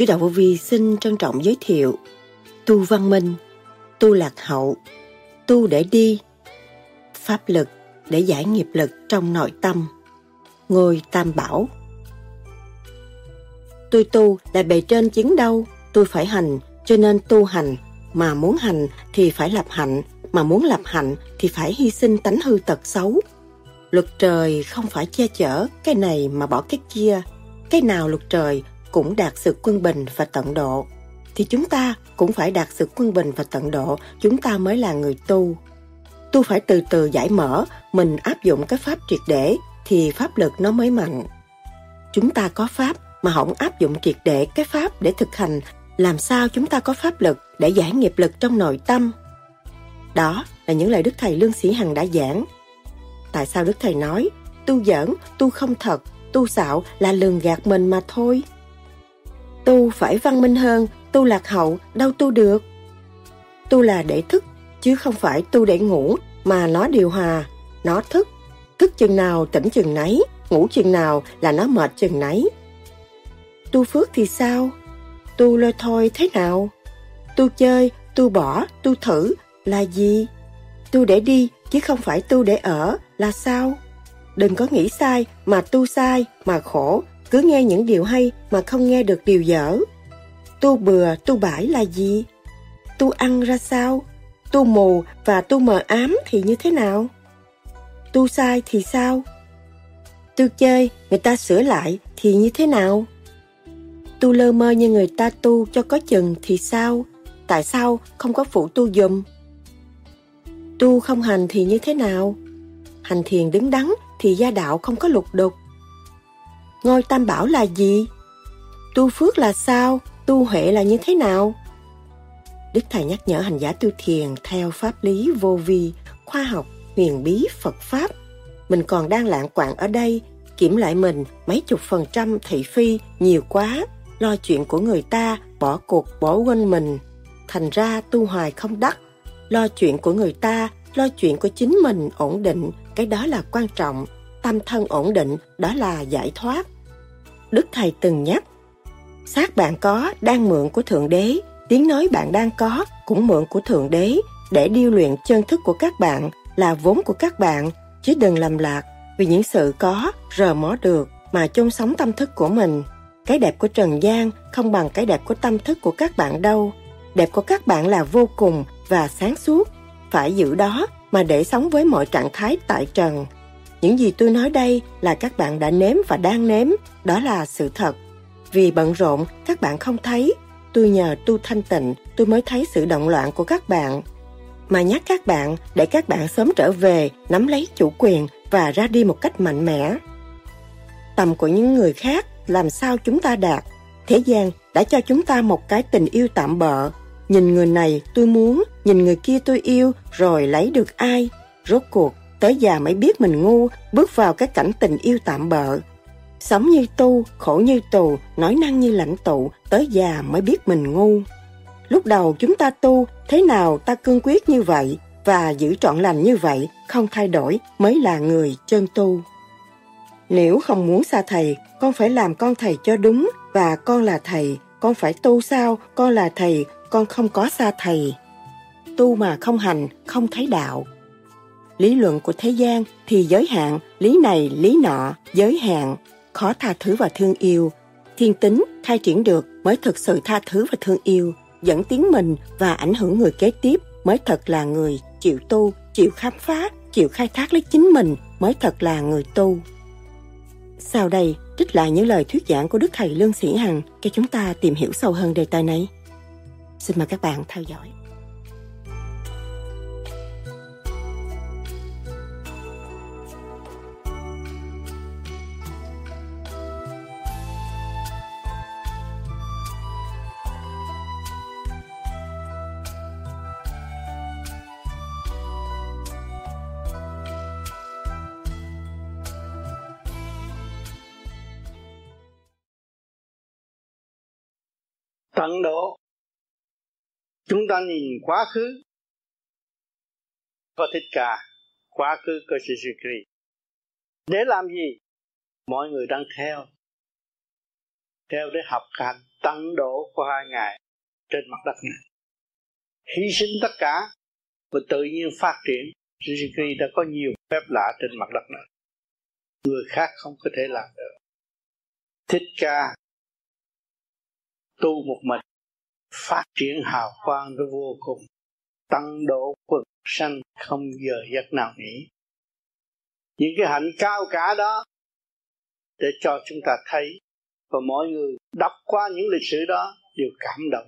chú Đạo Vô Vi xin trân trọng giới thiệu Tu văn minh, tu lạc hậu, tu để đi, pháp lực để giải nghiệp lực trong nội tâm, ngôi tam bảo. Tôi tu là bề trên chứng đâu, tôi phải hành, cho nên tu hành, mà muốn hành thì phải lập hạnh, mà muốn lập hạnh thì phải hy sinh tánh hư tật xấu. Luật trời không phải che chở cái này mà bỏ cái kia, cái nào luật trời cũng đạt sự quân bình và tận độ, thì chúng ta cũng phải đạt sự quân bình và tận độ, chúng ta mới là người tu. Tu phải từ từ giải mở, mình áp dụng cái pháp triệt để thì pháp lực nó mới mạnh. Chúng ta có pháp mà không áp dụng triệt để cái pháp để thực hành, làm sao chúng ta có pháp lực để giải nghiệp lực trong nội tâm? Đó là những lời Đức Thầy Lương Sĩ Hằng đã giảng. Tại sao Đức Thầy nói, tu giỡn, tu không thật, tu xạo là lường gạt mình mà thôi? Tu phải văn minh hơn, tu lạc hậu, đâu tu được. Tu là để thức, chứ không phải tu để ngủ, mà nó điều hòa, nó thức. Thức chừng nào tỉnh chừng nấy, ngủ chừng nào là nó mệt chừng nấy. Tu phước thì sao? Tu lôi thôi thế nào? Tu chơi, tu bỏ, tu thử là gì? Tu để đi, chứ không phải tu để ở là sao? Đừng có nghĩ sai mà tu sai mà khổ, cứ nghe những điều hay mà không nghe được điều dở. Tu bừa, tu bãi là gì? Tu ăn ra sao? Tu mù và tu mờ ám thì như thế nào? Tu sai thì sao? Tu chơi, người ta sửa lại thì như thế nào? Tu lơ mơ như người ta tu cho có chừng thì sao? Tại sao không có phụ tu dùm? Tu không hành thì như thế nào? Hành thiền đứng đắn thì gia đạo không có lục đục. Ngôi tam bảo là gì? Tu phước là sao? Tu huệ là như thế nào? Đức Thầy nhắc nhở hành giả tu thiền theo pháp lý vô vi, khoa học, huyền bí, Phật Pháp. Mình còn đang lạng quạng ở đây, kiểm lại mình mấy chục phần trăm thị phi nhiều quá, lo chuyện của người ta, bỏ cuộc, bỏ quên mình. Thành ra tu hoài không đắc, lo chuyện của người ta, lo chuyện của chính mình ổn định, cái đó là quan trọng. Tâm thân ổn định, đó là giải thoát. Đức Thầy từng nhắc, xác bạn có đang mượn của Thượng Đế, tiếng nói bạn đang có cũng mượn của Thượng Đế để điêu luyện chân thức của các bạn là vốn của các bạn, chứ đừng lầm lạc vì những sự có rờ mó được mà chôn sống tâm thức của mình. Cái đẹp của Trần gian không bằng cái đẹp của tâm thức của các bạn đâu. Đẹp của các bạn là vô cùng và sáng suốt. Phải giữ đó mà để sống với mọi trạng thái tại trần. Những gì tôi nói đây là các bạn đã nếm và đang nếm, đó là sự thật. Vì bận rộn, các bạn không thấy. Tôi nhờ tu thanh tịnh, tôi mới thấy sự động loạn của các bạn. Mà nhắc các bạn để các bạn sớm trở về, nắm lấy chủ quyền và ra đi một cách mạnh mẽ. Tầm của những người khác làm sao chúng ta đạt. Thế gian đã cho chúng ta một cái tình yêu tạm bợ. Nhìn người này tôi muốn, nhìn người kia tôi yêu, rồi lấy được ai. Rốt cuộc, tới già mới biết mình ngu, bước vào cái cảnh tình yêu tạm bợ. Sống như tu, khổ như tù, nói năng như lãnh tụ, tới già mới biết mình ngu. Lúc đầu chúng ta tu, thế nào ta cương quyết như vậy, và giữ trọn lành như vậy, không thay đổi mới là người chân tu. Nếu không muốn xa thầy, con phải làm con thầy cho đúng và con là thầy, con phải tu sao, con là thầy, con không có xa thầy. Tu mà không hành, không thấy đạo. Lý luận của thế gian thì giới hạn, lý này, lý nọ, giới hạn, khó tha thứ và thương yêu. Thiên tính khai triển được mới thực sự tha thứ và thương yêu, dẫn tiến mình và ảnh hưởng người kế tiếp mới thật là người chịu tu, chịu khám phá, chịu khai thác lấy chính mình mới thật là người tu. Sau đây, trích lại những lời thuyết giảng của Đức Thầy Lương Sĩ Hằng cho chúng ta tìm hiểu sâu hơn đề tài này. Xin mời các bạn theo dõi. Tận độ. Chúng ta nhìn quá khứ. Có thích ca quá khứ có sự sự để làm gì? Mọi người đang theo. Theo để học hành tăng độ của hai ngày trên mặt đất này. Hy sinh tất cả và tự nhiên phát triển. Suzuki đã có nhiều phép lạ trên mặt đất này. Người khác không có thể làm được. Thích ca tu một mình, phát triển hào quang nó vô cùng, tăng độ quần sanh không giờ giấc nào nghỉ. Những cái hạnh cao cả đó, để cho chúng ta thấy và mọi người đọc qua những lịch sử đó đều cảm động,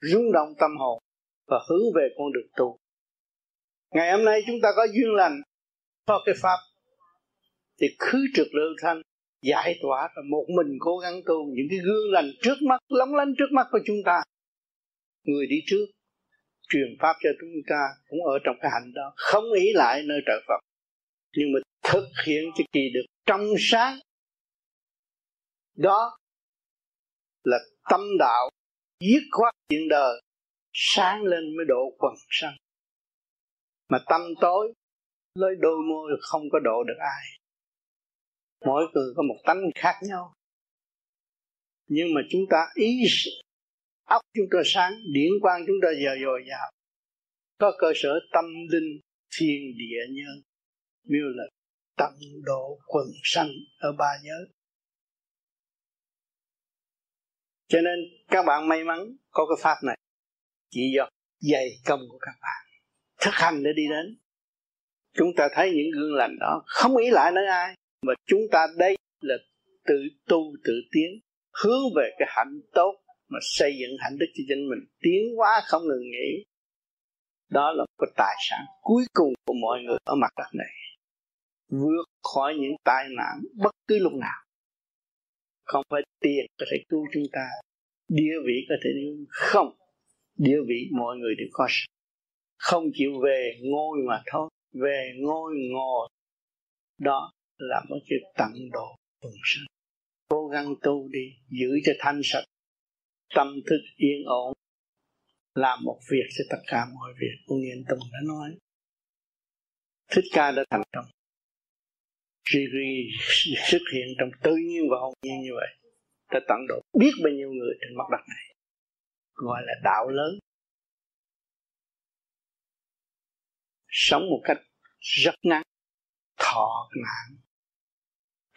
rung động tâm hồn và hướng về con đường tu. Ngày hôm nay chúng ta có duyên lành, có cái pháp, thì khứ trực lưu thanh giải tỏa và một mình cố gắng tu những cái gương lành trước mắt, lóng lánh trước mắt của chúng ta. Người đi trước, truyền pháp cho chúng ta cũng ở trong cái hạnh đó, không ý lại nơi trợ Phật. Nhưng mà thực hiện cho kỳ được trong sáng, đó là tâm đạo dứt khoát chuyện đời, sáng lên mới độ quần sanh. Mà tâm tối, lấy đôi môi không có độ được ai mỗi người có một tánh khác nhau. Nhưng mà chúng ta ý óc chúng ta sáng, điển quang chúng ta giờ dồi dào. Có cơ sở tâm linh thiên địa nhân, miêu là tận độ quần sanh ở ba giới. Cho nên các bạn may mắn có cái pháp này. Chỉ do dày công của các bạn. Thực hành để đi đến. Chúng ta thấy những gương lành đó không ý lại nơi ai mà chúng ta đây là tự tu, tự tiến, hướng về cái hạnh tốt mà xây dựng hạnh đức cho chính mình. Tiến hóa không ngừng nghỉ. Đó là cái tài sản cuối cùng của mọi người ở mặt đất này. Vượt khỏi những tai nạn bất cứ lúc nào. Không phải tiền có thể cứu chúng ta. Địa vị có thể không. Địa vị mọi người đều có không chịu về ngôi mà thôi. Về ngôi ngồi đó làm một chuyện tận độ quần sanh cố gắng tu đi, giữ cho thanh sạch, tâm thức yên ổn. Làm một việc cho tất cả mọi việc của Nghiên Tùng đã nói. Thích Ca đã thành công. Siri xuất hiện trong tự nhiên và hồn nhiên như vậy, đã tận độ biết bao nhiêu người trên mặt đất này, gọi là đạo lớn. Sống một cách rất ngắn thọ nạn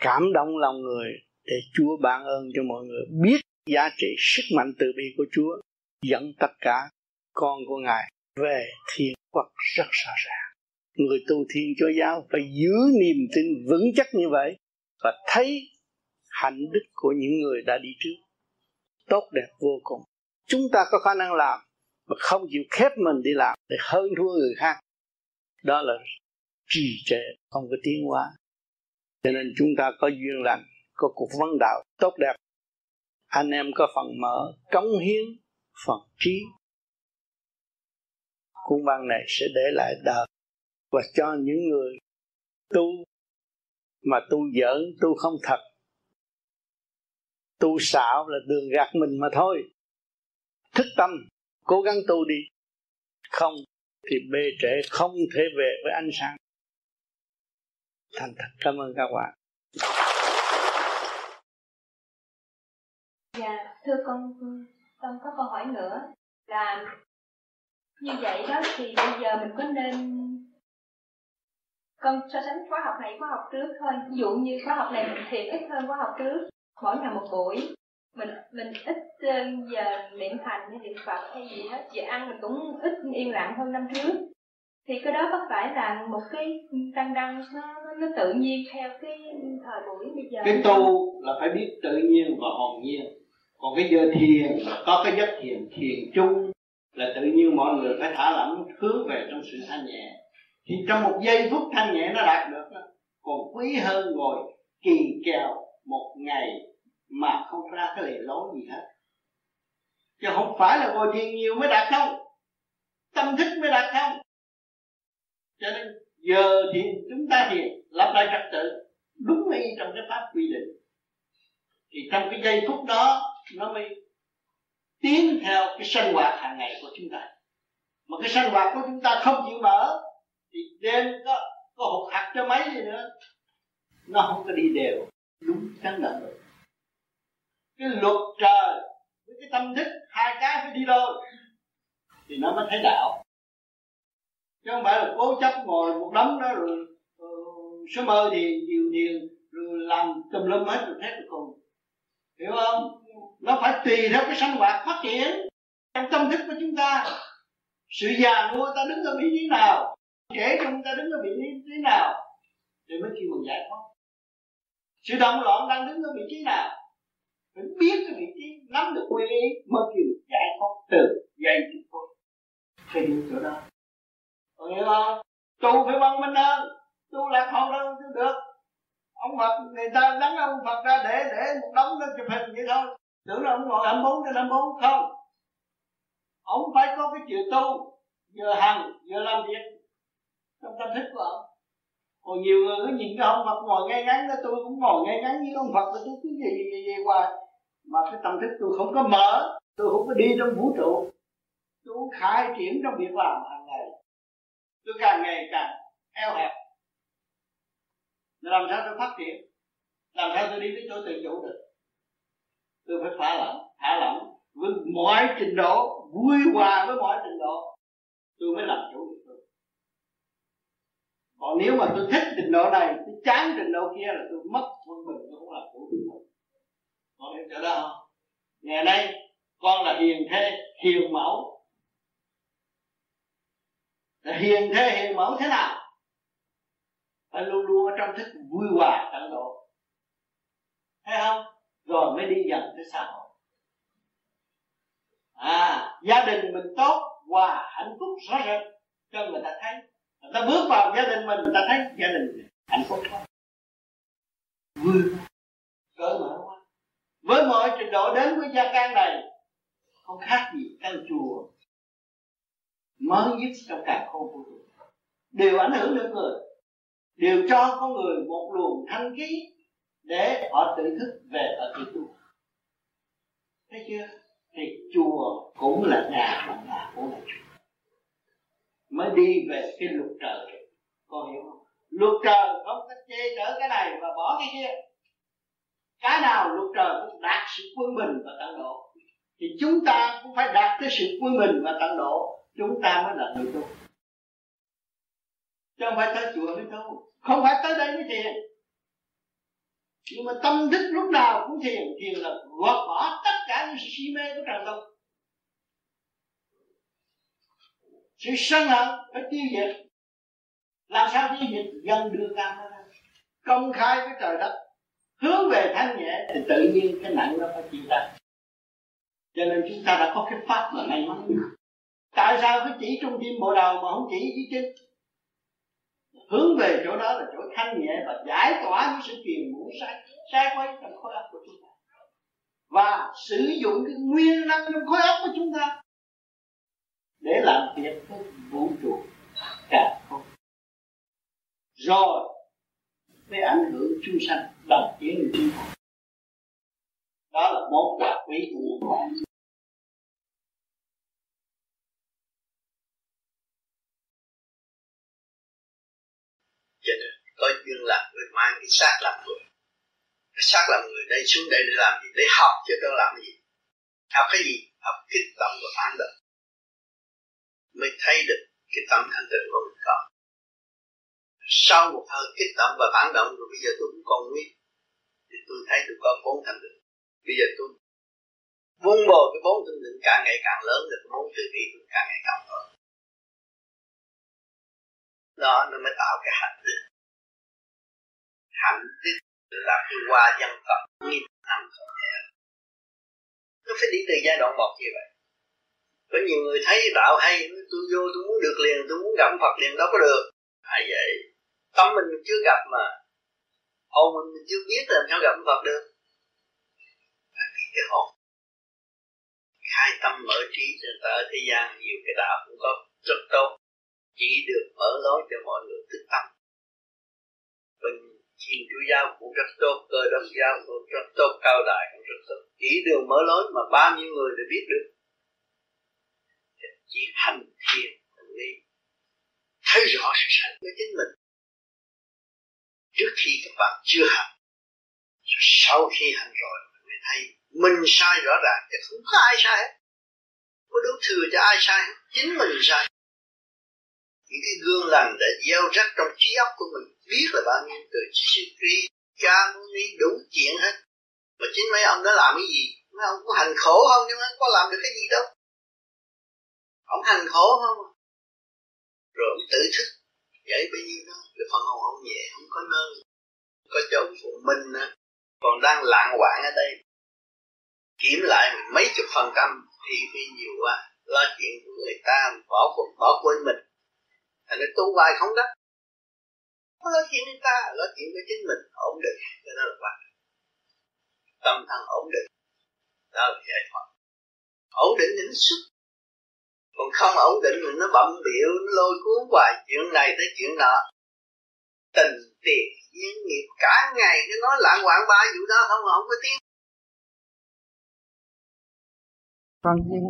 cảm động lòng người để Chúa ban ơn cho mọi người biết giá trị sức mạnh từ bi của Chúa dẫn tất cả con của Ngài về thiên quốc rất rõ ràng. Người tu thiên chúa giáo phải giữ niềm tin vững chắc như vậy và thấy hạnh đức của những người đã đi trước tốt đẹp vô cùng. Chúng ta có khả năng làm mà không chịu khép mình đi làm để hơn thua người khác. Đó là trì trệ, không có tiến hóa. Cho nên chúng ta có duyên lành, có cuộc vấn đạo tốt đẹp. Anh em có phần mở, cống hiến, phần trí. Cung văn này sẽ để lại đời và cho những người tu mà tu giỡn, tu không thật tu xạo là đường gạt mình mà thôi thức tâm cố gắng tu đi không thì bê trễ không thể về với ánh sáng thành thật cảm ơn các bạn. Dạ thưa con con có câu hỏi nữa là như vậy đó thì bây giờ mình có nên con so sánh khóa học này khóa học trước thôi. Ví dụ như khóa học này mình thiền ít hơn khóa học trước. Mỗi ngày một buổi. Mình mình ít ờ, giờ niệm thành hay niệm phật hay gì hết. Giờ ăn mình cũng ít yên lặng hơn năm trước. Thì cái đó có phải là một cái tăng đăng nó, nó tự nhiên theo cái thời buổi bây giờ. Cái tu là phải biết tự nhiên và hồn nhiên. Còn cái giờ thiền là có cái giấc thiền thiền chung là tự nhiên mọi người phải thả lỏng, hướng về trong sự thanh nhẹ. Thì trong một giây phút thanh nhẹ nó đạt được đó. còn quý hơn ngồi kỳ kèo một ngày mà không ra cái lề lối gì hết. Chứ không phải là ngồi thiền nhiều mới đạt không, tâm thức mới đạt không. Cho nên giờ thì chúng ta thì lập lại trật tự đúng y trong cái pháp quy định. Thì trong cái giây phút đó, nó mới tiến theo cái sinh hoạt hàng ngày của chúng ta. Mà cái sinh hoạt của chúng ta không chịu mở, thì đêm có có hụt hạt cho mấy gì nữa, nó không có đi đều, đúng chắn là được. Cái luật trời với cái tâm thức, hai cái phải đi đôi, thì nó mới thấy đạo chứ không phải là cố chấp ngồi một đống đó rồi uh, mơ thì nhiều điền rồi làm tùm lum hết rồi hết cùng. Hiểu không? Nó phải tùy theo cái sinh hoạt phát triển trong tâm thức của chúng ta. Sự già nua ta đứng ở vị trí nào? Trẻ chúng ta đứng ở vị trí nào? Thì mới kêu mình giải thoát. Sự động loạn đang đứng ở vị trí nào? Phải biết cái vị trí nắm được nguyên lý mới kêu giải thoát từ dây chúng tôi thì chỗ đó còn hiểu không? Tu phải văn minh hơn. Tu lạc hậu hơn chứ được? Ông Phật người ta đánh ông Phật ra để để một đống nó chụp hình vậy thôi. Tưởng là ông ngồi 24 trên 24 không. Ông phải có cái chuyện tu giờ hành giờ làm việc trong tâm thức của ông. Còn nhiều người cứ nhìn cái ông Phật ngồi ngay ngắn đó tôi cũng ngồi ngay ngắn với ông Phật tôi cứ gì gì gì, gì hoài. Mà cái tâm thức tôi không có mở tôi không có đi trong vũ trụ. Tôi không khai triển trong việc làm hàng ngày tôi càng ngày càng eo hẹp. Làm sao tôi phát triển, làm sao tôi đi tới chỗ tự chủ được. Tôi phải phá lỏng thả lỏng với mọi trình độ, vui hòa với mọi trình độ. Tôi mới làm chủ được tôi còn nếu mà tôi thích trình độ này, tôi chán trình độ kia là tôi mất quân bình tôi không làm chủ được tôi con hiểu chỗ đó không? Ngày nay, con là hiền thê hiền mẫu hiền thế, hiền mẫu thế nào? Phải luôn luôn ở trong thức vui hòa tận độ. Thấy không? Rồi mới đi dần tới xã hội. À gia đình mình tốt, hòa hạnh phúc rõ rệt cho người ta thấy. Người ta bước vào gia đình mình, người ta thấy gia đình hạnh phúc quá. Vui cỡ mở quá. Với mọi trình độ đến với gia can này, không khác gì căn chùa mới nhất trong cả khôn vũ trụ đều ảnh hưởng đến người. Đều cho con người một luồng thanh khí để họ tự thức về ở tự tu. Thấy chưa? Thì chùa cũng là nhà mà nhà cũng là chùa mới đi về cái luật trời. Con hiểu không? Luật trời không có chê chở cái này và bỏ cái kia. Cái nào luật trời cũng đạt sự quân bình và tận độ. Thì chúng ta cũng phải đạt tới sự quân bình và tận độ chúng ta mới là người tu. Chứ không phải tới chùa mới tu. Không phải tới đây mới thiền. Nhưng mà tâm thức lúc nào cũng thiền thiền là gọt bỏ tất cả những sự si mê của trần tục sự sân hận phải tiêu diệt. Làm sao tiêu diệt? Dân đưa ra. Công khai với trời đất. Hướng về thanh nhẹ thì tự nhiên cái nặng nó phải chịu ta cho nên chúng ta đã có cái pháp mà may mắn tại sao cứ chỉ trung tim bộ đầu mà không chỉ dưới chân hướng về chỗ đó là chỗ thanh nhẹ và giải tỏa những sự phiền muộn sai sai quay trong khối óc của chúng ta. Và sử dụng cái nguyên năng trong khối óc của chúng ta để làm việc với vũ trụ cả không. Rồi mới ảnh hưởng chúng sanh, đồng tiến với chúng ta đó là món quà quý của nhân có duyên làm người mang cái xác làm người. Cái xác làm người đây xuống đây để làm gì? Để học chứ đâu làm gì. Học cái gì? Học kích tâm và phản động mới thấy được cái tâm thanh tịnh của mình có sau một hơi kích động và phản động, rồi bây giờ tôi cũng còn nguyên. Thì tôi thấy tôi có bốn thanh tịnh. Bây giờ tôi vun bồi cái bốn thanh tịnh càng ngày càng lớn được cái bốn từ bi tôi càng ngày càng lớn đó, nó mới tạo cái hạnh đức hạnh đức là cái hoa dân tộc nghìn năm không thể. Nó phải đi từ giai đoạn một như vậy. Có nhiều người thấy đạo hay tôi vô tôi muốn được liền tôi muốn gặp Phật liền đâu có được. À vậy tâm mình, chưa gặp mà. Hồn mình, mình chưa biết làm sao gặp Phật được. Phải biết cái hồn. Khai tâm mở trí cho ta ở thế gian nhiều cái đạo cũng có rất tốt. Chỉ được mở lối cho mọi người thức tâm. Bình Thiên Chúa giáo cũng rất tốt, cơ đốc giáo cũng rất tốt, cao đại cũng rất tốt. Chỉ đường mở lối mà bao nhiêu người để biết được. Chỉ hành thiền lý. Thấy rõ sự sạch với chính mình. Trước khi các bạn chưa hành sau khi hành rồi mới thấy mình sai rõ ràng thì không có ai sai hết. Có đủ thừa cho ai sai hết chính mình sai. Những cái gương lành đã gieo rắc trong trí óc của mình biết là bao nhiêu từ sư tri, cha ni đủ chuyện hết. Mà chính mấy ông đã làm cái gì? Mấy ông có hành khổ không? Nhưng mà có làm được cái gì đâu. Ông hành khổ không à? rồi ông tự thức. Vậy bao nhiêu đó rồi phần hồn ông nhẹ, không có nơi. Có chỗ phụ minh á. Còn đang lạng hoạn ở đây. Kiểm lại mấy chục phần trăm thì vì nhiều quá. Lo chuyện của người ta, bỏ quên bỏ quên mình. Thành nó tu hoài không đắc không nói chuyện người ta, nói chuyện với chính mình, ổn định. Cho nó là quan tâm thần ổn định. Đó là giải thoát. Ổn định thì nó xuất còn không ổn định thì nó bậm biểu nó lôi cuốn hoài. Chuyện này tới chuyện nọ. Tình tiền, duyên nghiệp. Cả ngày cứ nói lạng quạng ba vụ đó, không không có tiếng. Con duyên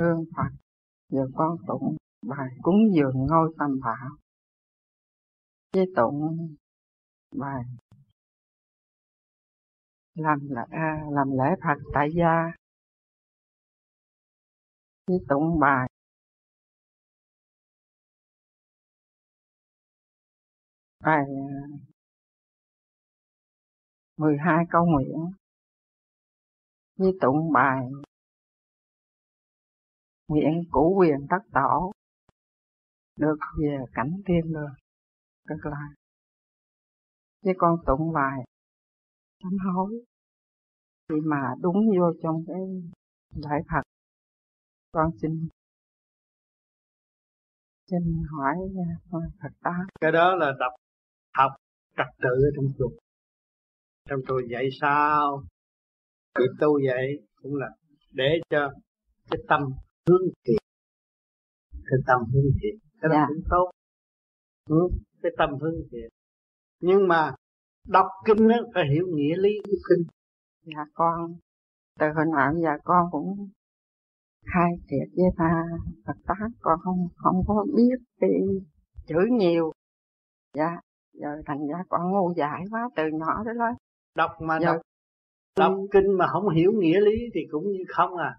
hương Phật, giờ con tụng bài cúng dường ngôi tam bảo với tụng bài làm lễ à, làm lễ Phật tại gia. Với tụng bài bài à, mười hai câu nguyện. Với tụng bài nguyện cũ quyền tất tổ được về cảnh thiên đường cực lạc với con tụng bài sám hối. Khi mà đúng vô trong cái đại Phật con xin xin hỏi Phật ta cái đó là đọc học trật tự ở trong chùa trong chùa dạy sao thì tu vậy cũng là để cho cái tâm hướng thiện. Cái tâm hướng thiện cái đó dạ. cũng tốt. Ừ, cái tâm hướng thiện nhưng mà đọc kinh đó phải hiểu nghĩa lý của kinh. Dạ con từ hồi nào giờ con cũng khai thiệt với ta Phật tác con không không có biết cái chữ nhiều. Dạ giờ thành ra con ngu dại quá từ nhỏ tới lớn. Đọc mà giờ, đọc đọc kinh mà không hiểu nghĩa lý thì cũng như không à.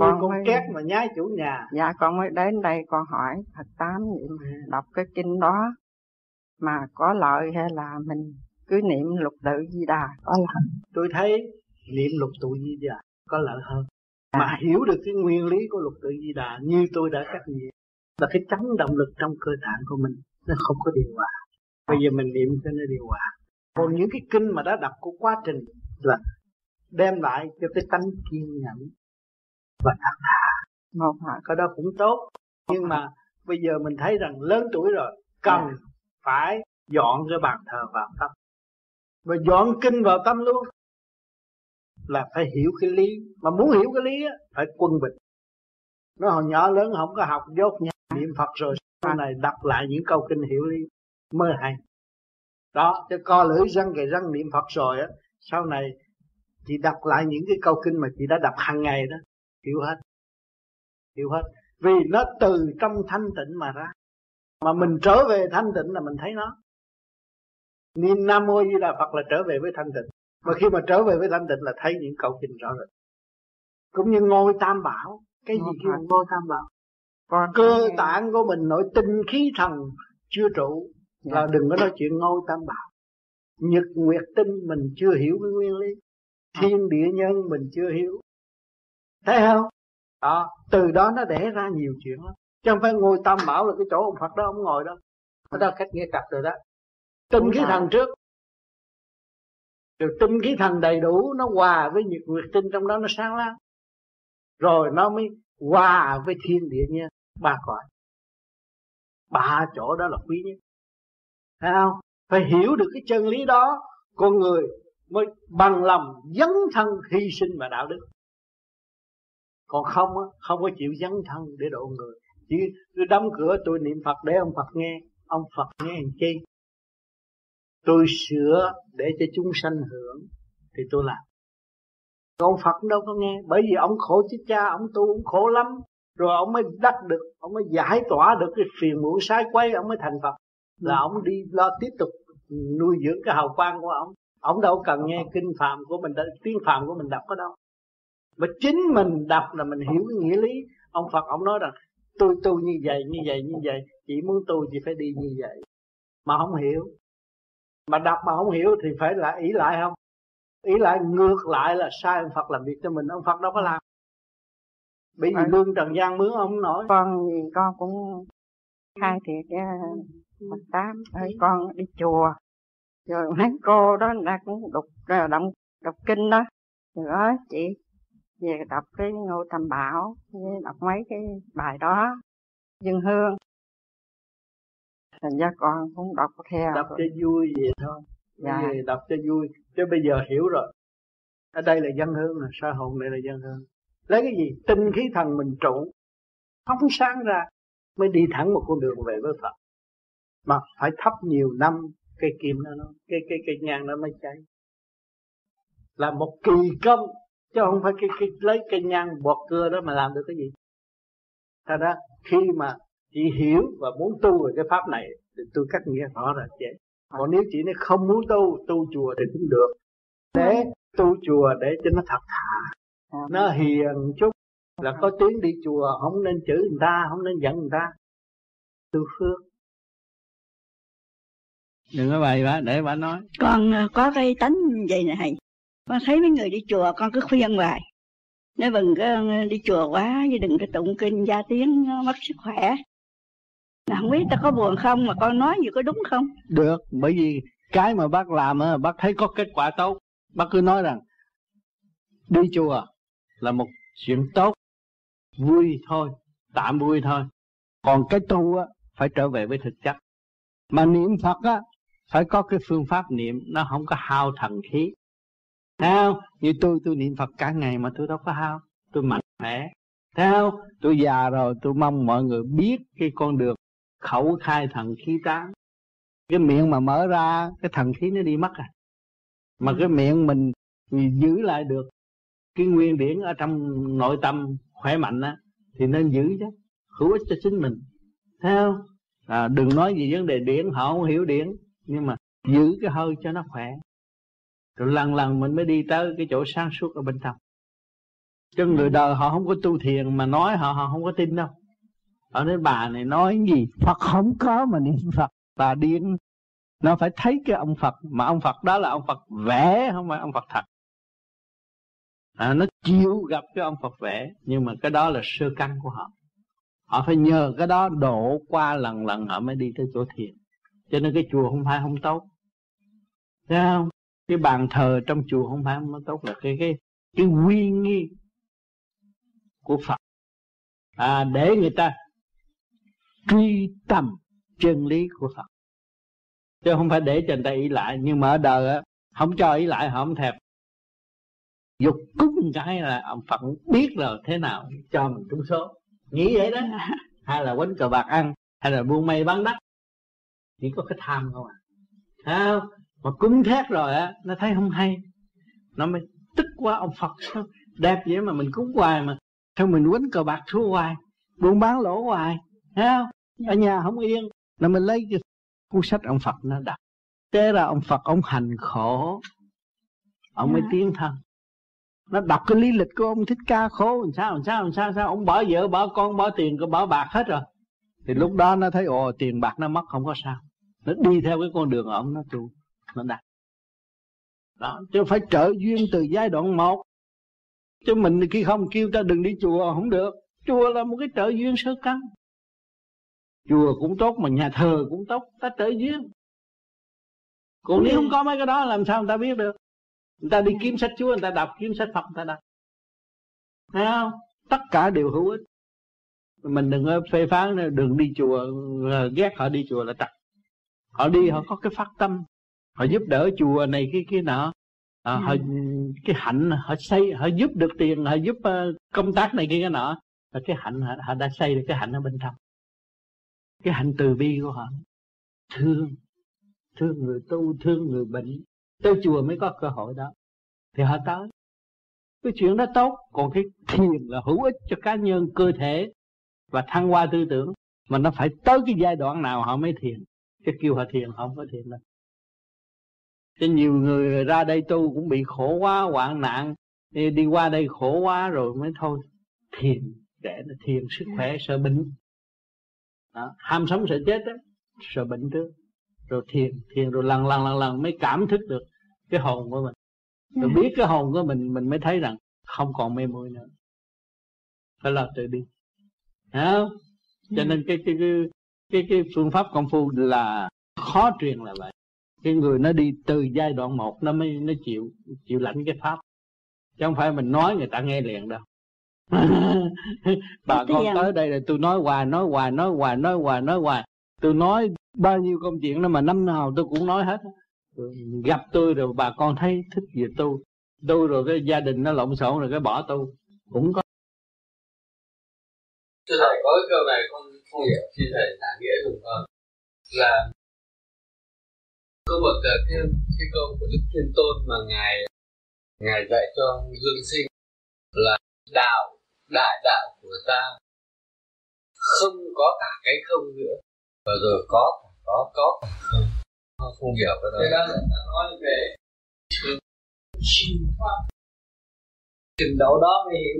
Con con mới... két mà nhái chủ nhà. Dạ con mới đến đây con hỏi Phật tám vậy mà đọc cái kinh đó mà có lợi hay là mình cứ niệm lục tự di đà có lợi tôi thấy niệm lục tự di đà có lợi hơn à. mà hiểu được cái nguyên lý của lục tự di đà như tôi đã cắt nghĩa là cái chấn động lực trong cơ tạng của mình nó không có điều hòa bây giờ mình niệm cho nó điều hòa còn những cái kinh mà đã đọc của quá trình là đem lại cho cái tánh kiên nhẫn và thật thà một hả cái đó cũng tốt nhưng mà bây giờ mình thấy rằng lớn tuổi rồi cần. Dạ phải dọn cái bàn thờ vào tâm. Và dọn kinh vào tâm luôn. Là phải hiểu cái lý. Mà muốn hiểu cái lý á, phải quân bình. Nó hồi nhỏ lớn, không có học, dốt nhà niệm phật rồi, sau này đọc lại những câu kinh hiểu lý. Mơ hay. Đó cho co lưỡi răng kề răng niệm phật rồi á, sau này chị đọc lại những cái câu kinh mà chị đã đọc hàng ngày đó, hiểu hết. Hiểu hết. Vì nó từ trong thanh tịnh mà ra mà mình trở về thanh tịnh là mình thấy nó. Niệm nam mô di đà phật là trở về với thanh tịnh. Mà khi mà trở về với thanh tịnh là thấy những câu kinh rõ rệt. Cũng như ngôi tam bảo. Cái gì kêu? Ngôi tam bảo. Còn cơ tạng của mình nội tinh khí thần chưa trụ là dạ. đừng có nói chuyện ngôi tam bảo. Nhật nguyệt tinh mình chưa hiểu cái nguyên lý. Thiên địa nhân mình chưa hiểu. Thấy không? Đó từ đó nó đẻ ra nhiều chuyện lắm chứ không phải ngồi tam bảo là cái chỗ ông phật đó ông ngồi đó. Đó là cách nghe cặp rồi đó. Tinh khí thần trước. Rồi tinh khí thần đầy đủ nó hòa với nhiệt nguyệt tinh trong đó nó sáng láng. Rồi nó mới hòa với thiên địa nhân ba cõi. Ba chỗ đó là quý nhất. Thấy không? Phải hiểu được cái chân lý đó con người mới bằng lòng dấn thân hy sinh và đạo đức. Còn không á không có chịu dấn thân để độ người chỉ tôi đóng cửa, tôi niệm phật để ông phật nghe. Ông phật nghe làm chi? Tôi sửa để cho chúng sanh hưởng, thì tôi làm. Còn Phật đâu có nghe, bởi vì ông khổ chứ cha, ông tu cũng khổ lắm. Rồi ông mới đắc được, ông mới giải tỏa được cái phiền muộn sai quay ông mới thành Phật. Là ông đi lo tiếp tục nuôi dưỡng cái hào quang của ông. Ông đâu cần nghe kinh phạm của mình tiếng phạm của mình đọc có đâu. Mà chính mình đọc là mình hiểu cái nghĩa lý. Ông Phật ông nói rằng tôi tu như vậy như vậy như vậy. Chỉ muốn tu chỉ phải đi như vậy. Mà không hiểu. Mà đọc mà không hiểu thì phải là ý lại không? Ý lại ngược lại là sai ông Phật làm việc cho mình ông Phật đâu có làm. Bởi vì lương trần gian mướn ông nổi. Con con cũng khai thiệt Phật tám ơi con đi chùa rồi mấy cô đó người ta cũng đọc đọc đọc kinh đó. Rồi đó chị về đọc cái ngô tam bảo với đọc mấy cái bài đó dân hương. Thành ra con cũng đọc theo. Đọc cho vui vậy thôi. Dạ. về đọc cho vui. Chứ bây giờ hiểu rồi. Ở đây là dân hương là sa hồn đây là dân hương. Lấy cái gì? Tinh khí thần mình trụ. Phóng sáng ra mới đi thẳng một con đường về với Phật. Mà phải thắp nhiều năm cây kim nó cái cái cây nhang nó mới cháy. Là một kỳ công chứ không phải cái, cái lấy cây nhang bọt cưa đó mà làm được cái gì. Thật ra khi mà chị hiểu và muốn tu về cái pháp này thì tôi cắt nghĩa rõ là vậy. Còn nếu chị nói không muốn tu tu chùa thì cũng được. Để tu chùa để cho nó thật thà. Nó hiền chút. Là có tiếng đi chùa không nên chửi người ta không nên giận người ta. Tu phước. Đừng có bày bà để bà nói. Con ờ, có cái tánh vậy này con thấy mấy người đi chùa, con cứ khuyên hoài. Nếu đừng có đi chùa quá, chứ đừng có tụng kinh gia tiếng mất sức khỏe. Là không biết ta có buồn không, mà con nói gì có đúng không? Được, bởi vì cái mà bác làm á, bác thấy có kết quả tốt. Bác cứ nói rằng, đi chùa là một chuyện tốt. Vui thôi, tạm vui thôi. Còn cái tu á, phải trở về với thực chất. Mà niệm phật á, phải có cái phương pháp niệm, nó không có hao thần khí. Thấy Như tôi tôi niệm Phật cả ngày mà tôi đâu có hao. Tôi mạnh mẽ. Thấy không? Tôi già rồi tôi mong mọi người biết cái con đường khẩu khai thần khí tán. Cái miệng mà mở ra cái thần khí nó đi mất à. Mà cái miệng mình, mình giữ lại được cái nguyên điển ở trong nội tâm khỏe mạnh á thì nên giữ chứ hữu ích cho chính mình. Thấy không à, đừng nói gì vấn đề điển họ không hiểu điển nhưng mà giữ cái hơi cho nó khỏe rồi lần lần mình mới đi tới cái chỗ sáng suốt ở bên trong. Chứ người đời họ không có tu thiền mà nói họ họ không có tin đâu. Ở đây bà này nói gì? Phật không có mà niệm Phật. Bà điên. Nó phải thấy cái ông Phật mà ông Phật đó là ông Phật vẽ không phải ông Phật thật. À, nó chịu gặp cái ông Phật vẽ nhưng mà cái đó là sơ căn của họ. Họ phải nhờ cái đó đổ qua lần lần họ mới đi tới chỗ thiền. Cho nên cái chùa không phải không tốt. Thấy không? Cái bàn thờ trong chùa không phải nó tốt là cái cái cái uy nghi của Phật. À, để người ta truy tầm chân lý của Phật. Chứ không phải để cho người ta ý lại nhưng mà ở đời á không cho ý lại họ không thèm. Dục cúng cái là ông Phật biết rồi thế nào cho mình trúng số. Nghĩ vậy đó. Hay là quánh cờ bạc ăn hay là buôn mây bán đất. Chỉ có cái tham không à. Không? Mà cúng thét rồi á nó thấy không hay. Nó mới tức quá ông Phật sao đẹp vậy mà mình cúng hoài mà. Sao mình quánh cờ bạc thua hoài? Buôn bán lỗ hoài thấy không? Ở nhà không yên. Là mình lấy cái cuốn sách ông Phật nó đọc. Thế là ông Phật ông hành khổ. Ông mới dạ. tiến thân. Nó đọc cái lý lịch của ông thích ca khổ. Làm sao làm sao làm sao sao? Ông bỏ vợ bỏ con bỏ tiền bỏ bạc hết rồi. Thì lúc đó nó thấy ồ tiền bạc nó mất không có sao. Nó đi theo cái con đường ông nó tu nó đạt đó, chứ phải trợ duyên từ giai đoạn một. Chứ mình khi không kêu ta đừng đi chùa, không được. Chùa là một cái trợ duyên sơ căn. Chùa cũng tốt mà nhà thờ cũng tốt, ta trợ duyên. Còn nếu không có mấy cái đó, làm sao người ta biết được? Người ta đi kiếm sách chúa, người ta đọc kiếm sách phật, người ta đọc. Thấy không? Tất cả đều hữu ích. Mình đừng có phê phán đừng đi chùa ờ, ghét họ đi chùa là trật họ đi, họ có cái phát tâm họ giúp đỡ chùa này cái kia nọ. À, họ cái hạnh họ xây họ giúp được tiền họ giúp uh, công tác này kia cái nọ. Là cái hạnh họ, họ đã xây được cái hạnh ở bên trong. Cái hạnh từ bi của họ. Thương thương người tu thương người bệnh. Tới chùa mới có cơ hội đó. Thì họ tới. Cái chuyện đó tốt. Còn cái thiền là hữu ích cho cá nhân cơ thể và thăng hoa tư tưởng. Mà nó phải tới cái giai đoạn nào họ mới thiền. Cái kêu họ thiền họ không có thiền đâu cho nhiều người ra đây tu cũng bị khổ quá hoạn nạn. Đi, đi qua đây khổ quá rồi mới thôi. Thiền để nó thiền sức khỏe sợ bệnh. Đó. ham sống sợ chết đó sợ bệnh trước. Rồi thiền thiền rồi lần lần lần lần mới cảm thức được cái hồn của mình. Rồi dạ. biết cái hồn của mình mình mới thấy rằng không còn mê muội nữa. Phải là tự đi. Thấy không? Cho dạ. nên cái cái cái cái cái phương pháp công phu là khó truyền là vậy cái người nó đi từ giai đoạn một nó mới nó chịu chịu lãnh cái pháp. Chứ không phải mình nói người ta nghe liền đâu. Bà con tới đây là tôi nói hoài nói hoài nói hoài nói hoài nói hoài. Tôi nói bao nhiêu công chuyện đó mà năm nào tôi cũng nói hết. Gặp tôi rồi bà con thấy thích gì tu tu rồi cái gia đình nó lộn xộn rồi cái bỏ tu cũng có. Thưa thầy có cái câu này con không hiểu xin thầy giải nghĩa dùm con là có một ờ, cái, cái câu của đức thiên tôn mà ngài ngài dạy cho dương sinh là đạo đại đạo của ta không có cả cái không nữa. Và rồi có cả có có cả không. Không, không hiểu cái đó. Thế đó là nói về siêu pháp trình độ đó mới hiểu.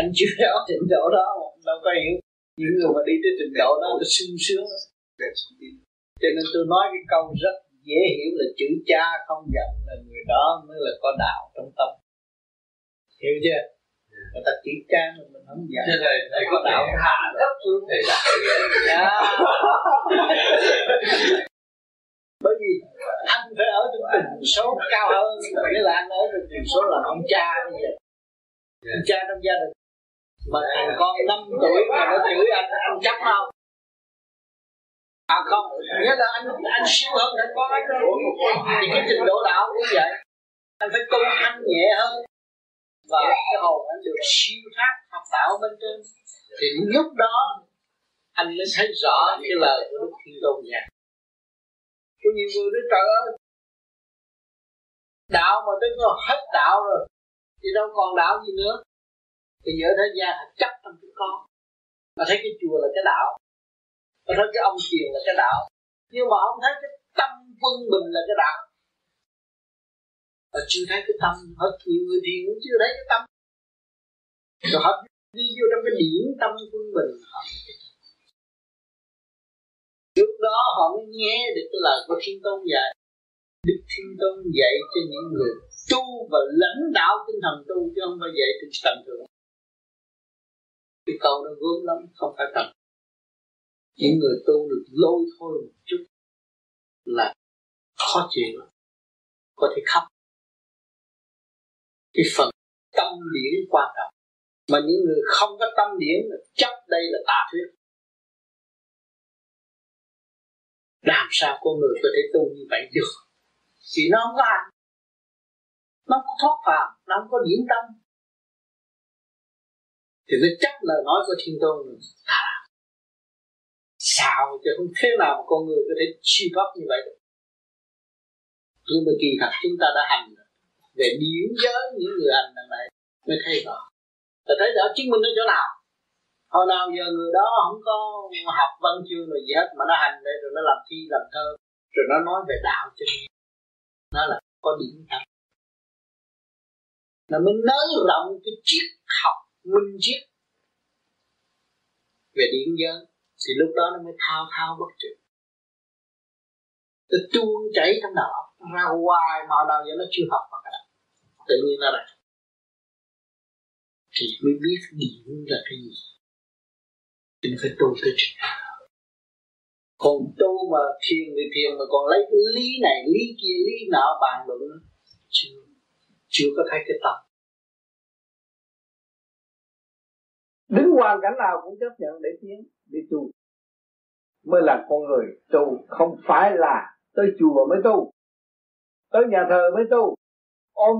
Anh chưa có trình độ đó đâu có hiểu. Những người mà đi tới trình độ đó là sung sướng. Cho nên tôi nói cái câu rất dễ hiểu là chữ cha không giận là người đó mới là có đạo trong tâm. Hiểu chưa? Người ta chỉ cha mà mình không giận. Cho thầy thầy có đạo hạ thấp xuống. thầy là dạ. bởi vì anh phải ở trong tình số cao hơn nghĩa là anh ở trong tình số là ông cha bây giờ. Ông cha trong gia đình. Mà thằng con 5 tuổi mà nó chửi anh anh chấp không à không nghĩa là anh anh siêu hơn thằng con anh thì cái trình độ đạo cũng vậy. Anh phải tu thanh nhẹ hơn. Và cái hồn anh được siêu thoát học đạo bên trên. Thì lúc đó anh mới thấy rõ cái lời của đức thiên tôn nhà có nhiều người nói trời ơi đạo mà tới nó hết đạo rồi thì đâu còn đạo gì nữa? Thì giờ thế gian chấp trong cái con. Mà thấy cái chùa là cái đạo mà thấy cái ông thiền là cái đạo. Nhưng mà ông thấy cái tâm quân bình là cái đạo. Và chưa thấy cái tâm, hết nhiều người thiền cũng chưa thấy cái tâm. Rồi họ đi vô trong cái điển tâm quân bình. Họ lúc đó họ mới nghe được cái lời của thiên tôn dạy. Đức thiên tôn dạy cho những người tu và lãnh đạo tinh thần tu chứ không phải dạy trên tầm thường cái câu nó gớm lắm, không phải cần những người tu được lôi thôi một chút là khó chịu có thể khóc. Cái phần tâm điển quan trọng. Mà những người không có tâm điển chắc đây là tà thuyết. Làm sao con người có thể tu như vậy được? Thì nó không có hành. Nó không có thoát phàm, nó không có điển tâm. Thì nó chắc là nói của thiên tôn tà sao chứ? Không thế nào mà con người có thể suy thoát như vậy được. Nhưng mà kỳ thật chúng ta đã hành về điển giới những người hành lần này mới thấy rõ. Ta thấy rõ chứng minh nó chỗ nào. Hồi nào giờ người đó không có học văn chương rồi gì hết mà nó hành đây rồi nó làm thi, làm thơ, rồi nó nói về đạo cho nên nó là có điểm tâm nó mới nới rộng cái triết học minh triết về điện giới thì lúc đó nó mới thao thao bất tuyệt nó tuôn chảy trong đó ra hoài mà nào giờ nó chưa học mà cả. Tự nhiên nó ra. Thì mới biết điểm là cái gì. Thì phải tu tới trình còn tu mà thiền thì thiền mà còn lấy cái lý này, lý kia, lý nọ bàn luận chưa chưa có thấy cái tập đứng hoàn cảnh nào cũng chấp nhận để tiến để tu. Mới là con người tu, không phải là tới chùa mới tu, tới nhà thờ mới tu. Ôm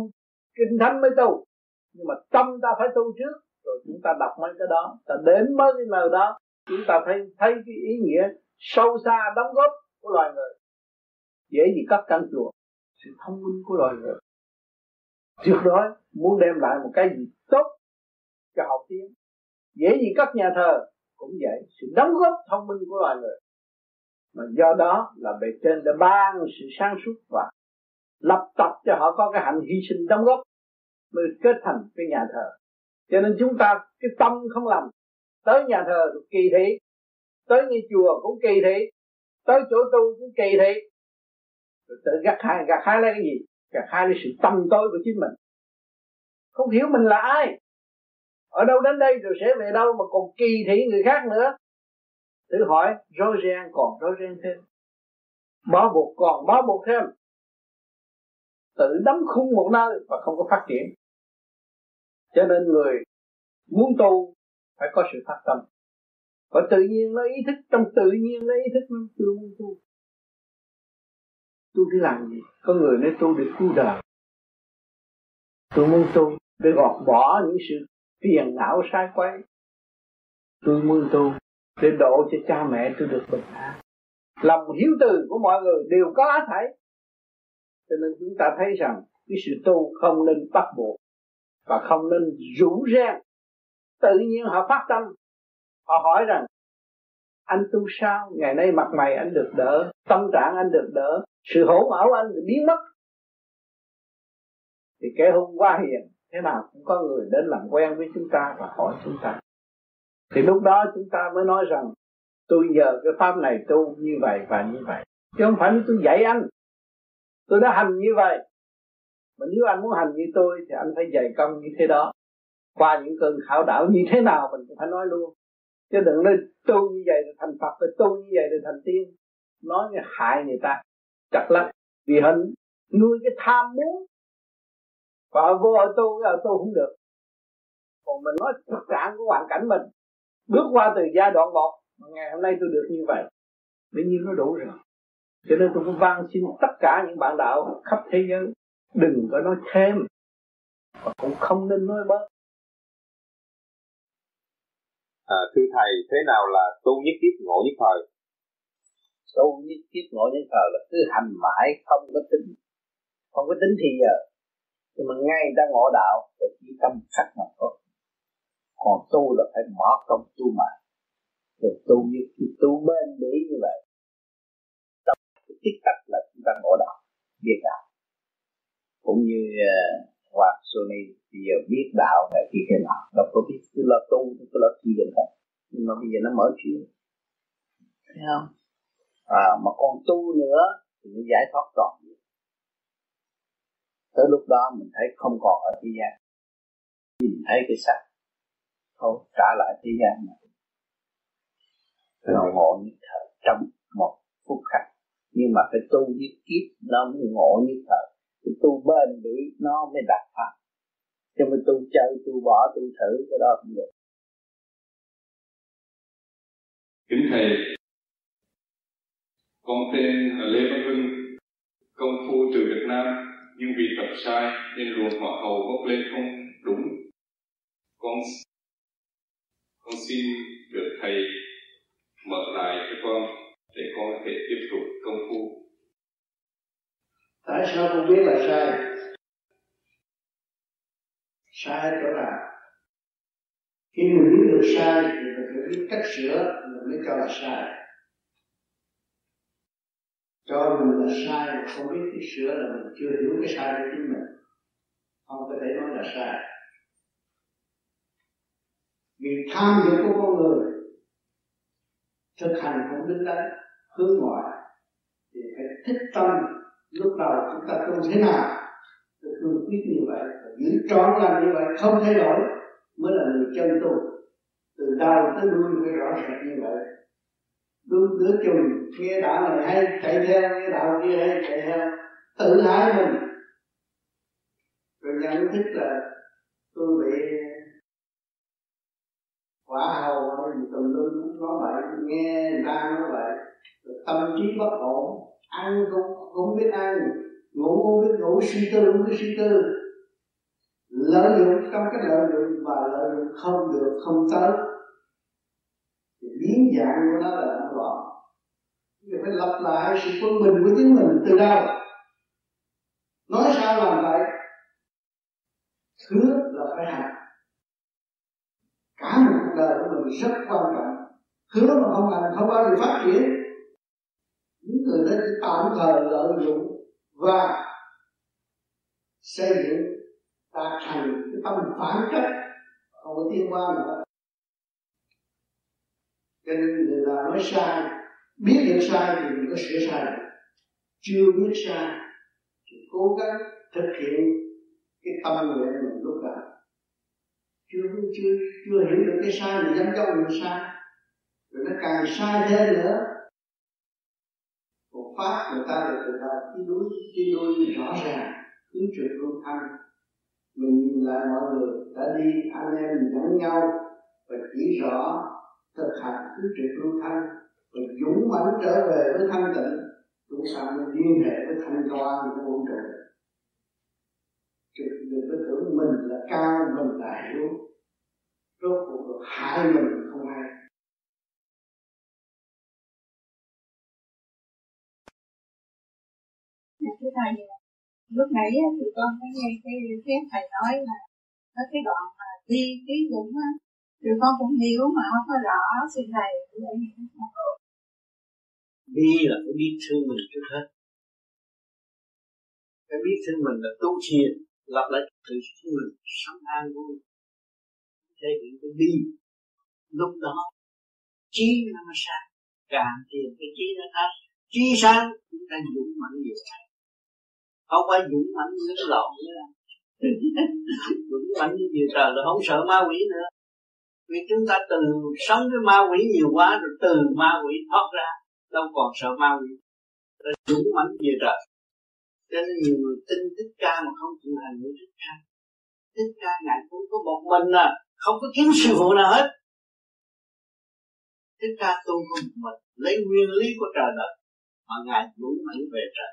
kinh thánh mới tu. Nhưng mà tâm ta phải tu trước, rồi chúng ta đọc mấy cái đó, ta đến mới cái lời đó, chúng ta thấy thấy cái ý nghĩa sâu xa đóng góp của loài người. Dễ gì cắt căn chùa, sự thông minh của loài người. Trước đó muốn đem lại một cái gì tốt cho học tiếng. Dễ gì cắt nhà thờ cũng vậy. Sự đóng góp thông minh của loài người. Mà do đó là bề trên đã ban sự sáng suốt và lập tập cho họ có cái hạnh hy sinh đóng góp mới kết thành cái nhà thờ. Cho nên chúng ta, cái tâm không lầm, tới nhà thờ kỳ thị, tới như chùa cũng kỳ thị, tới chỗ tu cũng kỳ thị. Rồi tự gặt hai gặt hai lấy cái gì? Gặt hai lấy sự tâm tối của chính mình. Không hiểu mình là ai ở đâu đến đây rồi sẽ về đâu mà còn kỳ thị người khác nữa? Tự hỏi rối ren còn rối ren thêm. Bó buộc còn bó buộc thêm. Tự đóng khung một nơi và không có phát triển. Cho nên người muốn tu phải có sự phát tâm. Và tự nhiên nó ý thức, trong tự nhiên nó ý thức nó tôi muốn tu. Tu để làm gì? Có người nói tu để cứu đời. Tôi muốn tu để gọt bỏ những sự phiền não sai quay tôi muốn tu để độ cho cha mẹ tôi được bình an. Lòng hiếu từ của mọi người đều có thấy cho nên chúng ta thấy rằng cái sự tu không nên bắt buộc và không nên rủ ren, tự nhiên họ phát tâm. Họ hỏi rằng anh tu sao? Ngày nay mặt mày anh được đỡ tâm trạng anh được đỡ sự hỗn ảo anh biến mất. Thì kẻ hôm qua hiền thế nào cũng có người đến làm quen với chúng ta và hỏi chúng ta. Thì lúc đó chúng ta mới nói rằng, tôi giờ cái pháp này tu như vậy và như vậy. Chứ không phải tôi dạy anh. Tôi đã hành như vậy. Mà nếu anh muốn hành như tôi thì anh phải dày công như thế đó. Qua những cơn khảo đảo như thế nào mình cũng phải nói luôn. Chứ đừng nói tu như vậy là thành phật rồi tu như vậy là thành tiên. Nói như hại người ta. Chặt lắm vì hình nuôi cái tham muốn họ vô họ tu họ tu không được. Còn mình nói thực trạng của hoàn cảnh mình bước qua từ giai đoạn một mà ngày hôm nay tôi được như vậy bấy nhiêu nó đủ rồi. Cho nên tôi cũng van xin tất cả những bạn đạo khắp thế giới đừng có nói thêm và cũng không nên nói bớt. À, thưa thầy thế nào là tu nhất kiếp ngộ nhất thời? Tu nhất kiếp ngộ nhất thời là cứ hành mãi không có tính. Không có tính thì giờ nhưng mà ngay ta ngộ đạo thì chỉ tâm khắc mà thôi. Còn tu là phải mở công tu mà. Rồi tu như tu bên bỉ như vậy. Tập tiết tắc là chúng ta ngộ đạo biết đạo. Cũng như uh, Hoàng Sony bây giờ biết đạo là khi thế nào? Đâu có biết cứ là tu cứ là thiền thôi nhưng mà bây giờ nó mở chuyện. Thấy không? À, mà còn tu nữa thì nó giải thoát trọn tới lúc đó mình thấy không còn ở thế gian. Nhìn thấy cái sắc thôi trả lại thế gian mà nó ngộ như thở trong một phút khắc. Nhưng mà phải tu như kiếp nó mới ngộ như thở. Cái tu bền bỉ nó mới đạt pháp. Chứ mà tu chơi tu bỏ tu thử cái đó không được. Kính thầy con tên là lê văn hưng công phu từ việt nam nhưng vì tập sai nên luồng hỏa hầu bốc lên không đúng. Con con xin được thầy mở lại cho con để con có thể tiếp tục công phu. Tại sao con biết là sai? Sai chỗ nào khi mình biết được sai thì mình phải biết cách sửa, mình mới cho là sai cho mình là sai mà không biết cái sửa là mình chưa hiểu cái sai của chính mình. Không có thể nói là sai. Vì tham dục của con người, thực hành không đứng đắn, hướng ngoại, thì phải thích tâm. Lúc đầu chúng ta không thế nào, tôi cương quyết như vậy. Giữ trọn làm như vậy không thay đổi, mới là người chân tu. Từ đầu tới đuôi phải rõ ràng như vậy đứa đứa chùm nghe đạo này hay, chạy theo, nghe đạo kia hay chạy theo, tự hại mình. Rồi nhận thức là tôi bị quả hầu tùm lum nói vậy nghe người ta nói vậy. Tâm trí bất ổn, ăn cũng cũng biết ăn, ngủ cũng biết ngủ, suy tư cũng biết suy tư. Lợi dụng trong cái lợi dụng và lợi dụng không được, không tới thì biến dạng của nó là nó loạn. Thì phải lập lại sự quân bình của chính mình từ đâu? Nói sao làm vậy? Thứ là phải hành. Cả một cuộc đời của mình rất quan trọng. Hứa mà không hành, không bao giờ phát triển. Những người đó chỉ tạm thời lợi dụng và xây dựng đạt thành cái tâm phản cách. Không có tiên qua nữa cho nên người ta nói sai, biết được sai thì mình có sửa sai chưa biết sai thì cố gắng thực hiện cái tâm nguyện mình lúc nào chưa chưa chưa hiểu được cái sai mình dám cho mình sai. Rồi nó càng sai thêm nữa. Một pháp người ta được người ta đi đối đi đôi rõ ràng hướng trực luôn thanh mình nhìn lại mọi người đã đi, anh em dẫn nhau và chỉ rõ thực hành cứ trực lưu thanh. Và dũng mãnh trở về với thanh tịnh. Chúng ta mới liên hệ với thanh toán của vũ trụ trực đừng có tưởng mình là cao, mình là hiểu. Rốt cuộc hại mình không hay thưa thầy, lúc nãy thì con có nghe cái cái thầy nói là có cái đoạn mà đi ký dũng á thì con cũng hiểu mà, không có rõ sự này. Đi là phải biết thương mình trước hết. Phải biết thương mình là tu thiền, lập lại tự thương mình sống an vui. Thế thì cái đi, lúc đó, trí nó mới sáng. Càng thiền cái trí nó khác. Trí sáng chúng ta dũng mạnh nhiều không phải dũng mạnh như cái lộn nữa. Dũng mạnh như trời là không sợ ma quỷ nữa vì chúng ta từ sống với ma quỷ nhiều quá rồi từ ma quỷ thoát ra, đâu còn sợ ma quỷ. Là dũng mãnh như trời. Cho nên nhiều người tin thích ca mà không chịu hành với thích ca. Thích ca ngài cũng có một mình à không có kiếm sư phụ nào hết. Thích ca tu có một mình, lấy nguyên lý của trời đất, mà ngài dũng mãnh về trời.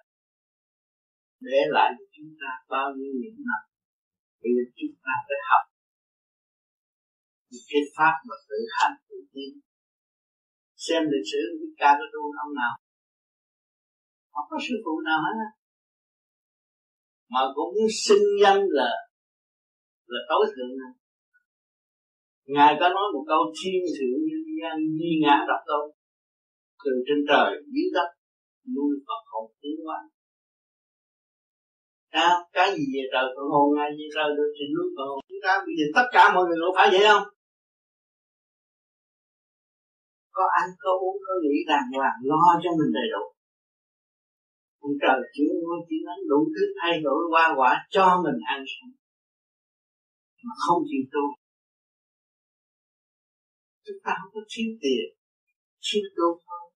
Để lại cho chúng ta bao nhiêu những năm bây giờ chúng ta phải học cái pháp mà tự hành tự tiến xem lịch sử của ca có tu ông nào? Không có sư phụ nào hết mà cũng sinh danh là là tối thượng này ngài có nói một câu thiên thượng nhân gian di ngã đọc tôn, từ trên trời dưới đất nuôi Phật hồn tiến hóa. À, cái gì về trời Phật hồn ngài về trời được thì nuôi Phật hồn. Chúng ta bây giờ tất cả mọi người có phải vậy không? Có ăn có uống có nghĩ đàng hoàng lo cho mình đầy đủ. Ông trời chỉ muốn chỉ nắng đủ thứ thay đổi qua quả cho mình ăn sống. Mà không chịu tu. Chúng ta không có thiếu tiền thiếu tu. Không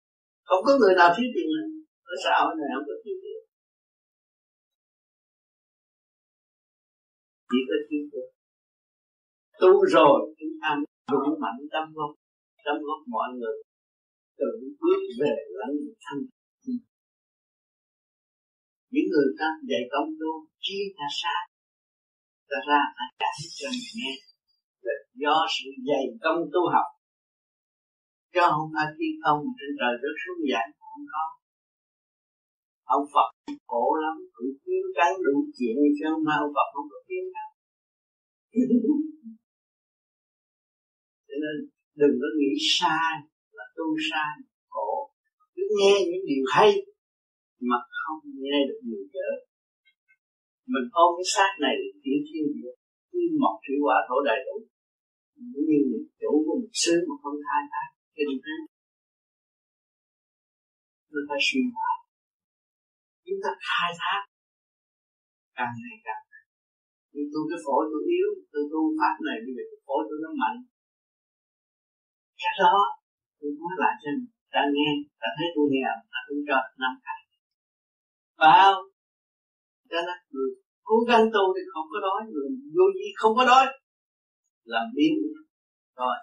không có người nào thiếu tiền nữa ở xã hội này không có thiếu tiền. Chỉ có thiếu tu, tu rồi chúng ta vững mạnh tâm không? Đóng góp mọi người tự bước về lãnh thanh những người ta dạy công tu chi ta sát ta ra ta giải cho mình nghe. Là do sự dày công tu học. Cho không ai khi không trên trời rất xuống dạy không có. Ông Phật khổ lắm, cũng kiếm cắn đủ chuyện chứ không mà ông Phật không có kiếm cắn cho nên đừng có nghĩ sai là tu sai khổ. Cứ nghe những điều hay mà không nghe được điều dở. Mình ôm cái xác này để tiến thiên địa như một thủy quả thổ đầy đủ. Cũng như một chủ của một xứ mà không khai thác cái điều đó nó phải suy hóa chúng ta khai thác. Càng ngày càng. Nhưng tôi cái phổi tôi yếu, tôi tu pháp này, bây giờ cái phổi tôi nó mạnh. Dạ, cái đó tôi nói lại cho mình ta nghe ta thấy tôi nghe ta cũng cho năm cái. Bao, cho nên người cố gắng tu thì không có đói người vô gì không có đói. Làm biến rồi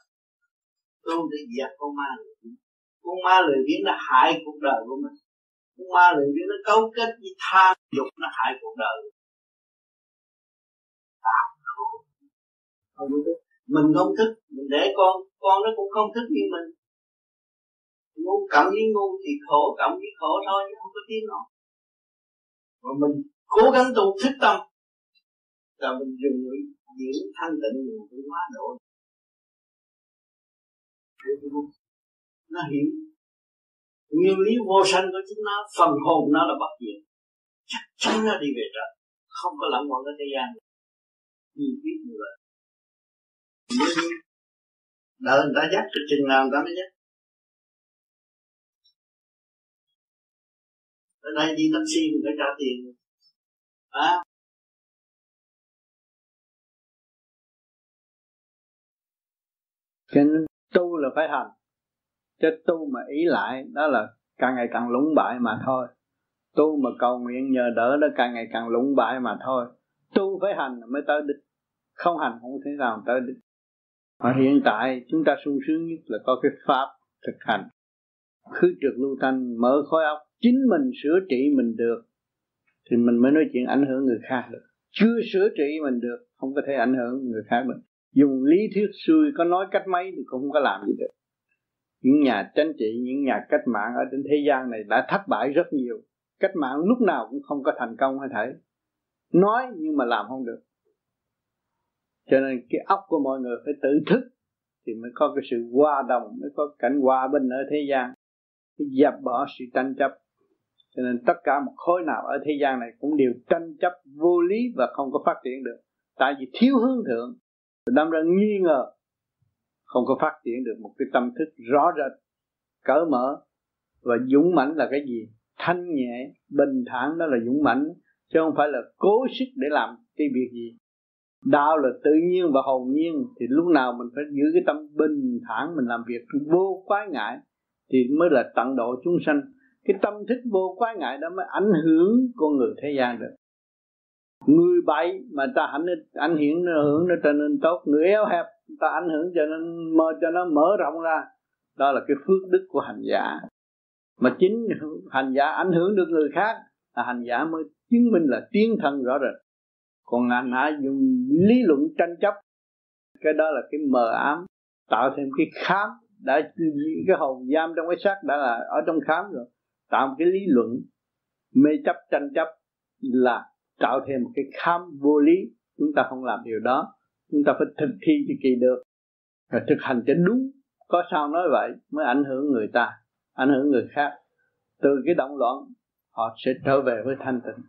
tu để dẹp con ma lười biếng. Con ma lười biếng nó hại cuộc đời của mình. Con ma lười biếng nó cấu kết với tham dục nó hại cuộc đời. Không thích mình không thích mình để con con nó cũng không thích như mình. Ngu cộng với ngu thì khổ cộng với khổ thôi, chứ không có tiếng nào mà mình cố gắng tu thích tâm, là mình dùng những thanh tịnh mình cũng hóa độ nó hiểu nguyên lý vô sanh của chúng nó, phần hồn nó là bất diệt. Chắc chắn nó đi về trời không có lẫn quẩn ở thế gian như biết như vậy đợi người ta dắt cái chừng nào người ta mới dắt. Ở đây đi taxi mình phải trả tiền. À, cho nên tu là phải hành. Chứ tu mà ý lại đó là càng ngày càng lũng bại mà thôi. Tu mà cầu nguyện nhờ đỡ đó càng ngày càng lũng bại mà thôi. Tu phải hành mới tới đích. Không hành không thể nào tới đích và hiện tại chúng ta sung sướng nhất là có cái pháp thực hành. Khứ trượt lưu thanh, mở khối óc, chính mình sửa trị mình được, thì mình mới nói chuyện ảnh hưởng người khác được. Chưa sửa trị mình được, không có thể ảnh hưởng người khác được. Dùng lý thuyết xuôi có nói cách mấy thì cũng không có làm gì được. Những nhà chính trị, những nhà cách mạng ở trên thế gian này đã thất bại rất nhiều. Cách mạng lúc nào cũng không có thành công hay thể. Nói nhưng mà làm không được cho nên cái óc của mọi người phải tự thức thì mới có cái sự hòa đồng, mới có cảnh hòa bình ở thế gian. Cái dẹp bỏ sự tranh chấp. Cho nên tất cả một khối nào ở thế gian này cũng đều tranh chấp vô lý và không có phát triển được. Tại vì thiếu hướng thượng, đâm ra nghi ngờ, không có phát triển được một cái tâm thức rõ rệt, cởi mở. Và dũng mãnh là cái gì? Thanh nhẹ, bình thản đó là dũng mãnh, chứ không phải là cố sức để làm cái việc gì đạo là tự nhiên và hồn nhiên. Thì lúc nào mình phải giữ cái tâm bình thản, mình làm việc vô quái ngại, thì mới là tận độ chúng sanh. Cái tâm thức vô quái ngại đó mới ảnh hưởng con người thế gian được. Người bậy mà ta ảnh ảnh hưởng nó hưởng nó trở nên tốt. Người eo hẹp, ta ảnh hưởng cho nên mơ, cho nó mở rộng ra. Đó là cái phước đức của hành giả. Mà chính hành giả ảnh hưởng được người khác, là hành giả mới chứng minh là tiến thân rõ rệt còn hành hạ dùng lý luận tranh chấp. Cái đó là cái mờ ám, tạo thêm cái khám. Đã, cái hồn giam trong cái xác đã là ở trong khám rồi. Tạo một cái lý luận mê chấp, tranh chấp là tạo thêm một cái khám vô lý. Chúng ta không làm điều đó. Chúng ta phải thực thi cho kỳ được. Và thực hành cho đúng. Có sao nói vậy mới ảnh hưởng người ta, ảnh hưởng người khác. Từ cái động loạn, họ sẽ trở về với thanh tịnh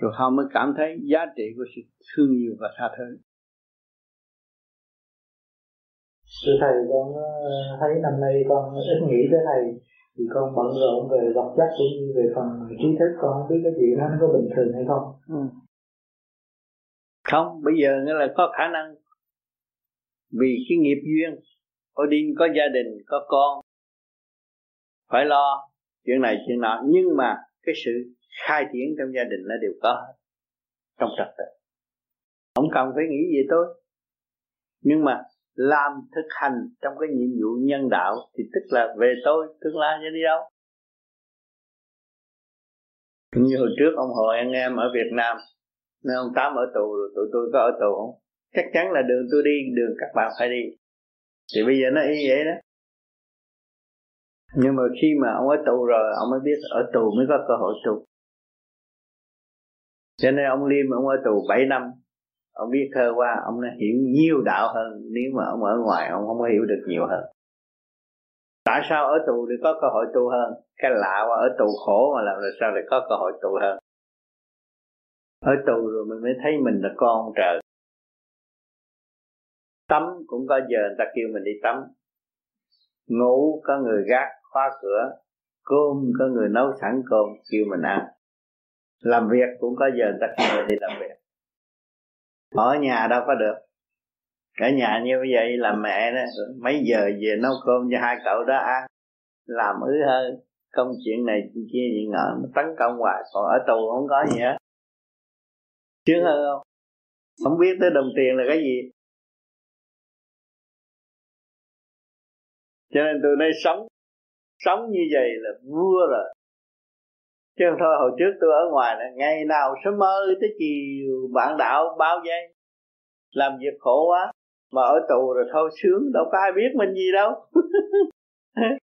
rồi họ mới cảm thấy giá trị của sự thương yêu và tha thứ. Thưa Thầy, con ờ, thấy năm nay con ít nghĩ tới Thầy thì con bận rộn về vật chất cũng như về phần trí thức. Con không biết cái chuyện đó nó có bình thường hay không. Ừ. không bây giờ nghĩa là có khả năng. Vì cái nghiệp duyên Odin có gia đình có con. Phải lo chuyện này chuyện nọ. Nhưng mà cái sự khai triển trong gia đình nó đều có hết, trong trật tự. Không cần phải nghĩ gì tôi. Nhưng mà làm thực hành trong cái nhiệm vụ nhân đạo thì tức là về tôi, tương lai sẽ đi đâu. Như hồi trước ông hội anh em ở Việt Nam nên ông Tám ở tù rồi, tụi tôi có ở tù không? Chắc chắn là đường tôi đi, đường các bạn phải đi. Thì bây giờ nó y vậy đó. Nhưng mà khi mà ông ở tù rồi, ông mới biết ở tù mới có cơ hội tu cho nên ông Liêm, ông ở tù 7 năm, ông biết thơ qua ông đã hiểu nhiều đạo hơn. Nếu mà ông ở ngoài, ông không có hiểu được nhiều hơn. Tại sao ở tù thì có cơ hội tu hơn? Cái lạ qua ở tù khổ mà làm là sao lại có cơ hội tu hơn? Ở tù rồi mình mới thấy mình là con trời. Tắm cũng có giờ người ta kêu mình đi tắm. Ngủ có người gác khóa cửa. Cơm có người nấu sẵn cơm kêu mình ăn làm việc cũng có giờ người ta kêu đi làm việc. Ở nhà đâu có được. Cả nhà như vậy là mẹ đó, mấy giờ về nấu cơm cho hai cậu đó ăn. Làm ứ hơn công chuyện này chuyện kia gì ngờ nó tấn công hoài. Còn ở tù không có gì hết. Chứ hơn không? Không biết tới đồng tiền là cái gì. Cho nên tôi đây sống sống như vậy là vua rồi chứ thôi, hồi trước tôi ở ngoài là ngày nào sớm mơ tới chiều, bạn đạo bao giây làm việc khổ quá, mà ở tù rồi thôi, sướng, đâu có ai biết mình gì đâu.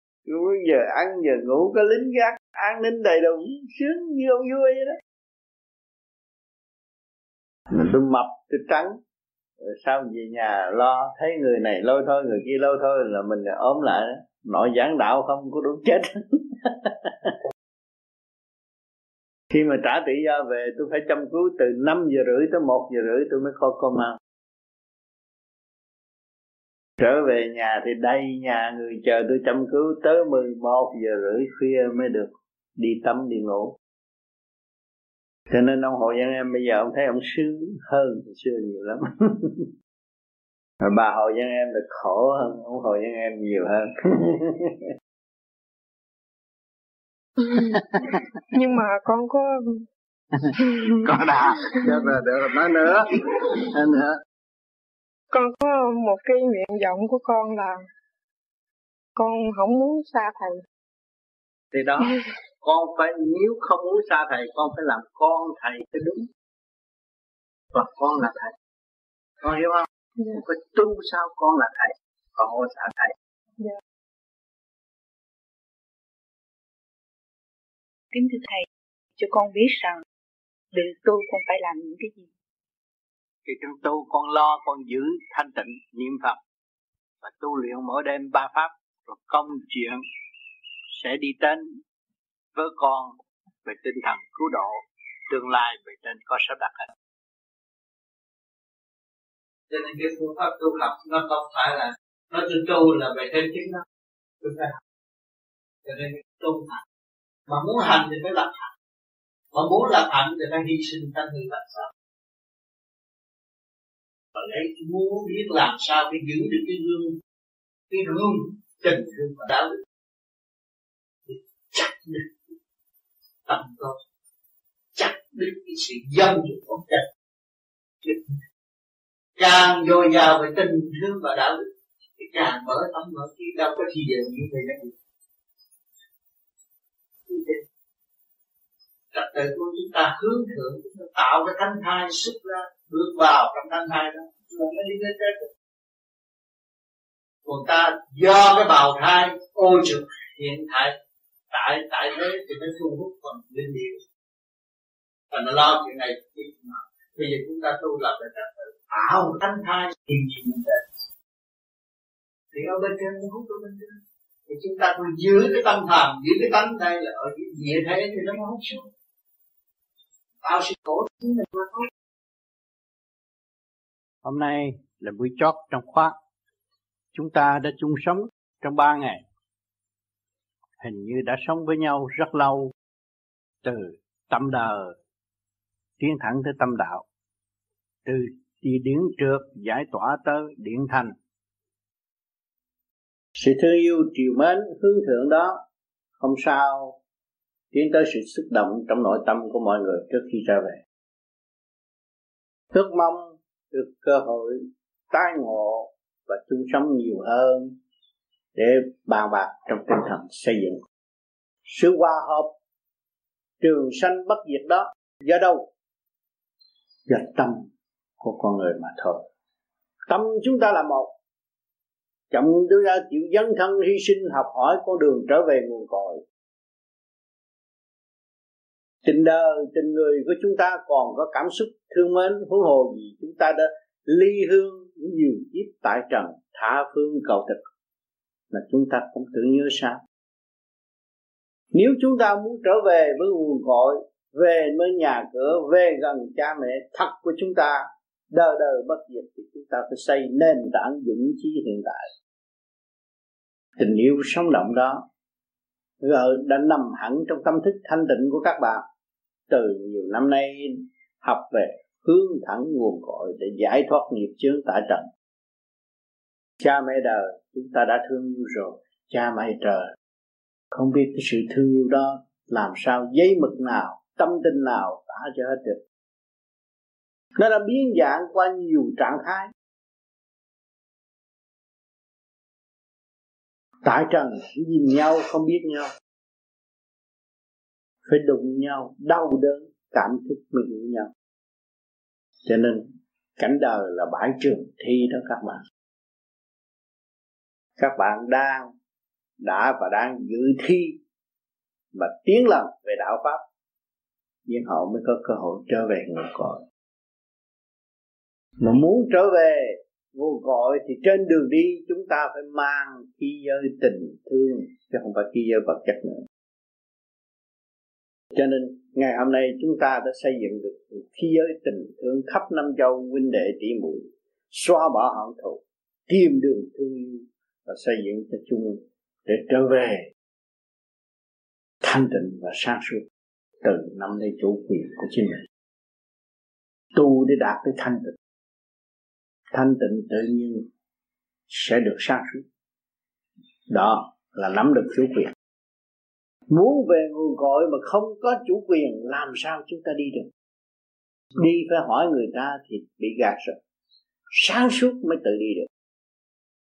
Giờ ăn, giờ ngủ, có lính gác, an ninh đầy đủ, sướng như ông vui vậy đó. Mình tôi mập, tôi trắng, rồi sau về nhà lo, thấy người này lôi thôi, người kia lôi thôi, là mình ốm lại nội giảng đạo không có đủ chết. khi mà trả tự do về, tôi phải chăm cứu từ 5 giờ rưỡi tới 1 giờ rưỡi, tôi mới có cơm ăn trở về nhà thì đây nhà người chờ tôi chăm cứu tới 11 giờ rưỡi khuya mới được đi tắm, đi ngủ. Cho nên ông hội dân em bây giờ ông thấy ông sướng hơn xưa nhiều lắm. Bà hội dân em được khổ hơn ông hội dân em nhiều hơn. nhưng mà con có có đã được rồi được rồi nói nữa. Nói nữa. Con có một cái nguyện vọng của con là con không muốn xa thầy. Thì đó con phải nếu không muốn xa thầy con phải làm con thầy cho đúng. Và con là thầy. Con hiểu không? Yeah. Dạ. phải tu sao con là thầy. Còn không xa thầy. Yeah. Kính thưa thầy cho con biết rằng để tu con phải làm những cái gì. Thì trong tu con lo con giữ thanh tịnh niệm phật và tu luyện mỗi đêm ba pháp rồi công chuyện sẽ đi đến với con về tinh thần cứu độ tương lai về trên có sắp đặt hết. Cho nên cái phương pháp tu học nó không phải là nó tu tu là về trên chính nó chúng ta cho nên tu hành mà muốn hành thì phải lập hạnh. Mà muốn lập hạnh thì phải hy sinh thân người thật sao? Và lấy muốn biết làm sao để giữ được cái gương cái gương tình thương và đạo đức. Thì chắc được tâm con chắc được cái sự dân của con trần càng dồi dào về tình thương và đạo đức, thì càng mở tâm mở trí. Đâu có gì đều như vậy đó trật tự của chúng ta hướng thượng, chúng ta tạo cái thanh thai xuất ra, bước vào trong thanh thai đó. Là mới đi lên trên còn ta do cái bào thai ô trực hiện tại tại tại thế thì nó thu hút còn linh điệu và nó lo chuyện này chuyện nào bây giờ chúng ta tu lập để trật tự tạo thanh thai thì gì mình đây thì ở bên trên nó hút ở bên trên thì chúng ta còn giữ cái tâm thần giữ cái tánh đây là ở địa thế thì nó không xuống. Tạo sự khổ chính mình mà thôi hôm nay là buổi chót trong khóa. Chúng ta đã chung sống trong ba ngày. Hình như đã sống với nhau rất lâu. Từ tâm đời tiến thẳng tới tâm đạo. Từ đi điển trượt giải tỏa tới điện thành sự thương yêu triều mến, hướng thượng đó, không sao tiến tới sự xúc động trong nội tâm của mọi người trước khi ra về. Ước mong được cơ hội tái ngộ và chung sống nhiều hơn để bàn bạc trong tinh thần xây dựng. Sự hòa hợp, trường sanh bất diệt đó, do đâu? Do tâm của con người mà thôi. Tâm chúng ta là một chậm đưa ra chịu dấn thân hy sinh học hỏi con đường trở về nguồn cội. Tình đời, tình người của chúng ta còn có cảm xúc thương mến, huống hồ gì chúng ta đã ly hương nhiều kiếp tại trần, tha phương cầu thực, mà chúng ta cũng tưởng nhớ sao? Nếu chúng ta muốn trở về với nguồn cội, về với nhà cửa, về gần cha mẹ thật của chúng ta đời đời bất diệt thì chúng ta phải xây nền tảng vững chí hiện tại. Tình yêu sống động đó rồi đã nằm hẳn trong tâm thức thanh tịnh của các bạn. Từ nhiều năm nay, học về hướng thẳng nguồn cội để giải thoát nghiệp chướng tại trần cha mẹ đời, chúng ta đã thương yêu rồi. Cha mẹ trời, không biết cái sự thương yêu đó làm sao giấy mực nào, tâm tình nào tả cho hết được nó đã biến dạng qua nhiều trạng thái. Tại trần, nhìn nhau, không biết nhau. Phải đụng nhau, đau đớn, cảm thức mới hiểu nhau. Cho nên, cảnh đời là bãi trường thi đó các bạn. Các bạn đang, đã và đang dự thi và tiến lần về đạo pháp, nhưng họ mới có cơ hội trở về nguồn cội mà muốn trở về vô cội thì trên đường đi chúng ta phải mang khi giới tình thương, chứ không phải khi giới vật chất nữa. Cho nên ngày hôm nay chúng ta đã xây dựng được khi giới tình thương khắp năm châu huynh đệ tỷ muội, xóa bỏ hận thù, tìm đường thương yêu và xây dựng cho chung để trở về thanh tịnh và sáng suốt từ năm nay chủ quyền của chính mình. Tu để đạt tới thanh tịnh thanh tịnh tự nhiên sẽ được sáng suốt. Đó là nắm được chủ quyền. Muốn về nguồn cội mà không có chủ quyền, làm sao chúng ta đi được? Đi phải hỏi người ta thì bị gạt rồi. Sáng suốt mới tự đi được.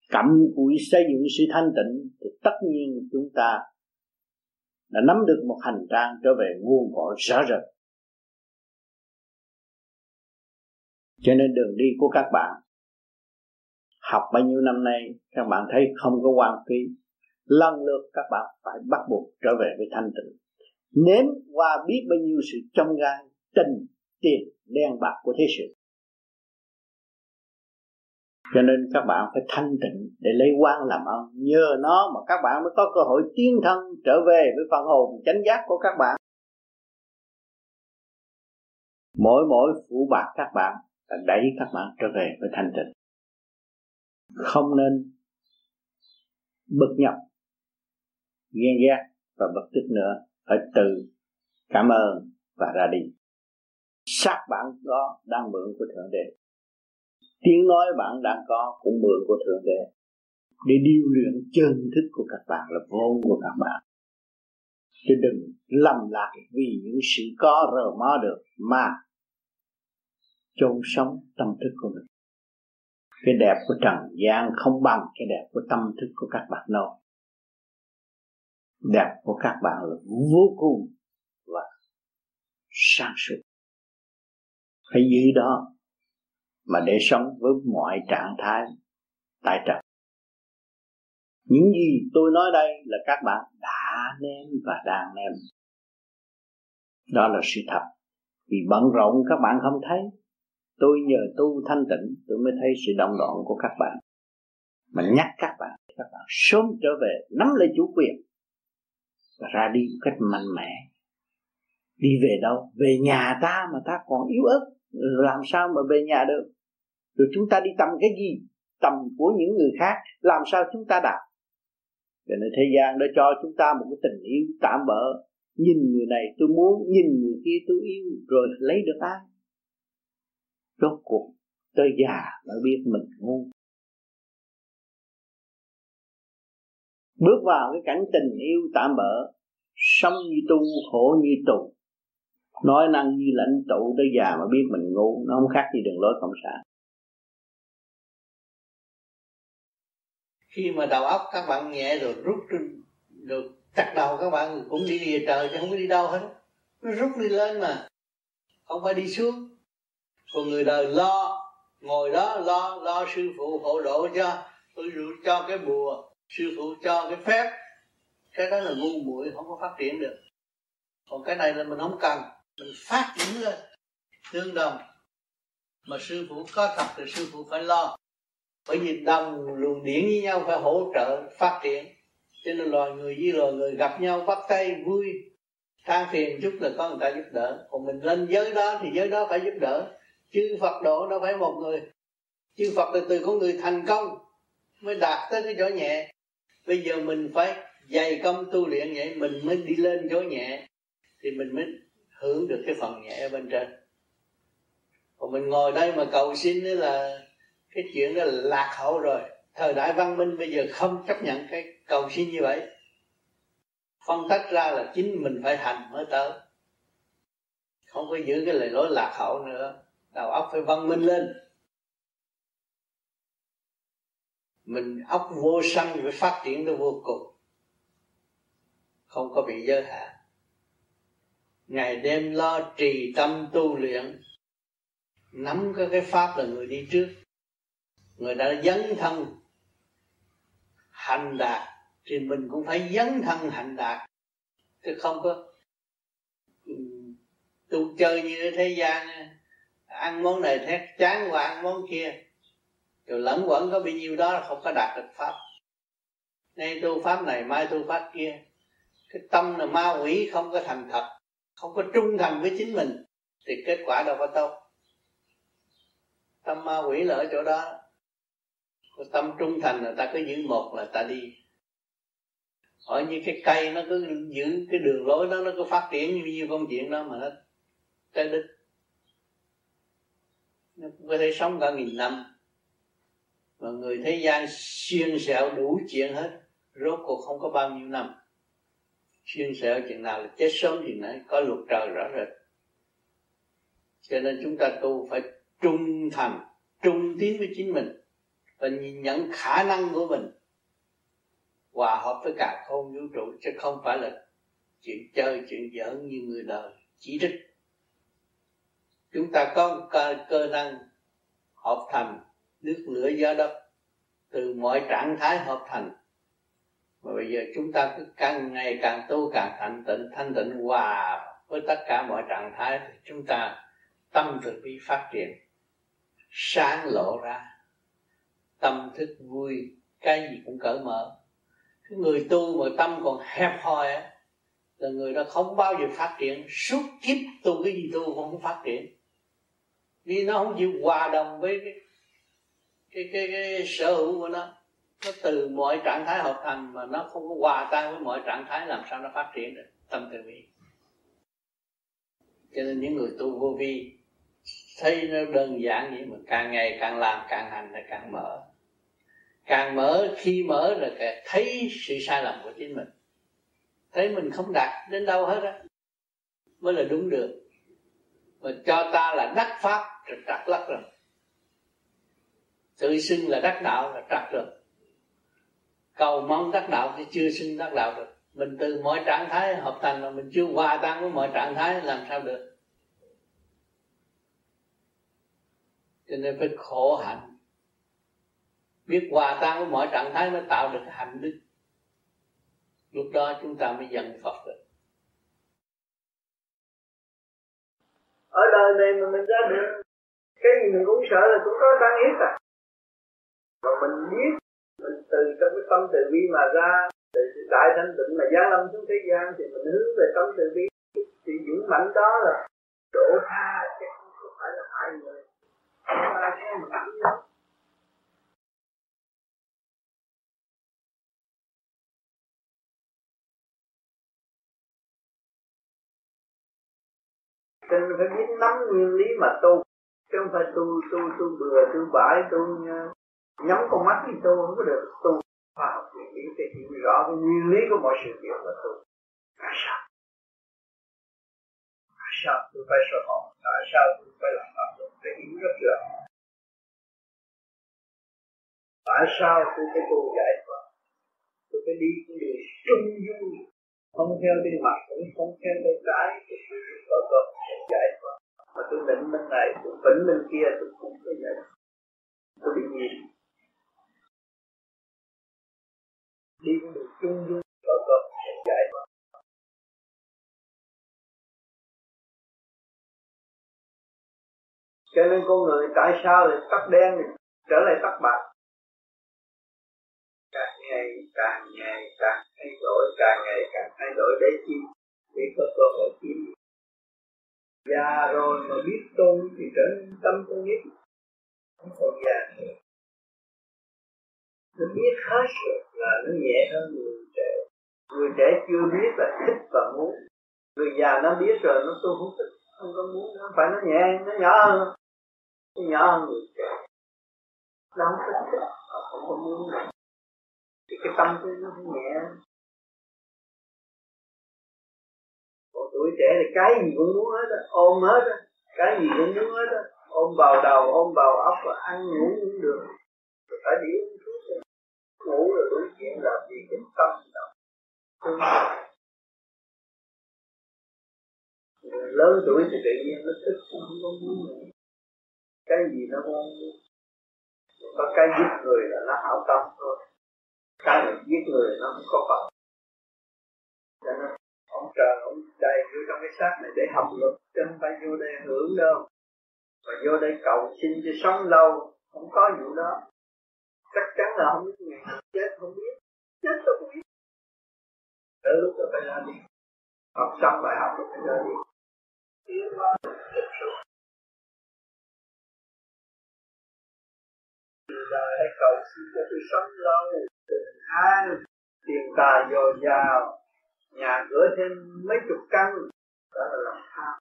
Cặm cụi xây dựng sự thanh tịnh thì tất nhiên chúng ta đã nắm được một hành trang trở về nguồn cội rõ rệt. Cho nên đường đi của các bạn học bao nhiêu năm nay, các bạn thấy không có quan phí. Lần lượt các bạn phải bắt buộc trở về với thanh tịnh. Nếm qua biết bao nhiêu sự trong gai, tình, tiền, đen bạc của thế sự. Cho nên các bạn phải thanh tịnh để lấy quan làm ơn. Nhờ nó mà các bạn mới có cơ hội tiến thân trở về với phần hồn chánh giác của các bạn. Mỗi mỗi phụ bạc các bạn là đẩy các bạn trở về với thanh tịnh không nên bực nhọc, ghen ghét và bực tức nữa. Phải từ cảm ơn và ra đi. Sắc bạn có đang mượn của thượng đế. Tiếng nói bạn đang có cũng mượn của thượng đế. Để điều luyện chân thức của các bạn là vốn của các bạn. Chứ đừng lầm lạc vì những sự có rờ mó được mà chôn sống tâm thức của mình cái đẹp của trần gian không bằng cái đẹp của tâm thức của các bạn đâu. Đẹp của các bạn là vô cùng và sáng suốt. Phải giữ đó mà để sống với mọi trạng thái tại trần những gì tôi nói đây là các bạn đã nếm và đang nếm. Đó là sự thật. Vì bận rộn các bạn không thấy tôi nhờ tu thanh tịnh, tôi mới thấy sự động loạn của các bạn. Mà nhắc các bạn các bạn sớm trở về, nắm lấy chủ quyền, và ra đi một cách mạnh mẽ. Đi về đâu? Về nhà ta mà ta còn yếu ớt, làm sao mà về nhà được? Rồi chúng ta đi tầm cái gì? Tầm của những người khác, làm sao chúng ta đạt? Cho nên thế gian đã cho chúng ta một cái tình yêu tạm bỡ nhìn người này tôi muốn, nhìn người kia tôi yêu, rồi lấy được ai? Rốt cuộc, tới già mới biết mình ngu. Bước vào cái cảnh tình yêu tạm bỡ, sống như tu, khổ như tù. Nói năng như lãnh tụ tới già mà biết mình ngu, nó không khác gì đường lối cộng sản. Khi mà đầu óc các bạn nhẹ rồi rút được chặt đầu các bạn cũng đi về trời chứ không có đi đâu hết. Nó rút đi lên mà. Không phải đi xuống còn người đời lo, ngồi đó lo lo sư phụ hộ độ cho. Tôi dụ cho cái bùa, sư phụ cho cái phép. Cái đó là ngu muội, không có phát triển được. Còn cái này là mình không cần, mình phát triển lên. Tương đồng. Mà sư phụ có thật thì sư phụ phải lo. Bởi vì đồng luồng điển với nhau phải hỗ trợ phát triển. Cho nên loài người với loài người gặp nhau bắt tay vui. Than phiền chút là có người ta giúp đỡ. Còn mình lên giới đó thì giới đó phải giúp đỡ chư Phật độ đâu phải một người. Chư Phật là từ con người thành công mới đạt tới cái chỗ nhẹ. Bây giờ mình phải dày công tu luyện vậy, mình mới đi lên chỗ nhẹ thì mình mới hưởng được cái phần nhẹ ở bên trên. Còn mình ngồi đây mà cầu xin đó là cái chuyện đó là lạc hậu rồi. Thời đại văn minh bây giờ không chấp nhận cái cầu xin như vậy. Phân tách ra là chính mình phải hành mới tới. Không có giữ cái lời lối lạc hậu nữa đầu óc phải văn minh lên. Mình óc vô sanh phải phát triển nó vô cùng. Không có bị giới hạn. Ngày đêm lo trì tâm tu luyện, nắm cái cái pháp là người đi trước. Người đã dấn thân hành đạt thì mình cũng phải dấn thân hành đạt. Chứ không có ừ, tu chơi như thế gian ăn món này thét chán qua ăn món kia. Rồi lẫn quẩn có bao nhiêu đó không có đạt được pháp. Nay tu pháp này, mai tu pháp kia. Cái tâm là ma quỷ, không có thành thật. Không có trung thành với chính mình, thì kết quả đâu có tốt. Tâm ma quỷ là ở chỗ đó. Còn tâm trung thành là ta cứ giữ một là ta đi. Hỏi như cái cây nó cứ giữ cái đường lối đó, nó cứ phát triển như như công chuyện đó mà nó tới đích có thể sống cả nghìn năm, mà người thế gian xuyên xẻo đủ chuyện hết, rốt cuộc không có bao nhiêu năm. Xuyên xẻo chuyện nào là chết sớm thì nấy có luật trời rõ rệt. Cho nên chúng ta tu phải trung thành, trung tín với chính mình và nhìn nhận khả năng của mình. Hòa hợp với cả không vũ trụ, chứ không phải là chuyện chơi, chuyện giỡn như người đời chỉ trích chúng ta có cơ, cơ năng hợp thành nước lửa gió đất từ mọi trạng thái hợp thành. Mà bây giờ chúng ta cứ càng ngày càng tu càng thanh tịnh thanh tịnh hòa với tất cả mọi trạng thái thì chúng ta tâm từ bi phát triển sáng lộ ra. Tâm thức vui cái gì cũng cởi mở. Cái người tu mà tâm còn hẹp hòi á là người đó không bao giờ phát triển. Suốt kiếp tu cái gì tu cũng không phát triển vì nó không chịu hòa đồng với cái cái cái, cái sở hữu của nó. Nó từ mọi trạng thái hợp thành mà nó không có hòa tan với mọi trạng thái làm sao nó phát triển được tâm từ bi. Cho nên những người tu vô vi thấy nó đơn giản vậy mà càng ngày càng làm càng hành là càng mở. Càng mở khi mở là càng thấy sự sai lầm của chính mình. Thấy mình không đạt đến đâu hết á mới là đúng được mà cho ta là đắc pháp là trật lắc rồi. Tự xưng là đắc đạo là trật rồi. Cầu mong đắc đạo thì chưa xưng đắc đạo được. Mình từ mọi trạng thái hợp thành mà mình chưa hòa tan với mọi trạng thái làm sao được? Cho nên phải khổ hạnh. Biết hòa tan với mọi trạng thái mới tạo được hạnh đức. Lúc đó chúng ta mới dần Phật được. Ở đời này mà mình ra được, cái gì mình cũng sợ là cũng có tăng ít à. Mà mình biết, mình từ trong cái tâm từ bi mà ra, từ sự đại thanh tịnh mà giáng lâm xuống thế gian, thì mình hướng về tâm từ bi. Thì dũng mạnh đó là đổ tha, chứ không phải là hại người. Không ai nghe mình cho nên phải biết nắm nguyên lý mà tu. Chứ không phải tu tu tu bừa, tu bãi, tu ờ, nhắm con mắt thì tu, không có được tu. Khoa học nguyên lý phải hiểu rõ cái nguyên lý của mọi sự việc là tu. Tại sao? Tại sao tôi phải sửa họ tại sao tôi phải làm pháp luật phải hiểu rất rõ tại sao tôi phải tu giải thoát tôi phải đi con đường trung dung không theo đi mặt cũng không theo bên trái thì có cơ hội giải thoát mà tôi định bên này, tôi tỉnh bên kia, tôi cũng có giải tôi bị nhìn đi con đường chung dung có cơ hội giải thoát cho nên con người tại sao lại tắt đen trở lại tắt bạc? Càng ngày càng ngày, càng thay đổi, càng ngày càng thay đổi để chi để có cơ hội chi già rồi mà biết tu thì trở nên tâm con nít không còn già nữa nó biết hết rồi, là nó nhẹ hơn người trẻ. Người trẻ chưa biết là thích và muốn. Người già nó biết rồi, nó tu không thích, không có muốn. Nó phải nó nhẹ, nó nhỏ hơn. Nó nhỏ hơn người trẻ. Nó không thích nó không có muốn. Nữa thì cái tâm tôi nó không nhẹ. Tuổi trẻ thì cái gì cũng muốn hết á, ôm hết á, cái gì cũng muốn hết á, ôm vào đầu, ôm vào óc và ăn ngủ cũng được. Rồi phải đi uống thuốc rồi ngủ rồi đối chuyện làm gì cũng tâm động. Lớn tuổi thì tự nhiên nó thích không có muốn nữa. Cái gì nó không muốn. Có cái giết người là nó hảo tâm thôi. Cái giết người nó không có phật. Cho nên trời, ông đầy vô trong cái xác này để học luật, chứ không phải vô đây hưởng đâu. Và vô đây cầu xin cho sống lâu, không có vụ đó. Chắc chắn là không biết ngày nào chết, không biết. Chết tôi không biết. Tới lúc đó phải ra đi. Học xong bài học rồi phải ra đi. Tiến hóa tiếp giờ hãy cầu xin cho tôi sống lâu, bình an, tiền tài dồi dào nhà cửa thêm mấy chục căn. Đó là lòng tham.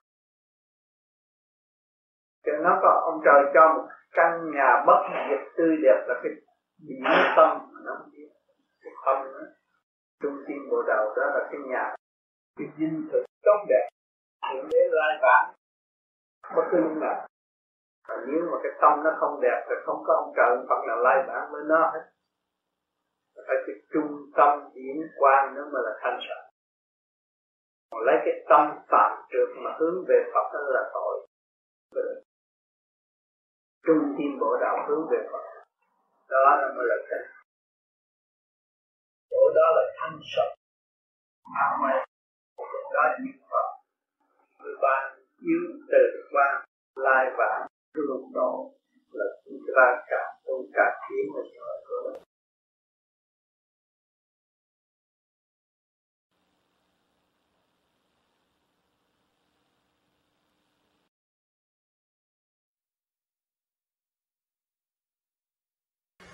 Cho nó có, ông trời cho một căn nhà bất diệt tươi đẹp là cái điểm tâm mà nó không biết. Cái tâm đó trung tâm bộ đầu đó là cái nhà cái dinh thực tốt đẹp. Thượng đế lai vãng. Bất cứ lúc nào. Và nếu mà cái tâm nó không đẹp thì không có ông trời Phật nào lai vãng với nó hết. Phải cái trung tâm điển quan nó mới là thanh sạch còn lấy cái tâm phạm trượt mà hướng về Phật đó là tội. Trung tâm bộ đạo hướng về Phật. Đó là mới là thanh chỗ đó là thanh sạch. À mày đó là niệm Phật. Người ban yếu từ quan lai vãng luân độ là chúng ta càng tu càng tiến là nhờ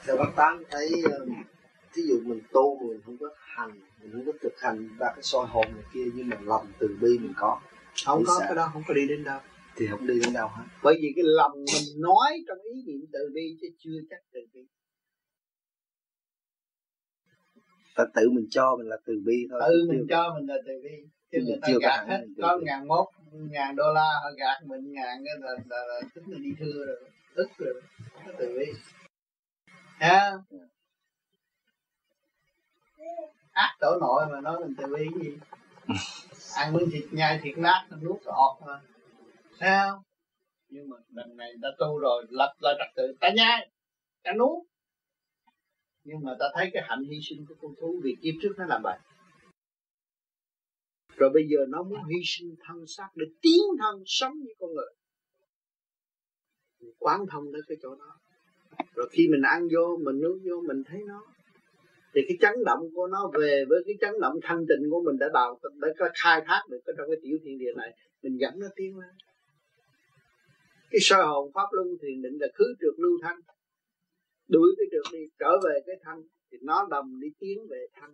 theo bác tám thấy ví dụ mình tu mình không có hành mình không có thực hành ra cái soi hồn này kia nhưng mà lòng từ bi mình có không có cái đó không có đi đến đâu. Thì không đi đến đâu hết. Bởi vì cái lòng mình nói trong ý niệm từ bi chứ chưa chắc từ bi. Ta tự mình cho mình là từ bi thôi tự mình cho mình là từ bi. Chứ người ta gạt hết có ngàn mốt ngàn đô la họ gạt mình ngàn cái là, là, là tính là đi thưa rồi tức rồi từ bi ha ác tổ nội mà nói mình từ bi gì? Ăn miếng thịt nhai thịt nát nó nuốt ọt mà sao nhưng mà lần này ta tu rồi lập lại trật tự. Ta nhai ta nuốt. Nhưng mà ta thấy cái hạnh hy sinh của con thú vì kiếp trước nó làm vậy rồi bây giờ nó muốn hy sinh thân xác để tiến thân sống như con người. Quán thông tới cái chỗ đó rồi khi mình ăn vô mình nuốt vô mình thấy nó thì cái chấn động của nó về với cái chấn động thanh tịnh của mình đã đào đã có khai thác được trong cái tiểu thiên địa này mình dẫn nó tiến lên. Cái soi hồn pháp luân thiền định là khứ trượt lưu thanh. Đuổi cái trượt đi trở về cái thanh thì nó đầm đi tiến về thanh.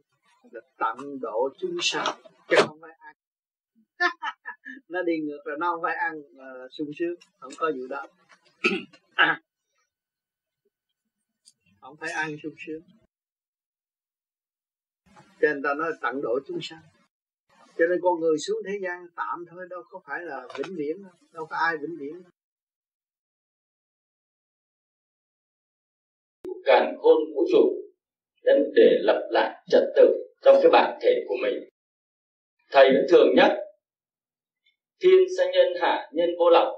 Là tận độ chúng sanh chứ không phải ăn. Nó đi ngược là nó không phải ăn uh, sung sướng không có vụ đó. không phải ăn sung sướng cho nên ta nói tận độ chúng sanh. Cho nên con người xuống thế gian tạm thôi đâu có phải là vĩnh viễn đâu, đâu có ai vĩnh viễn đâu. càn khôn vũ trụ đến để lập lại trật tự trong cái bản thể của mình. Thầy vẫn thường nhắc thiên sanh nhân hạ nhân vô lọc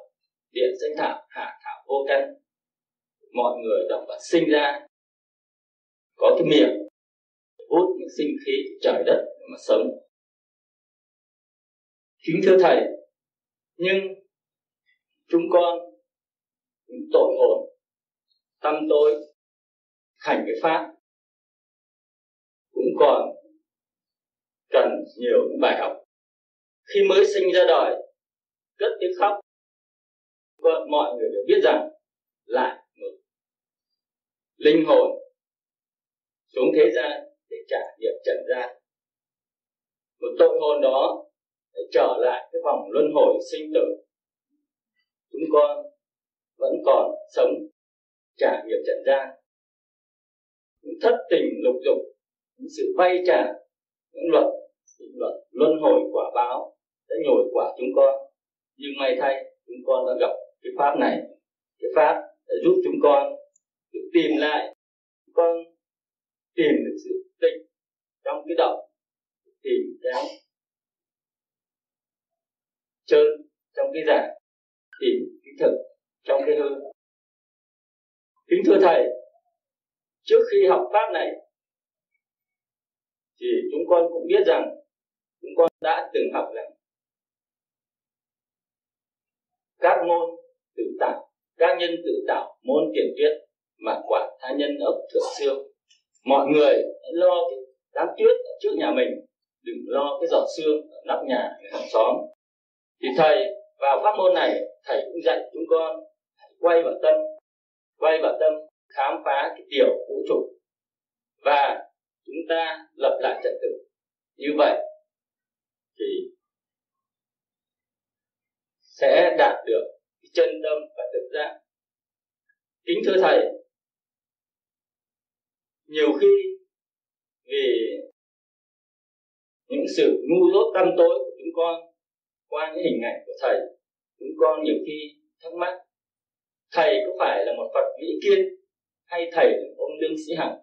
điện sanh thảo hạ thảo vô căn. Mọi người động vật sinh ra có cái miệng hút những sinh khí trời đất mà sống. Kính thưa thầy, nhưng chúng con những tội hồn, tâm tôi hành cái pháp. Cũng còn cần nhiều những bài học. Khi mới sinh ra đời, cất tiếng khóc mọi người đều biết rằng lại một linh hồn xuống thế gian để trả nghiệp trần gian. Một tội hồn đó để trở lại cái vòng luân hồi sinh tử. Chúng con vẫn còn sống trả nghiệp trần gian. Những thất tình lục dục, những sự vay trả, những luật những luật luân hồi quả báo đã nhồi quả chúng con. Nhưng may thay, chúng con đã gặp cái pháp này. Cái pháp đã giúp chúng con được tìm lại con tìm được sự tịnh trong cái động tìm cái trơn trong cái giả tìm cái thực trong cái hư. Kính thưa thầy, trước khi học pháp này, thì chúng con cũng biết rằng chúng con đã từng học rằng các môn tự tạo, các nhân tự tạo môn tiền tuyết mà quả tha nhân ốc thượng siêu mọi người lo cái đám tuyết ở trước nhà mình. Đừng lo cái giọt xương ở nóc nhà hàng xóm. Thì thầy vào pháp môn này, thầy cũng dạy chúng con quay vào tâm. Quay vào tâm, khám phá cái điều vũ trụ. Và chúng ta lập lại trật tự. Như vậy thì sẽ đạt được cái chân tâm và tự giác. Kính thưa thầy nhiều khi vì những sự ngu dốt tâm tối của chúng con qua những hình ảnh của thầy, chúng con nhiều khi thắc mắc, thầy có phải là một phật vĩ kiên hay thầy là một ông lương sĩ hằng?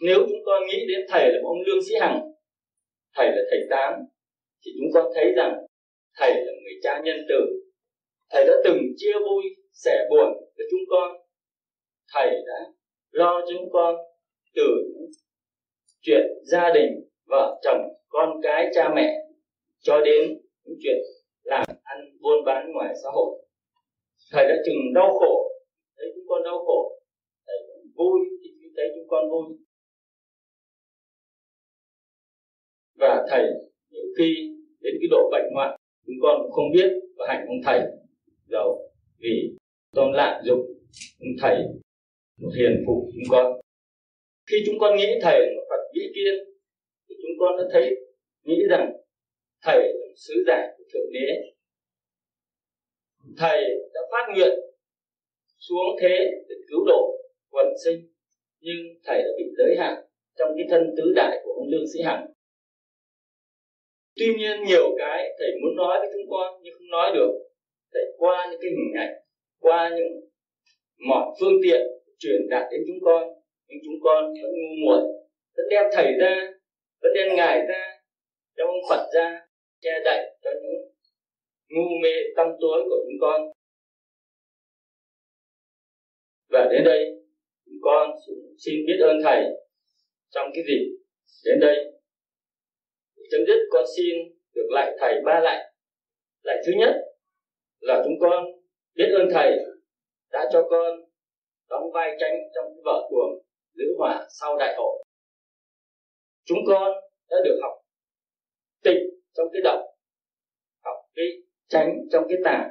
Nếu chúng con nghĩ đến thầy là một ông lương sĩ hằng, thầy là thầy tám, thì chúng con thấy rằng thầy là người cha nhân từ. Thầy đã từng chia vui, sẻ buồn với chúng con. Thầy đã lo cho chúng con từ chuyện gia đình vợ chồng, con cái, cha mẹ, cho đến những chuyện làm ăn buôn bán ngoài xã hội. Thầy đã chừng đau khổ, thấy chúng con đau khổ, thầy cũng vui khi thấy chúng con vui. Và thầy nhiều khi đến cái độ bệnh hoạn, chúng con cũng không biết và hành ông thầy. Đâu? Vì con lạm dụng ông thầy một hiền phụ chúng con. Khi chúng con nghĩ thầy là một phật vĩ kiên thì chúng con đã thấy, nghĩ rằng thầy là một sứ giả của thượng đế. Thầy đã phát nguyện xuống thế để cứu độ quần sinh, nhưng thầy đã bị giới hạn trong cái thân tứ đại của ông lương sĩ hằng. Tuy nhiên nhiều cái thầy muốn nói với chúng con nhưng không nói được. Thầy qua những cái hình ảnh, qua những mọi phương tiện truyền đạt đến chúng con. Nhưng chúng con vẫn ngu muội, vẫn đem thầy ra, vẫn đem ngài ra, đem ông phật ra, che đậy cho những ngu mê tâm tối của chúng con. Và đến đây, chúng con xin biết ơn thầy trong cái dịp đến đây. Chấm dứt, con xin được lại thầy ba lại. Lại thứ nhất là chúng con biết ơn thầy đã cho con đóng vai tranh trong cái vở tuồng lữ hòa sau đại hội. Chúng con đã được học tịnh trong cái động, học cái tránh trong cái tà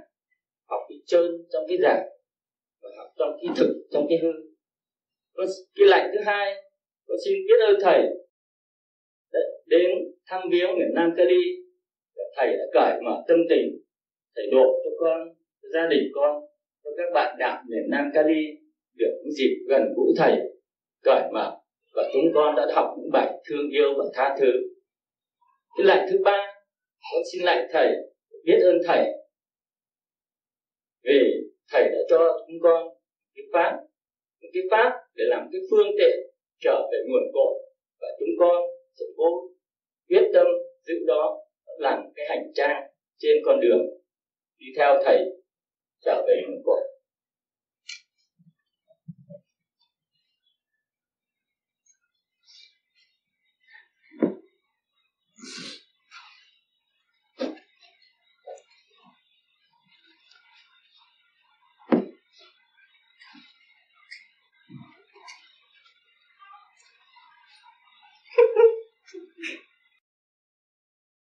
học cái trơn trong cái giả và học trong cái thực, trong cái hư. Con cái lạnh thứ hai con xin biết ơn thầy đã đến thăm viếng miền Nam Cali thầy đã cởi mở tâm tình, thầy độ cho con cho gia đình con, cho các bạn đạo miền Nam Cali được những dịp gần gũi thầy, cởi mở, và chúng con đã học những bài thương yêu và tha thứ. Cái lạnh thứ ba, con xin lại thầy, biết ơn thầy. Vì thầy đã cho chúng con cái pháp một cái pháp để làm cái phương tiện trở về nguồn cội, và chúng con sẽ cố quyết tâm giữ đó làm cái hành trang trên con đường đi theo thầy trở về nguồn cội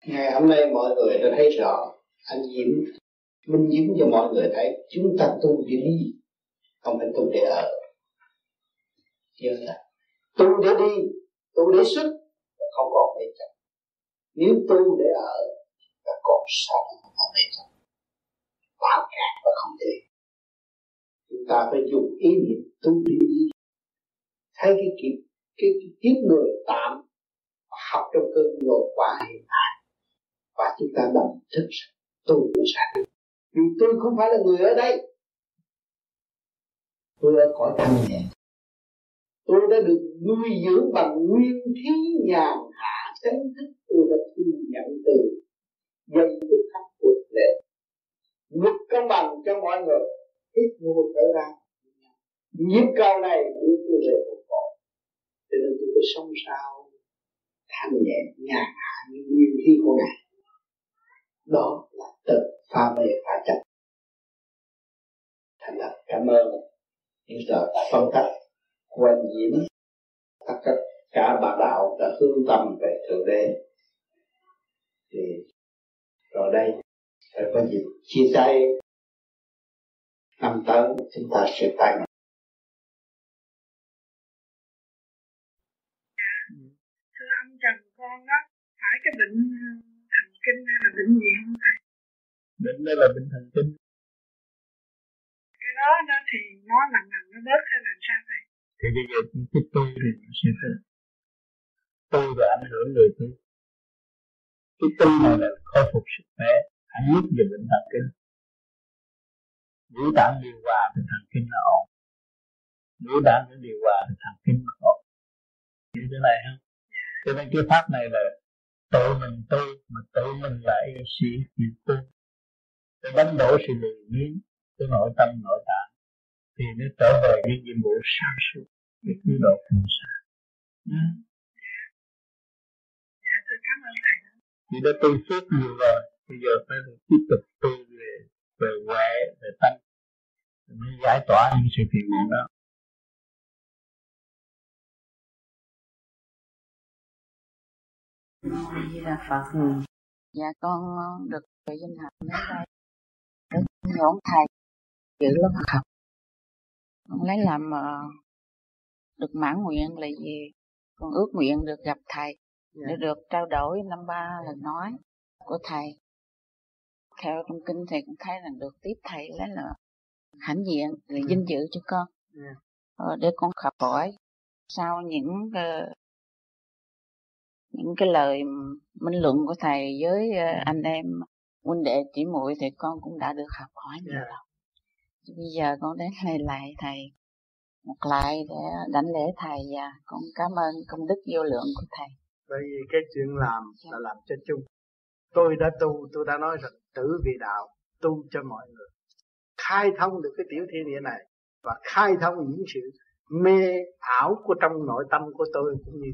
ngày hôm nay mọi người đã thấy rõ anh Diễm minh diễm cho mọi người thấy chúng ta tu để đi không phải tu để ở. Chưa là tu để đi tu để xuất không còn để chấp nếu tu để ở ta còn sống và mê chấp bảo cạn và không thể. Chúng ta phải dùng ý niệm tu để đi. Thấy cái kiếp cái, cái kiếp người tạm học trong cơn ngồi quả hiện tại và chúng ta đồng thức tôi cũng sai vì tôi không phải là người ở đây, tôi ở cõi thanh nhẹ. Tôi đã được nuôi dưỡng bằng nguyên khí nhàn hạ chánh thức, tôi đã thu nhận từ dây thức khắc của lệ luật công bằng cho mọi người hít vô thở ra nhiếp cầu này đưa tôi về một cõi cho nên tôi có sống sao thanh nhẹ, nhàn hạ như nguyên khí của ngài đó là tự pha mê pha chấp. Thành thật, cảm ơn. Những giờ phân tích quan diễn tất cả bà đạo đã hướng tâm về thượng đế. Thì rồi đây sẽ có dịp chia tay. Năm tới, chúng ta sẽ tay mặt. Thưa ông chồng con đó phải cái bệnh kinh hay là bệnh gì không thầy? Bệnh đây là bệnh thần kinh. Cái đó đó thì nó lần lần nó bớt hay làm sao thầy? Thì bây giờ cái tôi thì nó sẽ phải tôi và ảnh hưởng người tôi. Cái tôi này là khôi phục sức khỏe hãy lúc về bệnh thần kinh. Ngũ tạng điều hòa thì thần kinh nó ổn. Ngũ tạng nó điều hòa thì thần kinh nó ổn. Như thế này không cho nên cái pháp này là tự mình tôi mà tự mình là yêu sĩ chịu tu để đánh đổ sự lười biếng cái nội tâm nội tạng thì nó trở về cái nhiệm vụ sáng suốt để cứu độ chúng sanh. Ừ. Dạ, tôi cảm ơn thầy. Chị đã tu suốt nhiều rồi, bây giờ phải tiếp tục tu về về huệ, về tâm, mới giải tỏa những sự phiền muộn đó. Di Đà Phật. Ừ. Dạ con được về danh học đến đây. Được nhổn thầy giữ lớp học. Con lấy làm uh, được mãn nguyện là gì? Con ước nguyện được gặp thầy yeah. để dạ. được trao đổi năm ba lời nói của thầy. Theo trong kinh thầy cũng thấy là được tiếp thầy lấy là hãnh diện là dạ. vinh dự cho con. Yeah. Dạ. Ờ, để con học hỏi sau những uh, những cái lời minh luận của thầy với ờ, anh em huynh đệ chỉ muội thì con cũng đã được học hỏi nhiều yeah. rồi. Bây giờ con đến đây lại thầy một lại để đảnh lễ thầy và con cảm ơn công đức vô lượng của thầy. Bởi vì cái chuyện làm yeah. là làm cho chung. Tôi đã tu, tôi đã nói rằng tử vì đạo, tu cho mọi người. Khai thông được cái tiểu thiên địa này và khai thông những sự mê ảo của trong nội tâm của tôi cũng như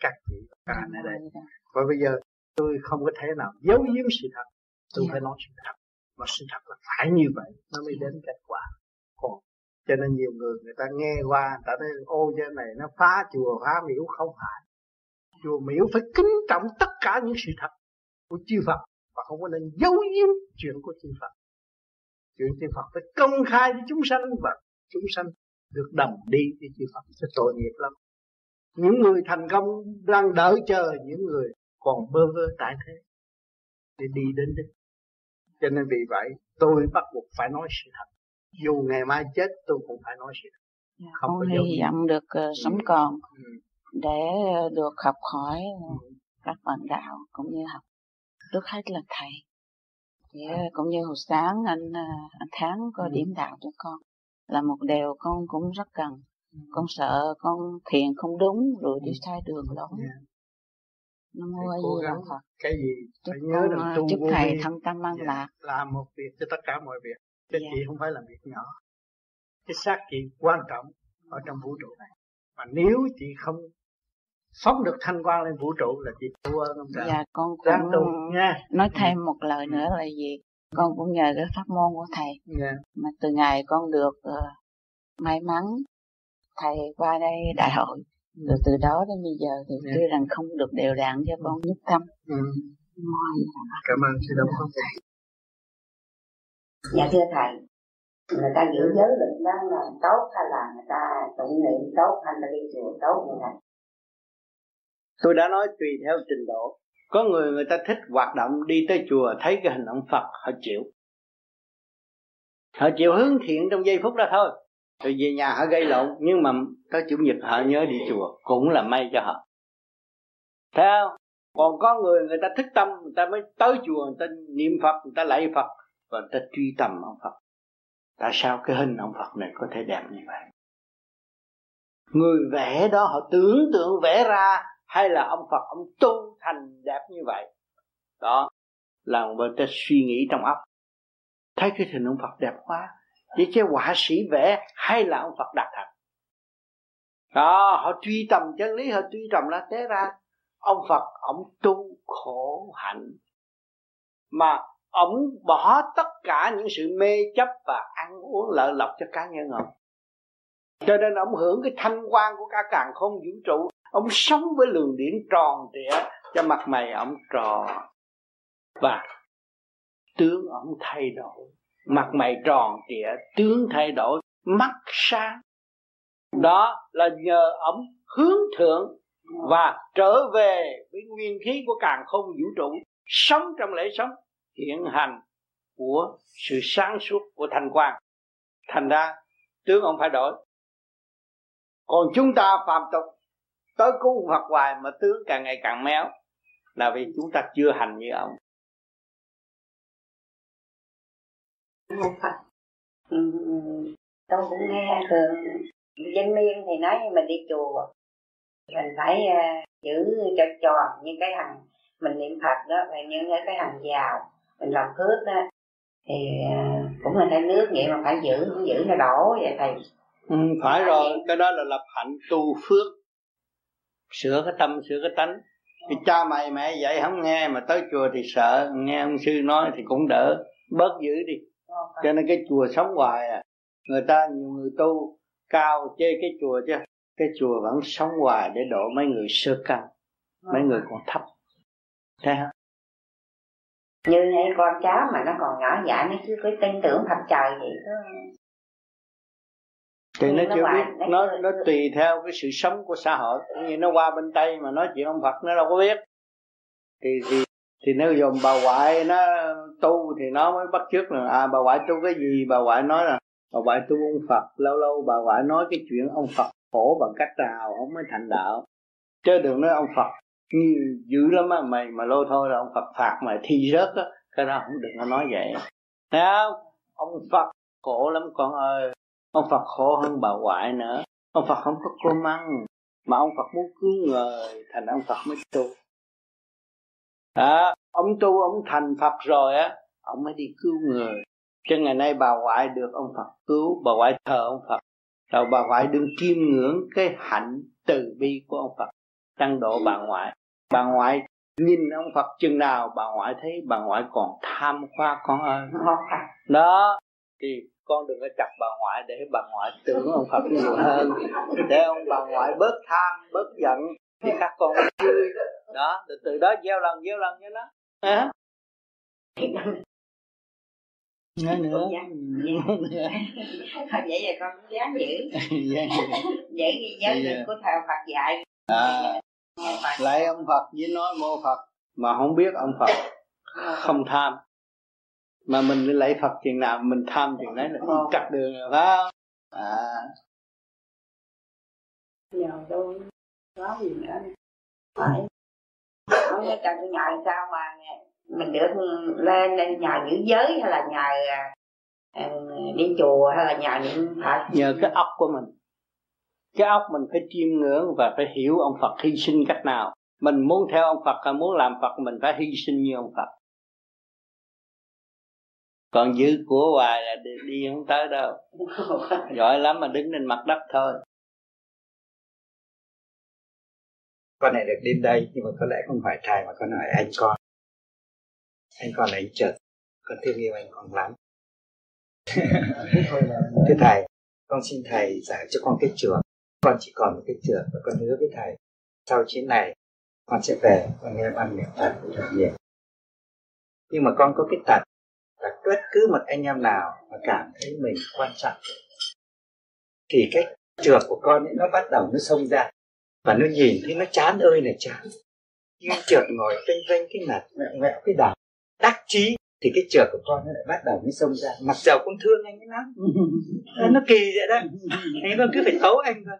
các vị các anh ở đây. Và bây giờ tôi không có thể nào giấu giếm sự thật. Tôi yeah. phải nói sự thật. Và sự thật là phải như vậy nó mới đến kết quả. Còn cho nên nhiều người người ta nghe qua người ta nói ô cái này nó phá chùa phá miễu không phải. Chùa miễu phải kính trọng tất cả những sự thật của chư Phật và không có nên giấu giếm chuyện của chư Phật. Chuyện chư Phật phải công khai với chúng sanh và chúng sanh được đồng đi với chư Phật. Sẽ tội nghiệp lắm những người thành công đang đợi chờ những người còn bơ vơ tại thế để đi đến đích cho nên vì vậy tôi bắt buộc phải nói sự thật dù ngày mai chết tôi cũng phải nói sự thật dạ, không con hy vọng được uh, sống còn ừ. để được học hỏi ừ. các bạn đạo cũng như học trước hết là thầy thì, à. cũng như hồi sáng anh uh, anh tháng có ừ. điểm đạo cho con là một điều con cũng rất cần con sợ con thiền không đúng rồi đi ừ. sai đường lối yeah. Dạ. nam mô a di đà phật cái gì chúc phải nhớ rằng tu chúc thầy thân tâm an yeah. lạc làm một việc cho tất cả mọi việc chứ yeah. Dạ. chị không phải là việc nhỏ cái xác chị quan trọng ở trong vũ trụ này mà nếu chị không phóng được thanh quan lên vũ trụ là chị thua không trời dạ con cũng tu, nha. nói ừ. thêm một lời nữa là gì con cũng nhờ cái pháp môn của thầy yeah. mà từ ngày con được uh, may mắn thầy qua đây đại hội. Rồi từ đó đến bây giờ thì yeah. tuy rằng không được đều đặn cho con nhất tâm. Ừ. cảm ơn sư đông không thầy dạ thưa thầy người ta giữ giới định đang làm tốt hay là người ta tụng niệm tốt hay là đi chùa tốt như này tôi đã nói tùy theo trình độ. Có người người ta thích hoạt động đi tới chùa thấy cái hình ông Phật họ chịu. Họ chịu hướng thiện trong giây phút đó thôi rồi về nhà họ gây lộn, nhưng mà tới chủ nhật họ nhớ đi chùa, cũng là may cho họ. Thấy không? Còn có người người ta thức tâm, người ta mới tới chùa, người ta niệm phật, người ta lạy phật, và người ta truy tầm ông phật. Tại sao cái hình ông phật này có thể đẹp như vậy? Người vẽ đó, họ tưởng tượng vẽ ra hay là ông phật, ông tu thành đẹp như vậy? Đó là người ta suy nghĩ trong óc. Thấy cái hình ông phật đẹp quá chỉ cái họa sĩ vẽ hay là ông Phật đặt thật đó, họ truy tầm chân lý, họ truy tầm là thế ra. Ông Phật, ông tu khổ hạnh. Mà ông bỏ tất cả những sự mê chấp và ăn uống lợi lộc cho cá nhân ông. Cho nên ông hưởng cái thanh quan của cả càng không vũ trụ. Ông sống với luồng điển tròn trịa cho mặt mày ông tròn. Và tướng ông thay đổi mặt mày tròn trịa, tướng thay đổi, mắt sáng. Đó là nhờ ông hướng thượng và trở về với nguyên khí của càng không vũ trụ, sống trong lễ sống hiện hành của sự sáng suốt của thanh quan thành ra, tướng ông phải đổi. Còn chúng ta phạm tục, tới cứu Phật hoài mà tướng càng ngày càng méo, là vì chúng ta chưa hành như ông. Không Phật ừ, tôi cũng nghe thường dân miên thì nói mình đi chùa. Mình phải uh, giữ cho tròn như cái hàng mình niệm phật đó và những cái hàng rào mình làm phước đó. Thì uh, cũng là cái nước vậy mà phải giữ không giữ nó đổ vậy thầy. Ừ, phải rồi. cái đó là lập hạnh tu phước sửa cái tâm sửa cái tánh. Thì cha mày mẹ dạy không nghe mà tới chùa thì sợ nghe ông sư nói thì cũng đỡ. Bớt giữ đi cho nên cái chùa sống hoài à người ta nhiều người tu cao chê cái chùa chứ cái chùa vẫn sống hoài để độ mấy người sơ căn mấy người còn thấp. Thấy không? Như này con cháu mà nó còn nhỏ dại nó chưa có tin tưởng Phật trời vậy đó thì nó chưa biết nó nó tùy theo cái sự sống của xã hội. Cũng như nó qua bên tây mà nói chuyện ông phật nó đâu có biết. Thì thì thì nếu dùng bà ngoại nó tu thì nó mới bắt chước là à bà ngoại tu cái gì? Bà ngoại nói là, bà ngoại tu ông phật. Lâu lâu bà ngoại nói cái chuyện ông phật khổ bằng cách nào ông mới thành đạo. Chứ đừng nói ông phật như dữ lắm á, mày mà lô thôi là ông phật phạt mày thi rớt á. Cái đó không đừng có nói vậy. Thấy không? Ông phật khổ lắm con ơi. Ông phật khổ hơn bà ngoại nữa. Ông phật không có cơm ăn, mà ông phật muốn cứu người, thành ông phật mới tu à, ông tu ông thành phật rồi á ông mới đi cứu người. Cho ngày nay bà ngoại được ông phật cứu bà ngoại thờ ông phật. Rồi bà ngoại đừng chiêm ngưỡng cái hạnh từ bi của ông phật tăng độ bà ngoại. Bà ngoại nhìn ông phật chừng nào bà ngoại thấy bà ngoại còn tham khoa con ơi. Đó thì con đừng có chặt bà ngoại để bà ngoại tưởng ông Phật nhiều hơn. Để ông bà ngoại bớt tham bớt giận thì các con vui. Đó từ từ đó gieo lần gieo lần cho nó. À. Nói nữa. Vậy là con cũng dám giữ. Vậy thì giới định của thầy Phật dạy. À, lại ông Phật với nói mô Phật mà không biết ông Phật không tham. Mà mình lấy Phật chừng nào mình tham chừng đấy là chặt đường rồi phải không? À. Nhờ tôi có gì nữa phải. Không biết cần nhờ sao mà mình được lên lên nhờ giữ giới hay là nhờ à, đi chùa hay là nhờ niệm phật nhờ cái óc của mình. Cái óc mình phải chiêm ngưỡng và phải hiểu ông Phật hy sinh cách nào. Mình muốn theo ông Phật hay muốn làm Phật mình phải hy sinh như ông Phật. Còn dư của hoài là đi, đi không tới đâu. Giỏi lắm mà đứng trên mặt đất thôi con này được đến đây nhưng mà có lẽ không phải thầy mà con hỏi anh con. Anh con là anh chợt con thương yêu anh con lắm. Thưa thầy con xin thầy giải cho con cái trường. Con chỉ còn một cái trường và con hứa với thầy. Sau chuyến này con sẽ về con nghe ban niệm phật thật nhiều. Nhưng mà con có cái tật là bất cứ một anh em nào mà cảm thấy mình quan trọng thì cái trượt của con ấy nó bắt đầu nó xông ra và nó nhìn thấy nó chán ơi là chán. Nhưng trượt ngồi vênh vênh cái mặt vẹo vẹo cái đầu đắc chí, thì cái trượt của con nó lại bắt đầu nó xông ra. Mặc dầu con thương anh ấy lắm. Nó kỳ vậy đó. Anh con cứ phải tấu anh thôi.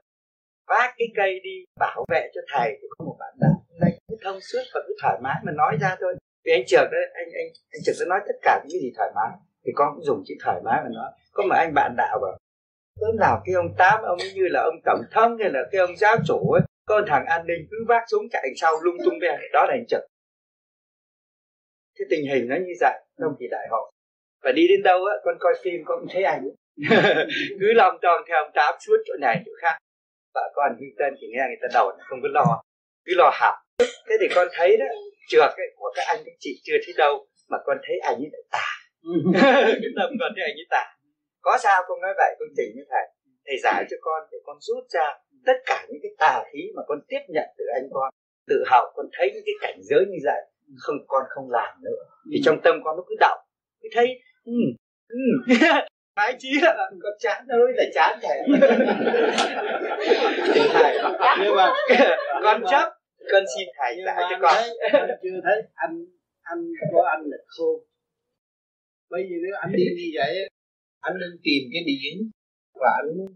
Vác cái cây đi, bảo vệ cho thầy. Thì có một bạn đạo đây cứ thông suốt và cứ thoải mái mà nói ra thôi. Vì anh trượt đấy anh anh anh trượt đã nói tất cả những gì thoải mái. Thì con cũng dùng chữ thoải mái mà nói. Có mà anh bạn đạo bảo tớ nào cái ông tám, ông như là ông tổng thống hay là cái ông giáo chủ ấy có thằng an ninh cứ vác súng chạy sau lung tung về đó là anh trực. Cái tình hình nó như vậy trong kỳ đại hội và đi đến đâu á con coi phim con cũng thấy anh. Cứ lòng tròn theo ông tám suốt chỗ này chỗ khác. Vợ con hư tên thì nghe người ta đầu không có lo. Cứ lo học thế thì con thấy đó trượt ấy, của các anh các chị chưa thấy đâu mà con thấy anh ấy lại tà. Cái tâm con thấy anh ấy tà. Có sao con nói vậy con chỉnh với thầy. Thầy giải cho con để con rút ra tất cả những cái tà khí mà con tiếp nhận từ anh con tự học con thấy những cái cảnh giới như vậy không con không làm nữa. Thì trong tâm con nó cứ động cứ thấy ừ, ừ. phải chi là con chán nó là chán thầy nhưng mà con chấp con xin thầy dạy cho con. chưa thấy anh anh của anh là khôn. Bởi vì nếu anh đi như vậy anh nên tìm cái điển và anh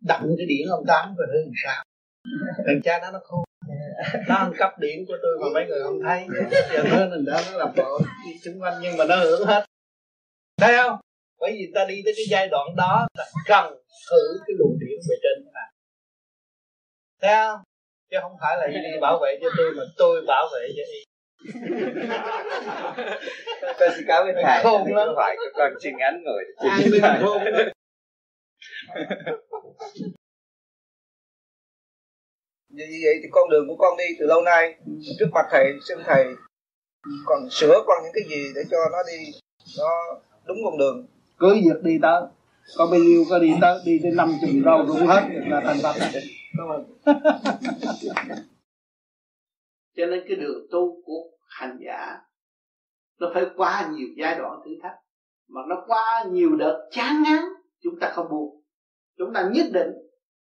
đậm cái điển ông tám rồi hơn sao. Thằng cha nó nó khôn. Nó ăn cắp điển của tôi mà mấy người không thấy. Giờ nó mình đã nó làm bộ chúng quanh nhưng mà nó hưởng hết. Thấy không? Bởi vì ta đi tới cái giai đoạn đó ta cần thử cái luồng điển về trên thế nào thấy không? Chứ không phải là đi bảo vệ cho tôi mà tôi bảo vệ cho y. Con xin cảm ơn thầy. Khôn lắm. phải con xin ngắn ngồi ai đừng khôn như vậy thì con đường của con đi từ lâu nay trước mặt thầy xin thầy còn sửa con những cái gì để cho nó đi nó đúng con đường. Cứ việc đi tới có bao nhiêu có đi tới đi tới năm chục rau rụng hết là thành phật đúng cho nên cái đường tu của hành giả nó phải qua nhiều giai đoạn thử thách mà nó qua nhiều đợt chán ngán chúng ta không buồn. Chúng ta nhất định,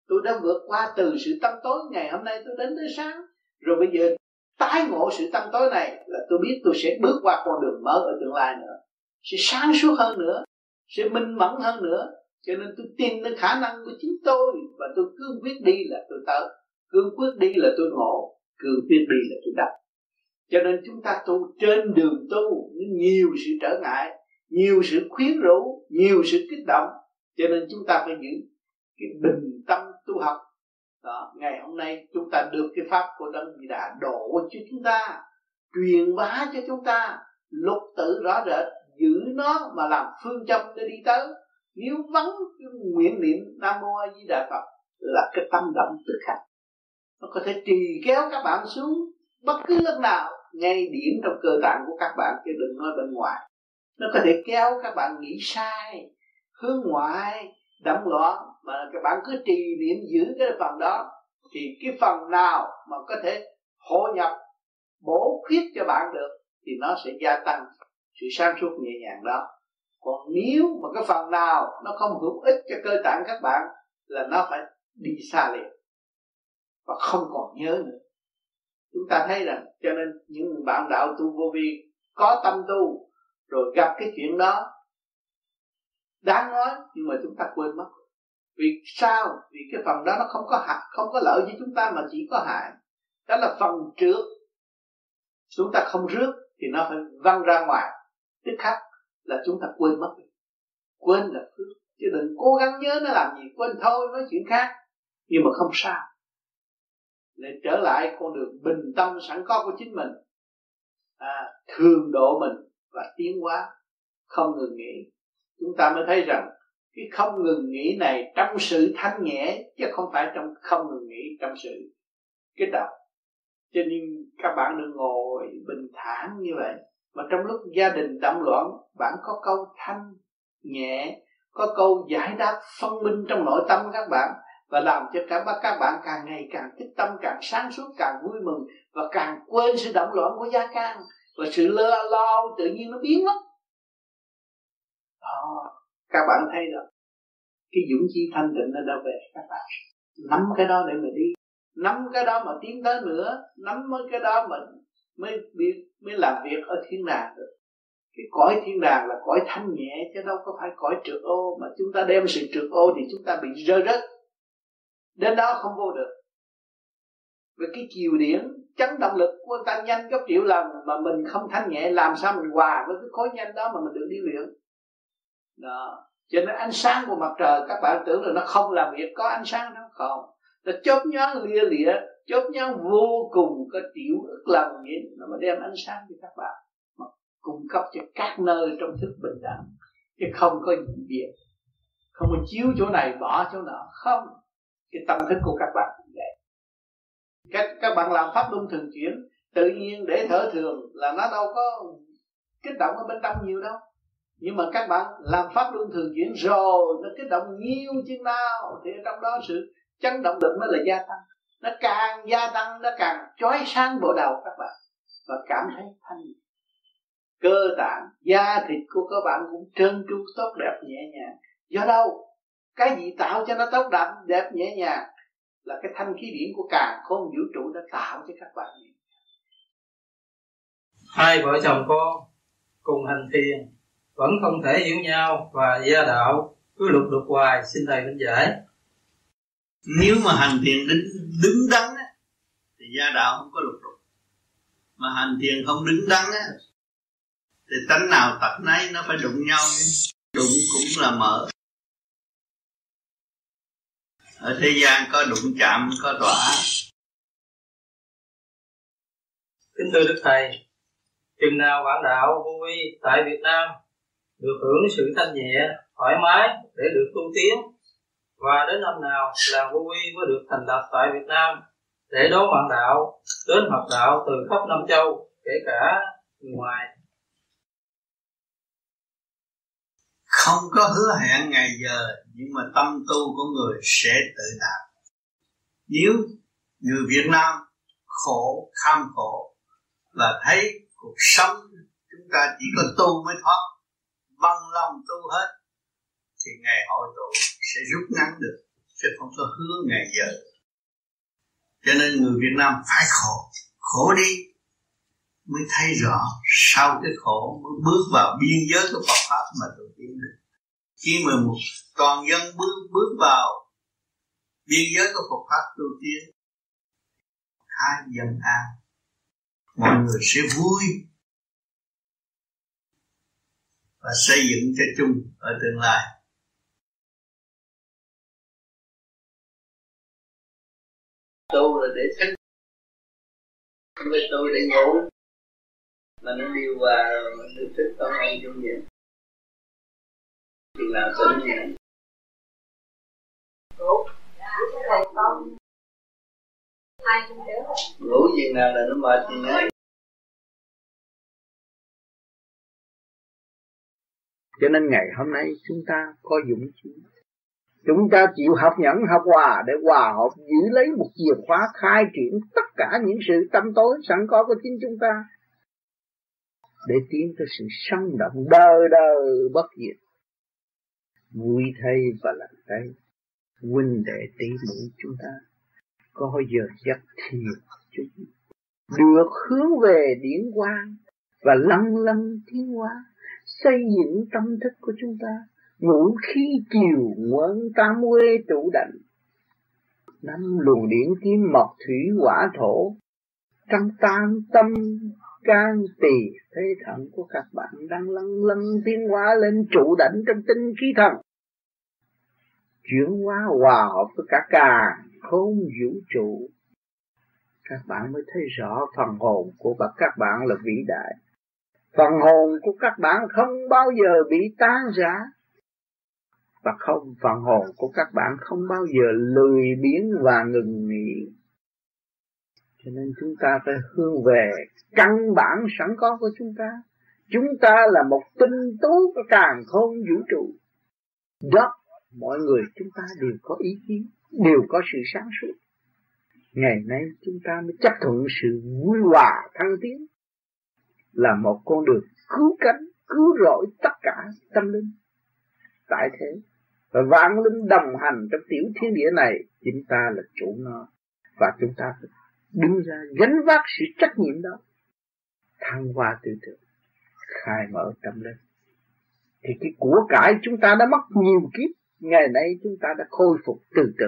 tôi đã vượt qua từ sự tâm tối ngày hôm nay tôi đến tới sáng. Rồi bây giờ tái ngộ sự tâm tối này là tôi biết tôi sẽ bước qua con đường mới ở tương lai nữa. Sẽ sáng suốt hơn nữa, sẽ minh mẫn hơn nữa. Cho nên tôi tin đến khả năng của chính tôi và tôi cương quyết đi là tôi tới. Cương quyết đi là tôi ngộ cương quyết đi là tôi đắc cho nên chúng ta tu trên đường tu nhiều sự trở ngại, nhiều sự khuyến rũ, nhiều sự kích động cho nên chúng ta phải giữ cái bình tâm tu học. Đó ngày hôm nay chúng ta được cái pháp của đấng vị đà đổ, cho chúng ta truyền bá cho chúng ta. Lục tự rõ rệt giữ nó mà làm phương châm để đi tới. Nếu vắng cái nguyện niệm nam mô a di đà phật là cái tâm động tự khắc. Nó có thể trì kéo các bạn xuống bất cứ lúc nào ngay điểm trong cơ tạng của các bạn chứ đừng nói bên ngoài. Nó có thể kéo các bạn nghĩ sai hướng ngoại đậm loạn, mà các bạn cứ trì niệm giữ cái phần đó, thì cái phần nào mà có thể hội nhập, bổ khuyết cho bạn được, thì nó sẽ gia tăng sự sáng suốt nhẹ nhàng đó. Còn nếu mà cái phần nào nó không hữu ích cho cơ tạng các bạn, là nó phải đi xa liền, và không còn nhớ nữa. Chúng ta thấy rằng, cho nên những bạn đạo tu vô vi có tâm tu, rồi gặp cái chuyện đó đáng nói nhưng mà chúng ta quên mất. Vì sao? Vì cái phần đó nó không có hại không có lợi với chúng ta mà chỉ có hại. Đó là phần trước. Chúng ta không rước thì nó phải văng ra ngoài. Tức khắc là chúng ta quên mất. Quên là phước. Chứ đừng cố gắng nhớ nó làm gì. Quên thôi nói chuyện khác. Nhưng mà không sao. Để trở lại con đường bình tâm sẵn có của chính mình. À, thường độ mình và tiến hóa. Không ngừng nghỉ chúng ta mới thấy rằng cái không ngừng nghỉ này trong sự thanh nhẹ, chứ không phải trong không ngừng nghỉ trong sự kích động. Cho nên các bạn đừng ngồi bình thản như vậy. Mà trong lúc gia đình động loạn, bạn có câu thanh nhẹ, có câu giải đáp phân minh trong nội tâm các bạn, và làm cho cả các bạn càng ngày càng kích tâm, càng sáng suốt, càng vui mừng, và càng quên sự động loạn của gia can và sự lơ lo tự nhiên nó biến mất các bạn thấy rồi cái dũng chi thanh tịnh nó đâu về. Các bạn nắm cái đó để mà đi. Nắm cái đó mà tiến tới nữa, nắm mới cái đó mình mới biết mới làm việc ở thiên đàng được. Cái cõi thiên đàng là cõi thanh nhẹ, chứ đâu có phải cõi trượt ô. Mà chúng ta đem sự trượt ô thì chúng ta bị rơi rớt. Đến đó không vô được. Về cái chiều điển, chấn động lực của ta nhanh gấp triệu lần mà mình không thanh nhẹ, làm sao mình hòa với cái khối nhanh đó mà mình được đi luyện? Đó. Cho nên ánh sáng của mặt trời, các bạn tưởng là nó không làm việc, có ánh sáng nó không? Nó chớp nhoáng lia lịa, chớp nhoáng vô cùng có tiểu ức làm vậy nó mới đem ánh sáng cho các bạn. Mà cung cấp cho các nơi trong thức bình đẳng, chứ không có gì biệt không có chiếu chỗ này, bỏ chỗ nọ. Không. Cái tâm thức của các bạn cũng vậy. Các các bạn làm pháp luân thường chuyển, tự nhiên để thở thường là nó đâu có kích động ở bên trong nhiều đâu nhưng mà các bạn làm pháp luân thường chuyển rồi, nó kích động nhiều chừng nào, thì trong đó sự chấn động lực nó là gia tăng. Nó càng gia tăng, nó càng chói sáng bộ đầu các bạn. Và cảm thấy thanh cơ tạng, da thịt của các bạn cũng trơn tru, tốt đẹp, nhẹ nhàng. Do đâu? Cái gì tạo cho nó tốt đẹp đẹp, nhẹ nhàng là cái thanh khí điển của càng khôn vũ trụ đã tạo cho các bạn hai vợ chồng con cùng hành thiền vẫn không thể hiểu nhau và gia đạo. Cứ lục đục hoài xin thầy minh giải. Nếu mà hành thiền đứng, đứng đắn á, thì gia đạo không có lục đục mà hành thiền không đứng đắn á, thì tánh nào tật nấy nó phải đụng nhau. Đụng cũng là mở. Ở thế gian có đụng chạm có tỏa kính thưa đức thầy chừng nào bản đạo vô vi tại việt nam được hưởng sự thanh nhẹ, thoải mái để được tu tiến. Và đến năm nào làng vô vi mới được thành lập tại Việt Nam để đón bạn đạo, đến học đạo từ khắp năm châu, kể cả người ngoài. Không có hứa hẹn ngày giờ, nhưng mà tâm tu của người sẽ tự đạt. Nếu người Việt Nam khổ kham khổ và thấy cuộc sống chúng ta chỉ có tu mới thoát bằng lòng tu hết, thì ngày hội tụ sẽ rút ngắn được, chứ không có hứa ngày giờ. Cho nên người Việt Nam phải khổ khổ đi mới thấy rõ sau cái khổ mới bước vào biên giới của Phật pháp mà tu tiến được. Khi mà một toàn dân bước bước vào biên giới của Phật pháp tu tiến, hai dân an, mọi người sẽ vui và xây dựng cho chung ở tương lai. Tu là để thức không phải tu để ngủ. Mà nó điều hòa mình được thức không hay chung vậy chừng nào tỉnh nhẹ ngủ. Chừng nào là nó mệt thì nhớ cho nên ngày hôm nay chúng ta có dũng khí chúng ta chịu học nhẫn, học hòa để hòa hợp, giữ lấy một chìa khóa khai triển tất cả những sự tâm tối sẵn có của chính chúng ta. Để tiến tới sự sống động đời đời bất diệt. Vui thay và lành thay. Huynh đệ tỷ muội chúng ta có giờ giấc thiền chúng được hướng về điển quang và lăn lăn tiến hóa xây dựng tâm thức của chúng ta. Ngũ khí chiều ngoan tam quê trụ đảnh. Năm luồng điển kim mộc thủy hỏa thổ. Trong tam tâm, can tỳ, thế thận của các bạn đang lăn lăn tiến hóa lên trụ đảnh trong tinh khí thần. Chuyển hóa hòa hợp với cả càng không vũ trụ. Các bạn mới thấy rõ phần hồn của các bạn là vĩ đại phần hồn của các bạn không bao giờ bị tan rã. Và không phần hồn của các bạn không bao giờ lười biếng và ngừng nghỉ. Cho nên chúng ta phải hướng về căn bản sẵn có của chúng ta. Chúng ta là một tinh tú của càng khôn vũ trụ. Đó mọi người chúng ta đều có ý kiến, đều có sự sáng suốt. Ngày nay chúng ta mới chấp thuận sự vui hòa thăng tiến là một con đường cứu cánh, cứu rỗi tất cả tâm linh. Tại thế và vạn linh đồng hành trong tiểu thiên địa này, chúng ta là chủ nó và chúng ta phải đứng ra gánh vác sự trách nhiệm đó, thăng hoa tư tưởng, khai mở tâm linh. Thì cái của cải chúng ta đã mất nhiều kiếp, ngày nay chúng ta đã khôi phục từ từ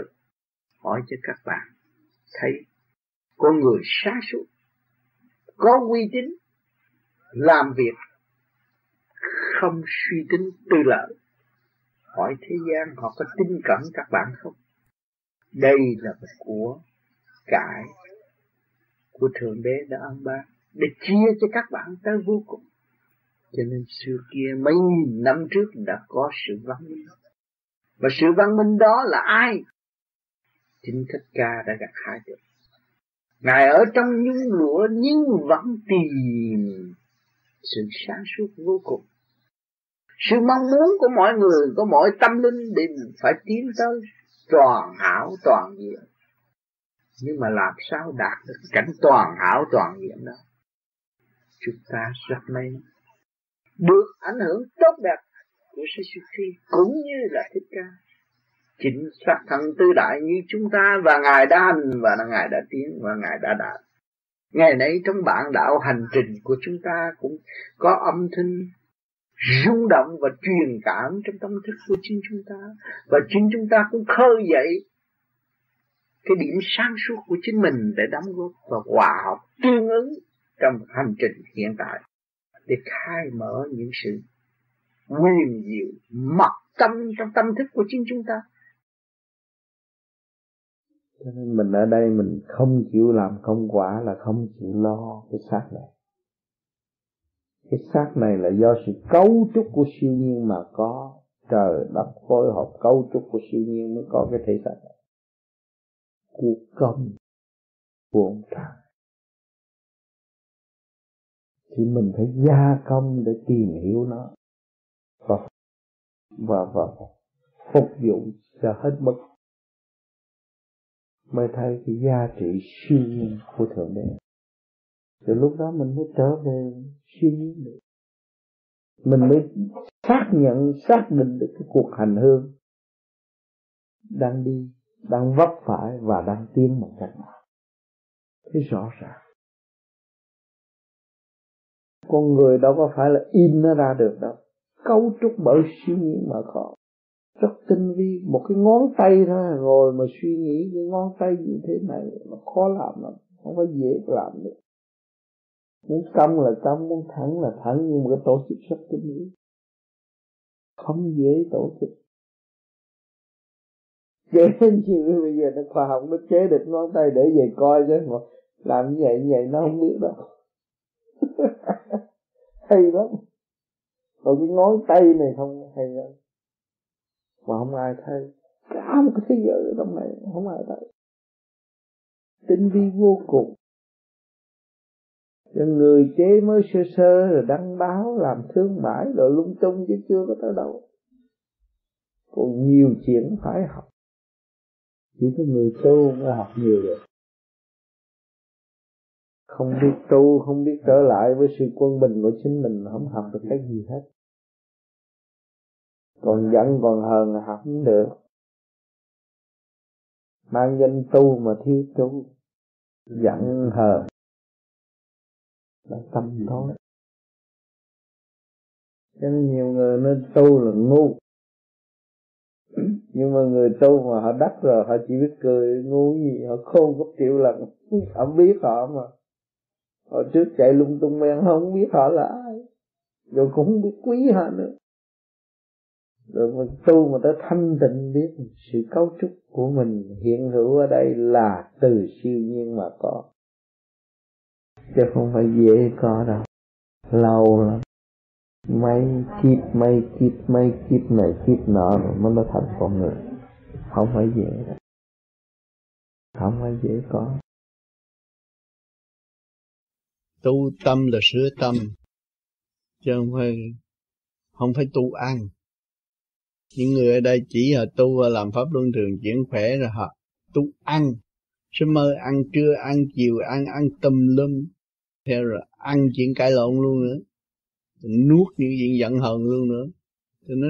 hỏi cho các bạn, thấy con người sáng suốt, có uy tín làm việc không suy tính tư lợi. Hỏi thế gian họ có tin cẩn các bạn không? Đây là một của cải của thượng đế đã ăn ban để chia cho các bạn tới vô cùng. Cho nên xưa kia mấy nghìn năm trước đã có sự văn minh. Và sự văn minh đó là ai? Chính thích ca đã gặt hái được. Ngài ở trong nhung lụa nhưng vẫn tìm sự sáng suốt vô cùng. Sự mong muốn của mọi người, của mọi tâm linh để phải tiến tới toàn hảo, toàn diện nhưng mà làm sao đạt được cảnh toàn hảo, toàn diện đó? Chúng ta rất may được ảnh hưởng tốt đẹp của sư sư phi cũng như là thích ca. Chính xác thần tư đại như chúng ta và ngài đã hành và ngài đã tiến và ngài đã đạt ngày nay trong bản đạo hành trình của chúng ta cũng có âm thanh rung động và truyền cảm trong tâm thức của chính chúng ta. Và chính chúng ta cũng khơi dậy cái điểm sáng suốt của chính mình để đóng góp và hòa hợp tương ứng trong hành trình hiện tại để khai mở những sự quyền diệu mặc tâm trong tâm thức của chính chúng ta cho nên mình ở đây mình không chịu làm công quả là không chịu lo cái xác này. Cái xác này là do sự cấu trúc của siêu nhiên mà có. Trời đất phối hợp cấu trúc của siêu nhiên mới có cái thể xác này. Cuộc công, của ông trời thì mình phải gia công để tìm hiểu nó. Và và và phục vụ cho hết mức mới thấy cái giá trị siêu nhiên của thượng đế. Từ lúc đó mình mới trở về siêu nhiên được. Mình mới xác nhận, xác định được cái cuộc hành hương. Đang đi, đang vấp phải và đang tiến một cách nào. Thấy rõ ràng. Con người đâu có phải là in nó ra được đâu. Cấu trúc bởi siêu nhiên mà có rất tinh vi. Một cái ngón tay thôi. Rồi mà suy nghĩ cái ngón tay như thế này nó khó làm lắm. Không phải dễ làm được. Muốn cong là cong muốn thẳng là thẳng, nhưng mà cái tổ chức rất tinh vi. Không dễ tổ chức. Chế như bây giờ nó khoa học, nó chế được ngón tay để về coi chứ. Mà làm như vậy như vậy nó không biết đâu. Hay lắm. Còn cái ngón tay này không hay lắm mà không ai thấy. Cả một cái thế giới ở trong này, không ai thấy. Tinh vi vô cùng. Rồi người chế mới sơ sơ rồi đăng báo, làm thương mại, rồi lung tung chứ chưa có tới đâu. Còn nhiều chuyện phải học. Chỉ có người tu mới học nhiều được. Không biết tu, không biết trở lại với sự quân bình của chính mình không học được cái gì hết còn giận còn hờn là không được. Mang danh tu mà thiếu tu giận hờn. Là tâm thôi cho nên nhiều người nên tu là ngu. Nhưng mà người tu mà họ đắc rồi, họ chỉ biết cười, ngu gì, họ khôn gấp triệu lần. Họ biết họ mà. Họ trước chạy lung tung men, không biết họ là ai. Rồi cũng không biết quý họ nữa rồi mình tu mà tới thanh tịnh biết sự cấu trúc của mình hiện hữu ở đây là từ siêu nhiên mà có. Chứ không phải dễ có đâu. Lâu lắm. Mấy kiếp mấy kiếp mấy kiếp này kiếp nọ rồi mới nó thành con người. Không phải dễ đâu. Không phải dễ có. Tu tâm là sửa tâm. Chứ không phải không phải tu ăn những người ở đây chỉ họ tu và làm pháp luân thường, chuyển khỏe rồi họ tu ăn. Sớm mơ ăn trưa, ăn chiều, ăn ăn tùm lum. Theo rồi, ăn chuyện cãi lộn luôn nữa. Nuốt những chuyện giận hờn luôn nữa. Cho nó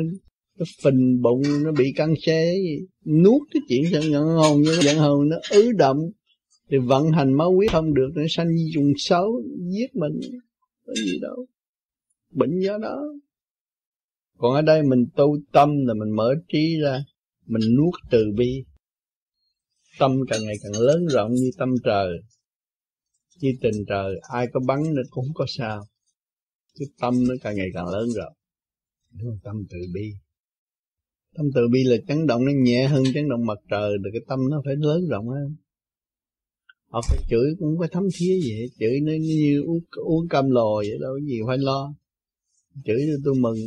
nó phình bụng, nó bị căng xé. Nuốt cái chuyện giận hờn như giận hờn, nó ứ động. Thì vận hành máu huyết không được, nó sanh trùng xấu, giết mình. Có gì đâu. Bệnh do đó còn ở đây mình tu tâm là mình mở trí ra mình nuốt từ bi. Tâm càng ngày càng lớn rộng như tâm trời như tình trời. Ai có bắn nó cũng có sao. Cái tâm nó càng ngày càng lớn rộng. Tâm từ bi. Tâm từ bi là chấn động nó nhẹ hơn chấn động mặt trời được cái tâm nó phải lớn rộng hơn. Họ phải chửi cũng phải thấm thía vậy chửi nó như uống, uống cam lồ vậy đâu có gì phải lo. Chửi cho tôi mừng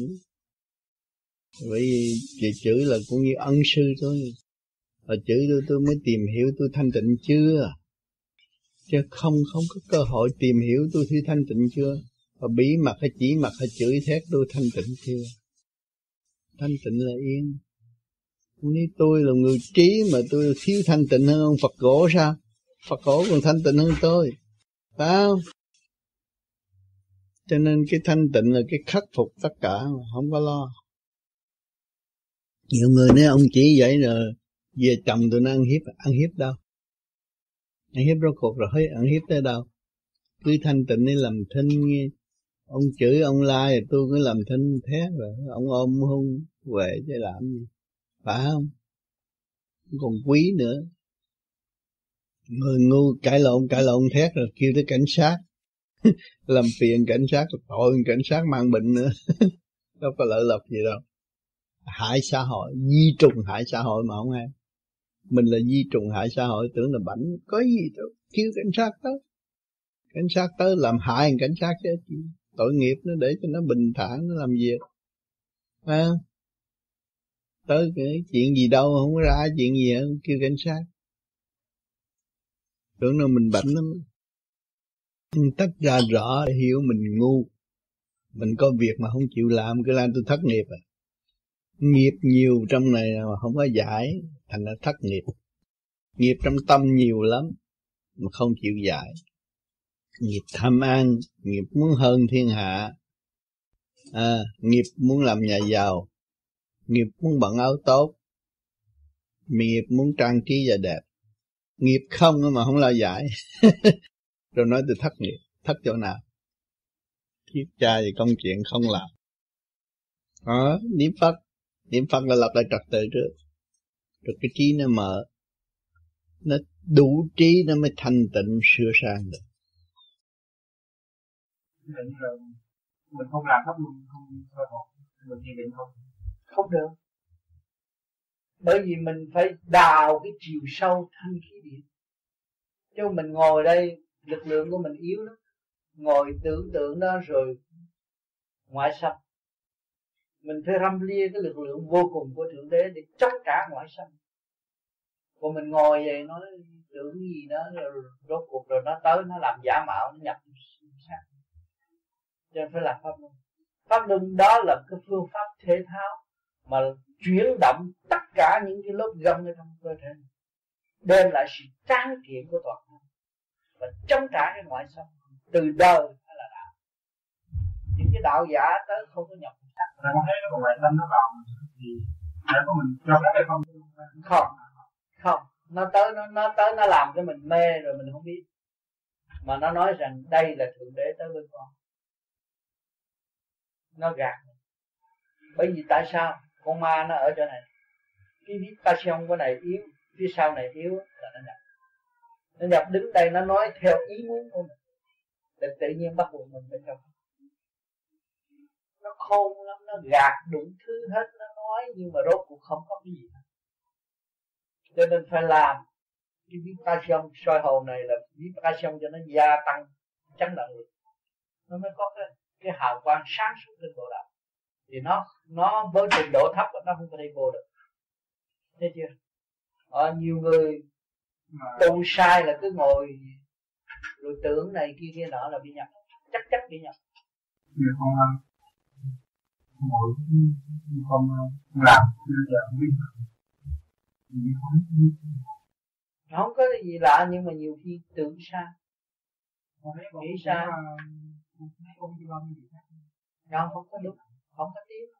bởi vì chị chữ là cũng như ân sư thôi. Và chữ tôi tôi mới tìm hiểu, tôi thanh tịnh chưa? Chứ không không có cơ hội tìm hiểu, tôi thi thanh tịnh chưa? Và bí mặt hay chỉ mặt hay chửi thét, tôi thanh tịnh chưa? Thanh tịnh là yên. Nếu tôi là người trí mà tôi thiếu thanh tịnh hơn ông Phật cổ sao? Phật cổ còn thanh tịnh hơn tôi. Phải không? Cho nên cái thanh tịnh là cái khắc phục tất cả mà không có lo nhiều người nói ông chỉ vậy rồi về chồng tụi nó ăn hiếp ăn hiếp đâu? Ăn hiếp rốt cuộc rồi, ăn hiếp tới đâu? Cứ thanh tịnh đi làm thinh nghe. Ông chửi, ông la thì tôi cứ làm thinh thế rồi. Ông ôm hôn về chứ làm gì? Phải không còn quý nữa. Người ngu cãi lộn cãi lộn thét rồi kêu tới cảnh sát. Làm phiền cảnh sát, tội cảnh sát mang bệnh nữa. Đâu có lợi lộc gì đâu hại xã hội di trùng hại xã hội mà không ai mình là di trùng hại xã hội tưởng là bảnh. Có gì đâu kêu cảnh sát tới. Cảnh sát tới làm hại cảnh sát chứ. Tội nghiệp nó để cho nó bình thản nó làm việc. À, tới cái chuyện gì đâu không có ra chuyện gì hết kêu cảnh sát. Tưởng đâu mình bệnh lắm. Tất ra rõ để hiểu mình ngu. Mình có việc mà không chịu làm cứ làm tôi thất nghiệp à nghiệp nhiều trong này mà không có giải thành ra thất nghiệp. Nghiệp trong tâm nhiều lắm mà không chịu giải. Nghiệp tham ăn nghiệp muốn hơn thiên hạ. À, nghiệp muốn làm nhà giàu. Nghiệp muốn bận áo tốt. Nghiệp muốn trang trí và đẹp. Nghiệp không mà không lo giải. Rồi nói từ thất nghiệp thất chỗ nào? Kiếp cha thì công chuyện không làm. Đó niệm phật niệm phật là lập lại trật tự trước. Rồi cái trí nó mở. Nó đủ trí nó mới thanh tịnh, sửa sang được. Định rồi, mình không làm pháp luân, không soi hồn mình chỉ định không không được. Bởi vì mình phải đào cái chiều sâu thanh khí điện chứ mình ngồi đây, lực lượng của mình yếu lắm. Ngồi tưởng tượng đó rồi, ngoại xâm mình phải râm lia cái lực lượng vô cùng của thượng đế để chống trả ngoại xâm còn mình ngồi vậy nói, tưởng gì đó, rồi rốt cuộc rồi nó tới, nó làm giả mạo, nó nhập sang. Cho nên phải làm pháp luân. Pháp luân đó là cái phương pháp thể thao mà chuyển động tất cả những cái lớp gân ở trong cơ thể. Đem lại sự tráng kiện của toàn thân. Và chống trả cái ngoại xâm. Từ đời hay là đạo. Những cái đạo giả tới không có nhập. Rồi có thấy nó còn lại tâm nó vào thì để có mình cho cái không? Không, không. Nó tới nó nó tới nó làm cho mình mê rồi mình không biết. Mà nó nói rằng đây là thượng đế tới với con. Nó gạt. Bởi vì tại sao? Con ma nó ở chỗ này. Cái passion của này yếu, phía sau này yếu là nó nhập. Nó nhập đứng đây nó nói theo ý muốn của mình. Để tự nhiên bắt buộc mình phải trong khôn lắm nó gạt đủ thứ hết nó nói nhưng mà rốt cuộc không có cái gì cho nên phải làm cái vibration soi hồn này là vibration cho nó gia tăng chấn động lực nó mới có cái cái hào quang sáng suốt trên bộ đạo. Thì nó nó với trình độ thấp nó không có thể vô được. Thấy chưa? Ở nhiều người tu sai là cứ ngồi rồi tưởng này kia kia nọ là bị nhập. Chắc chắc bị nhập ngồi không làm bây giờ biết không có gì lạ nhưng mà nhiều khi tưởng sai. Nghĩ sai. nó không có đúng không có tiếng.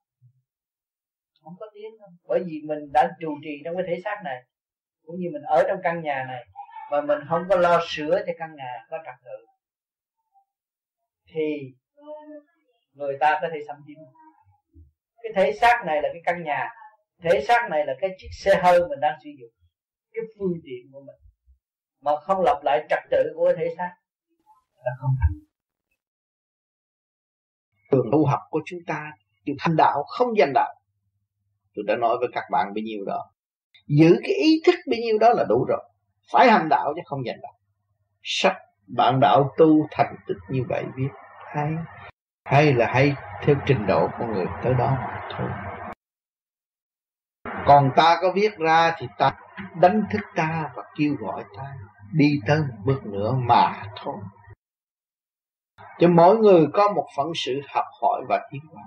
Không có tiếng đâu. Bởi vì mình đã trụ trì trong cái thể xác này cũng như mình ở trong căn nhà này mà mình không có lo sửa cho căn nhà có trật tự. Thì người ta có thể xâm chiếm cái thể xác này là cái căn nhà. Thể xác này là cái chiếc xe hơi mình đang sử dụng. Cái phương tiện của mình. Mà không lập lại trật tự của thể xác. Là không thành. Đường tu học của chúng ta chịu thanh đạo không danh đạo. Tôi đã nói với các bạn bấy nhiêu đó. Giữ cái ý thức bấy nhiêu đó là đủ rồi. Phải hành đạo chứ không danh đạo. Sách bạn đạo tu thành tích như vậy biết hay? Hay là hay theo trình độ của người tới đó mà thôi. Còn ta có viết ra thì ta đánh thức ta và kêu gọi ta đi tới một bước nữa mà thôi. Cho mỗi người có một phận sự học hỏi và tiến hóa.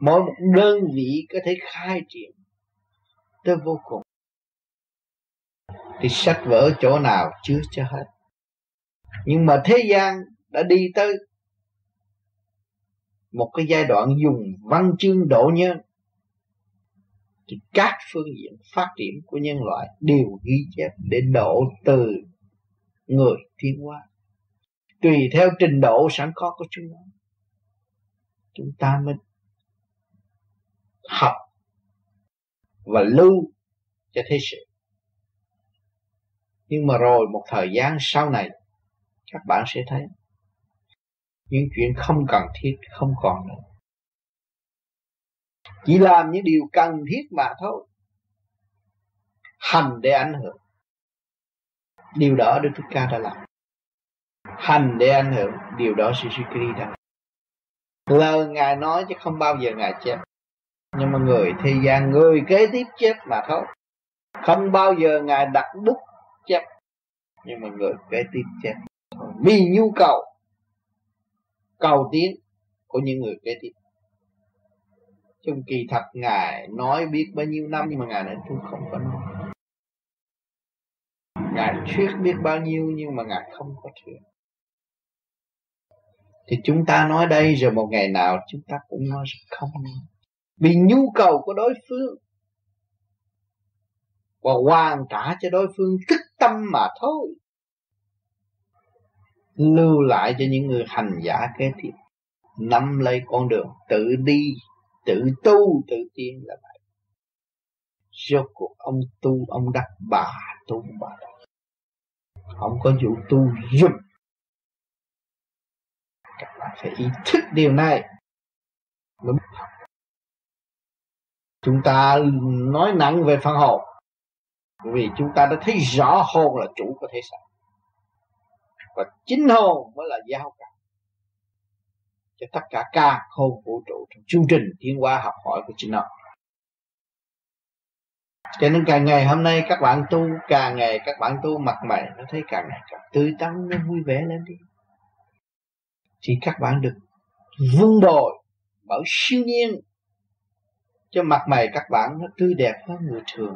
Mỗi một đơn vị có thể khai triển tới vô cùng. Thì sách vở chỗ nào chưa cho hết. Nhưng mà thế gian đã đi tới một cái giai đoạn dùng văn chương độ nhân thì các phương diện phát triển của nhân loại đều ghi chép để độ từ người tiến hóa. Tùy theo trình độ sẵn có của chúng nó, chúng ta mới học và lưu cho thế sự. Nhưng mà rồi một thời gian sau này, các bạn sẽ thấy những chuyện không cần thiết, không còn nữa. Chỉ làm những điều cần thiết mà thôi. Hành để ảnh hưởng. Điều đó Đức Thích Ca đã làm. Hành để ảnh hưởng, điều đó sư sư Kri đã lời ngài nói chứ không bao giờ ngài chép. Nhưng mà người thế gian, người kế tiếp chép mà thôi. Không bao giờ ngài đặt bút chép. Nhưng mà người kế tiếp chép vì nhu cầu cầu tiến của những người kế tiếp. Trong kỳ thật, ngài nói biết bao nhiêu năm, nhưng mà ngài nói tôi không có nói. Ngài thuyết biết bao nhiêu, nhưng mà ngài không có thuyết. Thì chúng ta nói đây, rồi một ngày nào chúng ta cũng nói không vì nhu cầu của đối phương và hoàn trả cho đối phương thức tâm mà thôi lưu lại cho những người hành giả kế tiếp. Nắm lấy con đường, tự đi, tự tu, tự tiến là vậy. Rốt cuộc, ông tu, ông đắc bà, tu bà đắc không có vụ tu giúp các bạn phải ý thức điều này. Đúng. Chúng ta nói nặng về phần hồn. Vì chúng ta đã thấy rõ hồn là chủ của thế gian và chính hồn mới là giao cảm. Cho tất cả ca khôn vũ trụ trong chương trình tiến hóa học hỏi của chính nó cho nên càng ngày hôm nay các bạn tu, càng ngày các bạn tu mặt mày, nó thấy càng ngày càng tươi tắn, nó vui vẻ lên đi. Thì các bạn được vun bồi bởi siêu nhiên. Cho mặt mày các bạn nó tươi đẹp hơn người thường.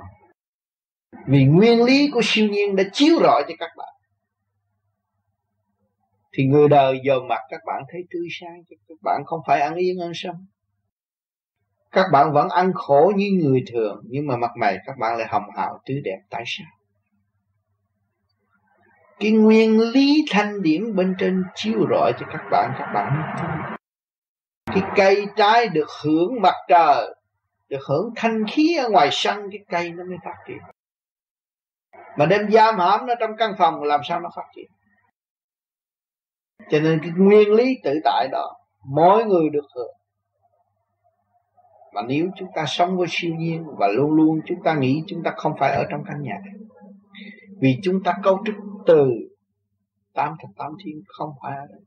Vì nguyên lý của siêu nhiên đã chiếu rọi cho các bạn thì người đời giờ mặt các bạn thấy tươi sáng chứ. Các bạn không phải ăn yên ăn sâm các bạn vẫn ăn khổ như người thường, nhưng mà mặt mày các bạn lại hồng hào, tươi đẹp tại sao cái nguyên lý thanh điển bên trên chiếu rọi cho các bạn các bạn cái cây trái được hưởng mặt trời, được hưởng thanh khí ở ngoài sân, cái cây nó mới phát triển. Mà đem giam hãm nó trong căn phòng, làm sao nó phát triển? Cho nên cái nguyên lý tự tại đó, mỗi người được hưởng. Mà nếu chúng ta sống với siêu nhiên và luôn luôn chúng ta nghĩ chúng ta không phải ở trong căn nhà này, vì chúng ta cấu trúc từ tám thập tám thiên không phải ở đây.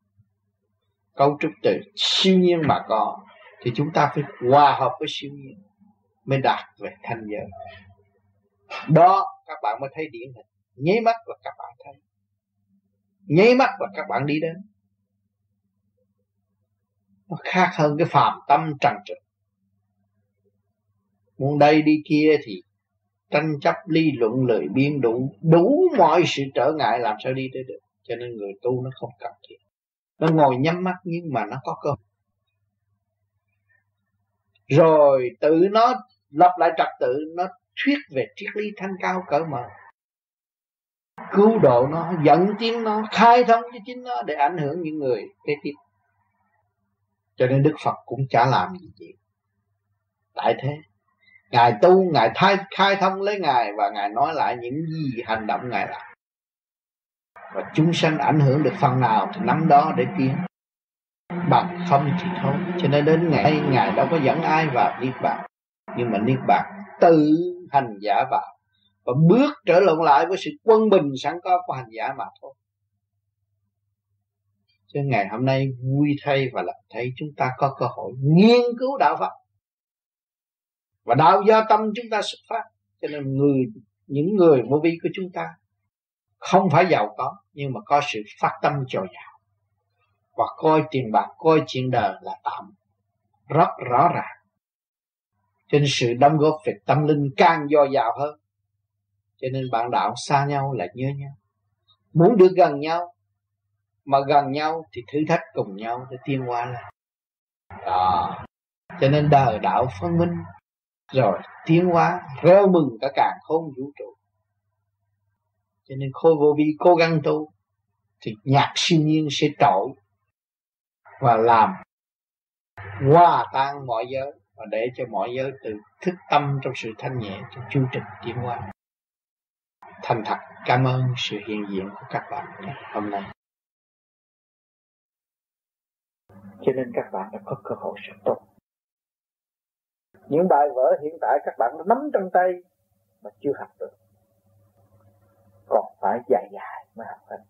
Cấu trúc từ siêu nhiên mà có, thì chúng ta phải hòa hợp với siêu nhiên mới đạt về thanh giới đó, các bạn mới thấy điển hình. Nháy mắt là các bạn thấy nháy mắt là các bạn đi đến. Nó khác hơn cái phàm tâm trần trực muốn đây đi kia thì tranh chấp, ly luận, lời biên đủ đủ mọi sự trở ngại làm sao đi tới được. Cho nên người tu nó không cần thiết. Nó ngồi nhắm mắt nhưng mà nó có cơ rồi tự nó lập lại trật tự, nó thuyết về triết lý thanh cao cỡ mở cứu độ nó, dẫn tiến nó, khai thông cho chính nó để ảnh hưởng những người kế tiếp. Cho nên đức phật cũng chả làm gì vậy tại thế, ngài tu, ngài thay, khai thông lấy ngài và ngài nói lại những gì hành động ngài làm. Và chúng sanh ảnh hưởng được phần nào thì nắm đó để tiến. Bằng không thì thôi. Cho nên đến ngày ngài đâu có dẫn ai vào niết bàn. Nhưng mà niết bàn tự hành giả vào và bước trở lộn lại với sự quân bình sẵn có của hành giả mà thôi. Cho ngày hôm nay vui thay và làm thấy chúng ta có cơ hội nghiên cứu đạo Phật và đạo do tâm chúng ta xuất phát. Cho nên người, những người vô vi của chúng ta không phải giàu có, nhưng mà có sự phát tâm dồi dào và coi tiền bạc, coi chuyện đời là tạm, rất rõ ràng. Trên sự đóng góp về tâm linh càng dồi dào hơn cho nên bạn đạo xa nhau là nhớ nhau. Muốn được gần nhau, mà gần nhau thì thử thách cùng nhau để tiến hóa lên đó. Cho nên đời đạo phân minh, rồi tiến hóa, reo mừng cả càng khôn vũ trụ. Cho nên khôi vô vi cố gắng tu, thì nhạc siêu nhiên sẽ trội và làm hòa tan mọi giới và để cho mọi giới từ thức tâm trong sự thanh nhẹ, trong chương trình tiến hóa thành thật, cảm ơn sự hiện diện của các bạn hôm nay. Cho nên các bạn đã có cơ hội rất tốt. Những bài vở hiện tại các bạn đã nắm trong tay mà chưa học được. Còn phải dài dài mới học hết.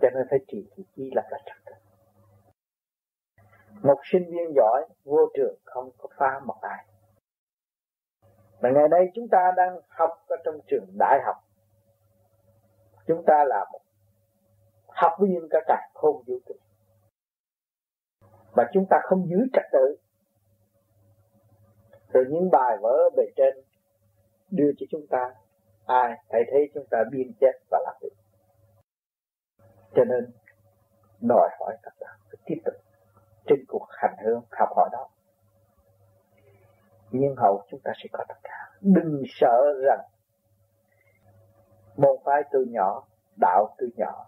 Cho nên phải trì thị chi là phải trật tự một sinh viên giỏi, vô trường, không có phá một ai. Mà ngày nay chúng ta đang học ở trong trường đại học chúng ta là một học viên cả cả không vũ trụ. Mà chúng ta không giữ trật tự. Từ những bài vở bề trên đưa cho chúng ta, ai thấy thấy chúng ta biên chép và làm việc cho nên, đòi hỏi các bạn phải tiếp tục trên cuộc hành hương học hỏi đó. Nhưng hậu chúng ta sẽ có tất cả. Đừng sợ rằng môn phái tôi nhỏ, đạo tôi nhỏ,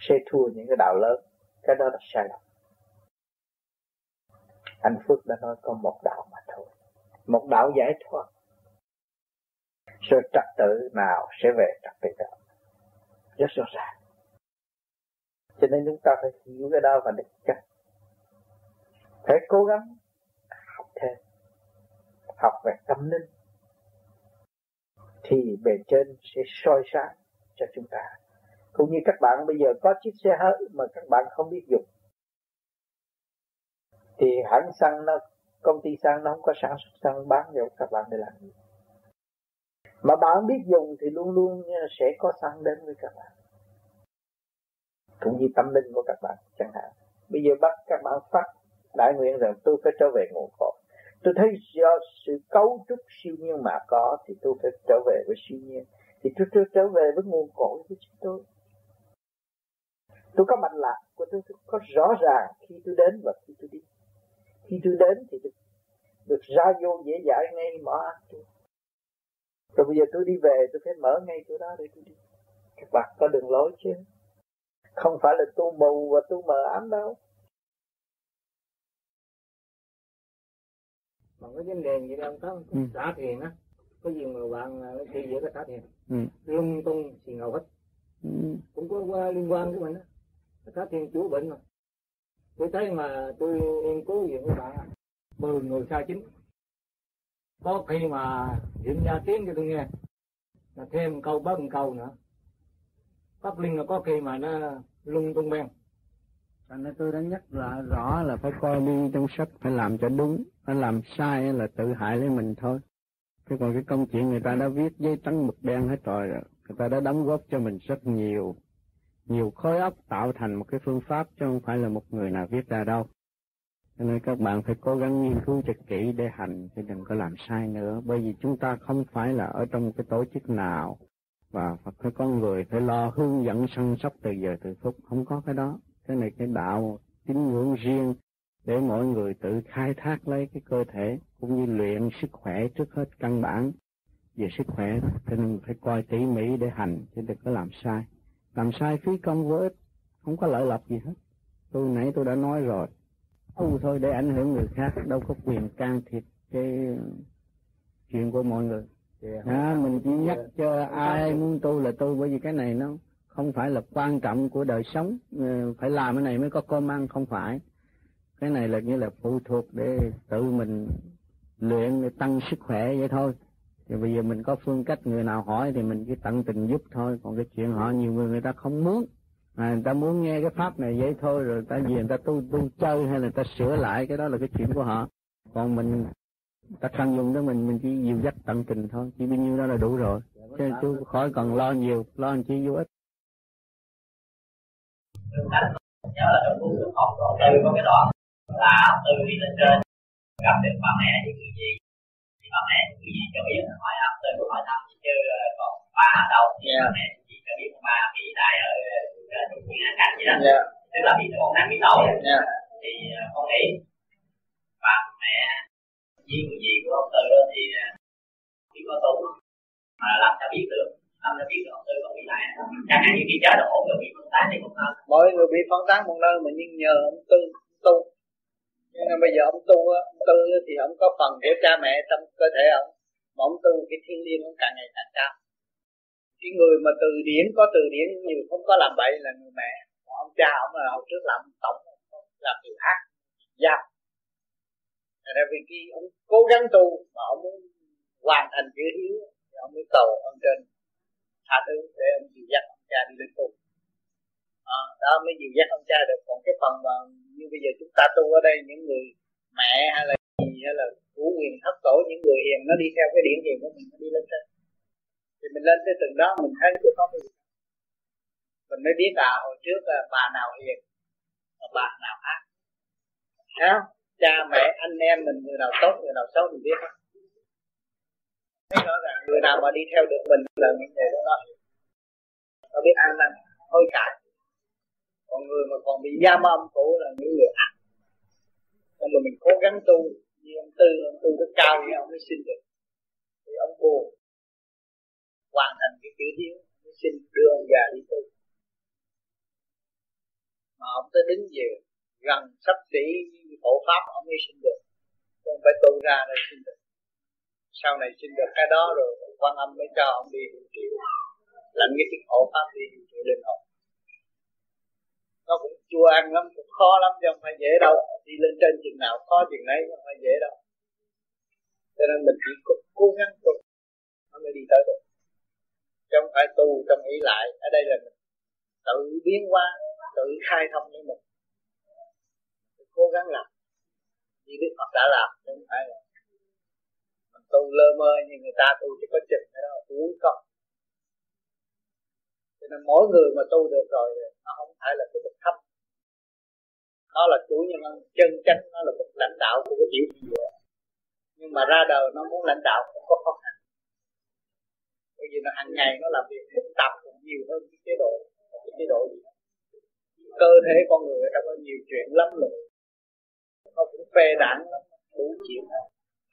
sẽ thua những cái đạo lớn. Cái đó là sai lầm. Anh Phước đã nói có một đạo mà thôi. Một đạo giải thoát. Rồi trật tự nào sẽ về trật tự đó. Rất rõ ràng. Cho nên chúng ta phải hiểu cái đó và định cách phải cố gắng học thêm. Học về tâm linh thì bề trên sẽ soi sáng cho chúng ta. Cũng như các bạn bây giờ có chiếc xe hơi mà các bạn không biết dùng, thì hãng xăng nó, công ty xăng nó không có sản xuất xăng bán cho các bạn để làm gì. Mà bạn biết dùng thì luôn luôn sẽ có xăng đến với các bạn, cũng như tâm linh của các bạn chẳng hạn. Bây giờ bắt các bạn phát, đại nguyện rằng tôi phải trở về nguồn cội tôi thấy do sự cấu trúc siêu nhiên mà có thì tôi phải trở về với siêu nhiên. Thì tôi, tôi trở về với nguồn cội của chúng tôi. Tôi có mạnh lạc của tôi, tôi có rõ ràng khi tôi đến và khi tôi đi. Khi tôi đến thì được, được ra vô dễ dãi ngay mở tôi. Rồi bây giờ tôi đi về tôi phải mở ngay chỗ đó để tôi đi. Các bạn có đường lối chứ? Không phải là tu mù và tu mờ ám đâu. Mà cái vấn đề gì đâu có ừ. xả thiền á có gì mà bạn khi giữa cái xả thiền ừ. lung tung thì ngầu hết. Ừ. cũng có qua liên quan với mình á. Xả thiền chủ bệnh mà. Tôi thấy mà tôi nghiên cứu về các bạn mười người sai chính. Có khi mà diễn ra tiếng cho tôi nghe là thêm câu bớt một câu nữa. Pháp linh là có khi mà nó lung tung ben thành nên tôi đã nhắc là rõ là phải coi đi trong sách phải làm cho đúng nó làm sai là tự hại lấy mình thôi. Chứ còn cái công chuyện người ta đã viết giấy trắng mực đen hết rồi, người ta đã đóng góp cho mình rất nhiều nhiều khối óc tạo thành một cái phương pháp chứ không phải là một người nào viết ra đâu. Cho nên các bạn phải cố gắng nghiên cứu cho kỹ để hành, chứ đừng có làm sai nữa. Bởi vì chúng ta không phải là ở trong cái tổ chức nào, và phải có người phải lo hướng dẫn săn sóc từ giờ từ phút. Không có cái đó. Cái này cái đạo tín ngưỡng riêng để mọi người tự khai thác lấy cái cơ thể cũng như luyện sức khỏe trước hết căn bản. Về sức khỏe cho nên phải coi tỉ mỉ để hành chứ đừng có làm sai. Làm sai phí công vô ích không có lợi lộc gì hết. Tôi nãy tôi đã nói rồi. Tu thôi để ảnh hưởng người khác đâu có quyền can thiệp cái chuyện của mọi người. À, mình chỉ nhắc cho ai muốn tu là tu bởi vì cái này nó không phải là quan trọng của đời sống. Ờ, phải làm cái này mới có cơm ăn không phải cái này là như là phụ thuộc để tự mình luyện để tăng sức khỏe vậy thôi. Thì bây giờ mình có phương cách người nào hỏi thì mình chỉ tận tình giúp thôi. Còn cái chuyện họ nhiều người người ta không muốn. À, người ta muốn nghe cái pháp này vậy thôi rồi ta gì người ta tu tu chơi hay là người ta sửa lại cái đó là cái chuyện của họ. Còn mình ta cần dùng đó mình mình chỉ dìu dắt tận tình thôi chỉ bao nhiêu đó là đủ rồi. Chứ chú khỏi cần lo nhiều lo chi vô ích. Nhớ là trong cuốn được học đây có cái đoạn là từ đi lên trên gặp được bà mẹ với người gì? Thì bà mẹ người gì cho biết? Hỏi ấp từ hỏi thăm chứ? Ờ, còn ba ở đâu? Thì bà mẹ chỉ cho biết ba bị đại ở trong quyền an cảnh gì đó. Yeah. tức là bị còn đang bị tội yeah. thì ờ, con nghĩ bà mẹ duyên gì của ông tư đó thì à, chỉ có tu mà làm sao biết được. Làm sao biết được ông tư còn bị lại chẳng hạn như khi chết ổn rồi bị phân tán thì một nơi mọi người bị phân tán một nơi mà nhưng nhờ ông tư tu nhưng mà bây giờ ông tu ông tư thì ông có phần của cha mẹ trong cơ thể ông, mà ông tu cái thiên liêng ông càng ngày càng cao. Cái người mà từ điển, có từ điển nhiều, không có làm bậy là người mẹ. Còn ông cha ông là hồi trước làm tổng làm điều ác giam là vì khi ông cố gắng tu mà ông muốn hoàn thành chữ hiếu, thì ông mới cầu ông trên tha thứ để ông chịu dắt ông cha đi lên tu à, đó mới dìu dắt ông cha được còn cái phần mà như bây giờ chúng ta tu ở đây những người mẹ hay là gì hay là chủ quyền thất tổ những người hiền nó đi theo cái điển hiền của mình nó đi lên trên. Thì mình lên tới từng đó mình thấy cái có gì mình mới biết à hồi trước là bà nào hiền và bà nào ác. Thấy cha mẹ anh em mình người nào tốt người nào xấu mình biết thấy rõ ràng người nào mà đi theo được mình là những người đó nó biết ăn năn hối cải còn người mà còn bị giam âm phủ là những người ác. Nhưng mà mình cố gắng tu, như ông tư, ông tu rất cao thì ông mới xin được. Thì ông buồn hoàn thành cái chữ hiếu mới xin đưa ông già đi tu. Mà ông tới đứng về, gần sắp xỉ hộ pháp, ông mới xin được. Không phải tu ra để xin được. Sau này xin được cái đó rồi, quan âm mới cho ông đi hiệu triệu lãnh cái chức hộ pháp đi hiệu triệu linh hồn nó cũng chua ăn lắm cũng khó lắm chứ không phải dễ đâu. Đi lên trên chừng nào khó chừng đấy không phải dễ đâu. Cho nên mình chỉ cố, cố gắng tu nó mới đi tới được. Chứ không phải tu trong ý lại. Ở đây là mình tự biến hóa tự khai thông với mình. Cố gắng làm. Như Đức Phật đã làm chứ không phải là mình tu lơ mơ như người ta tu chỉ có chừng cái đó uống không cho nên mỗi người mà tu được rồi nó không phải là cái bậc thấp. Nó là chủ nhân chân chánh, nó là một lãnh đạo của cái tiểu thiên địa. Nhưng mà ra đời nó muốn lãnh đạo không có khó khăn. Bởi vì nó hàng ngày nó làm việc phức tạp cũng nhiều hơn cái chế độ, cái chế độ gì đó. Cơ thể con người đã có nhiều chuyện lắm rồi. Nó cũng phê đảng lắm, đủ chuyện đó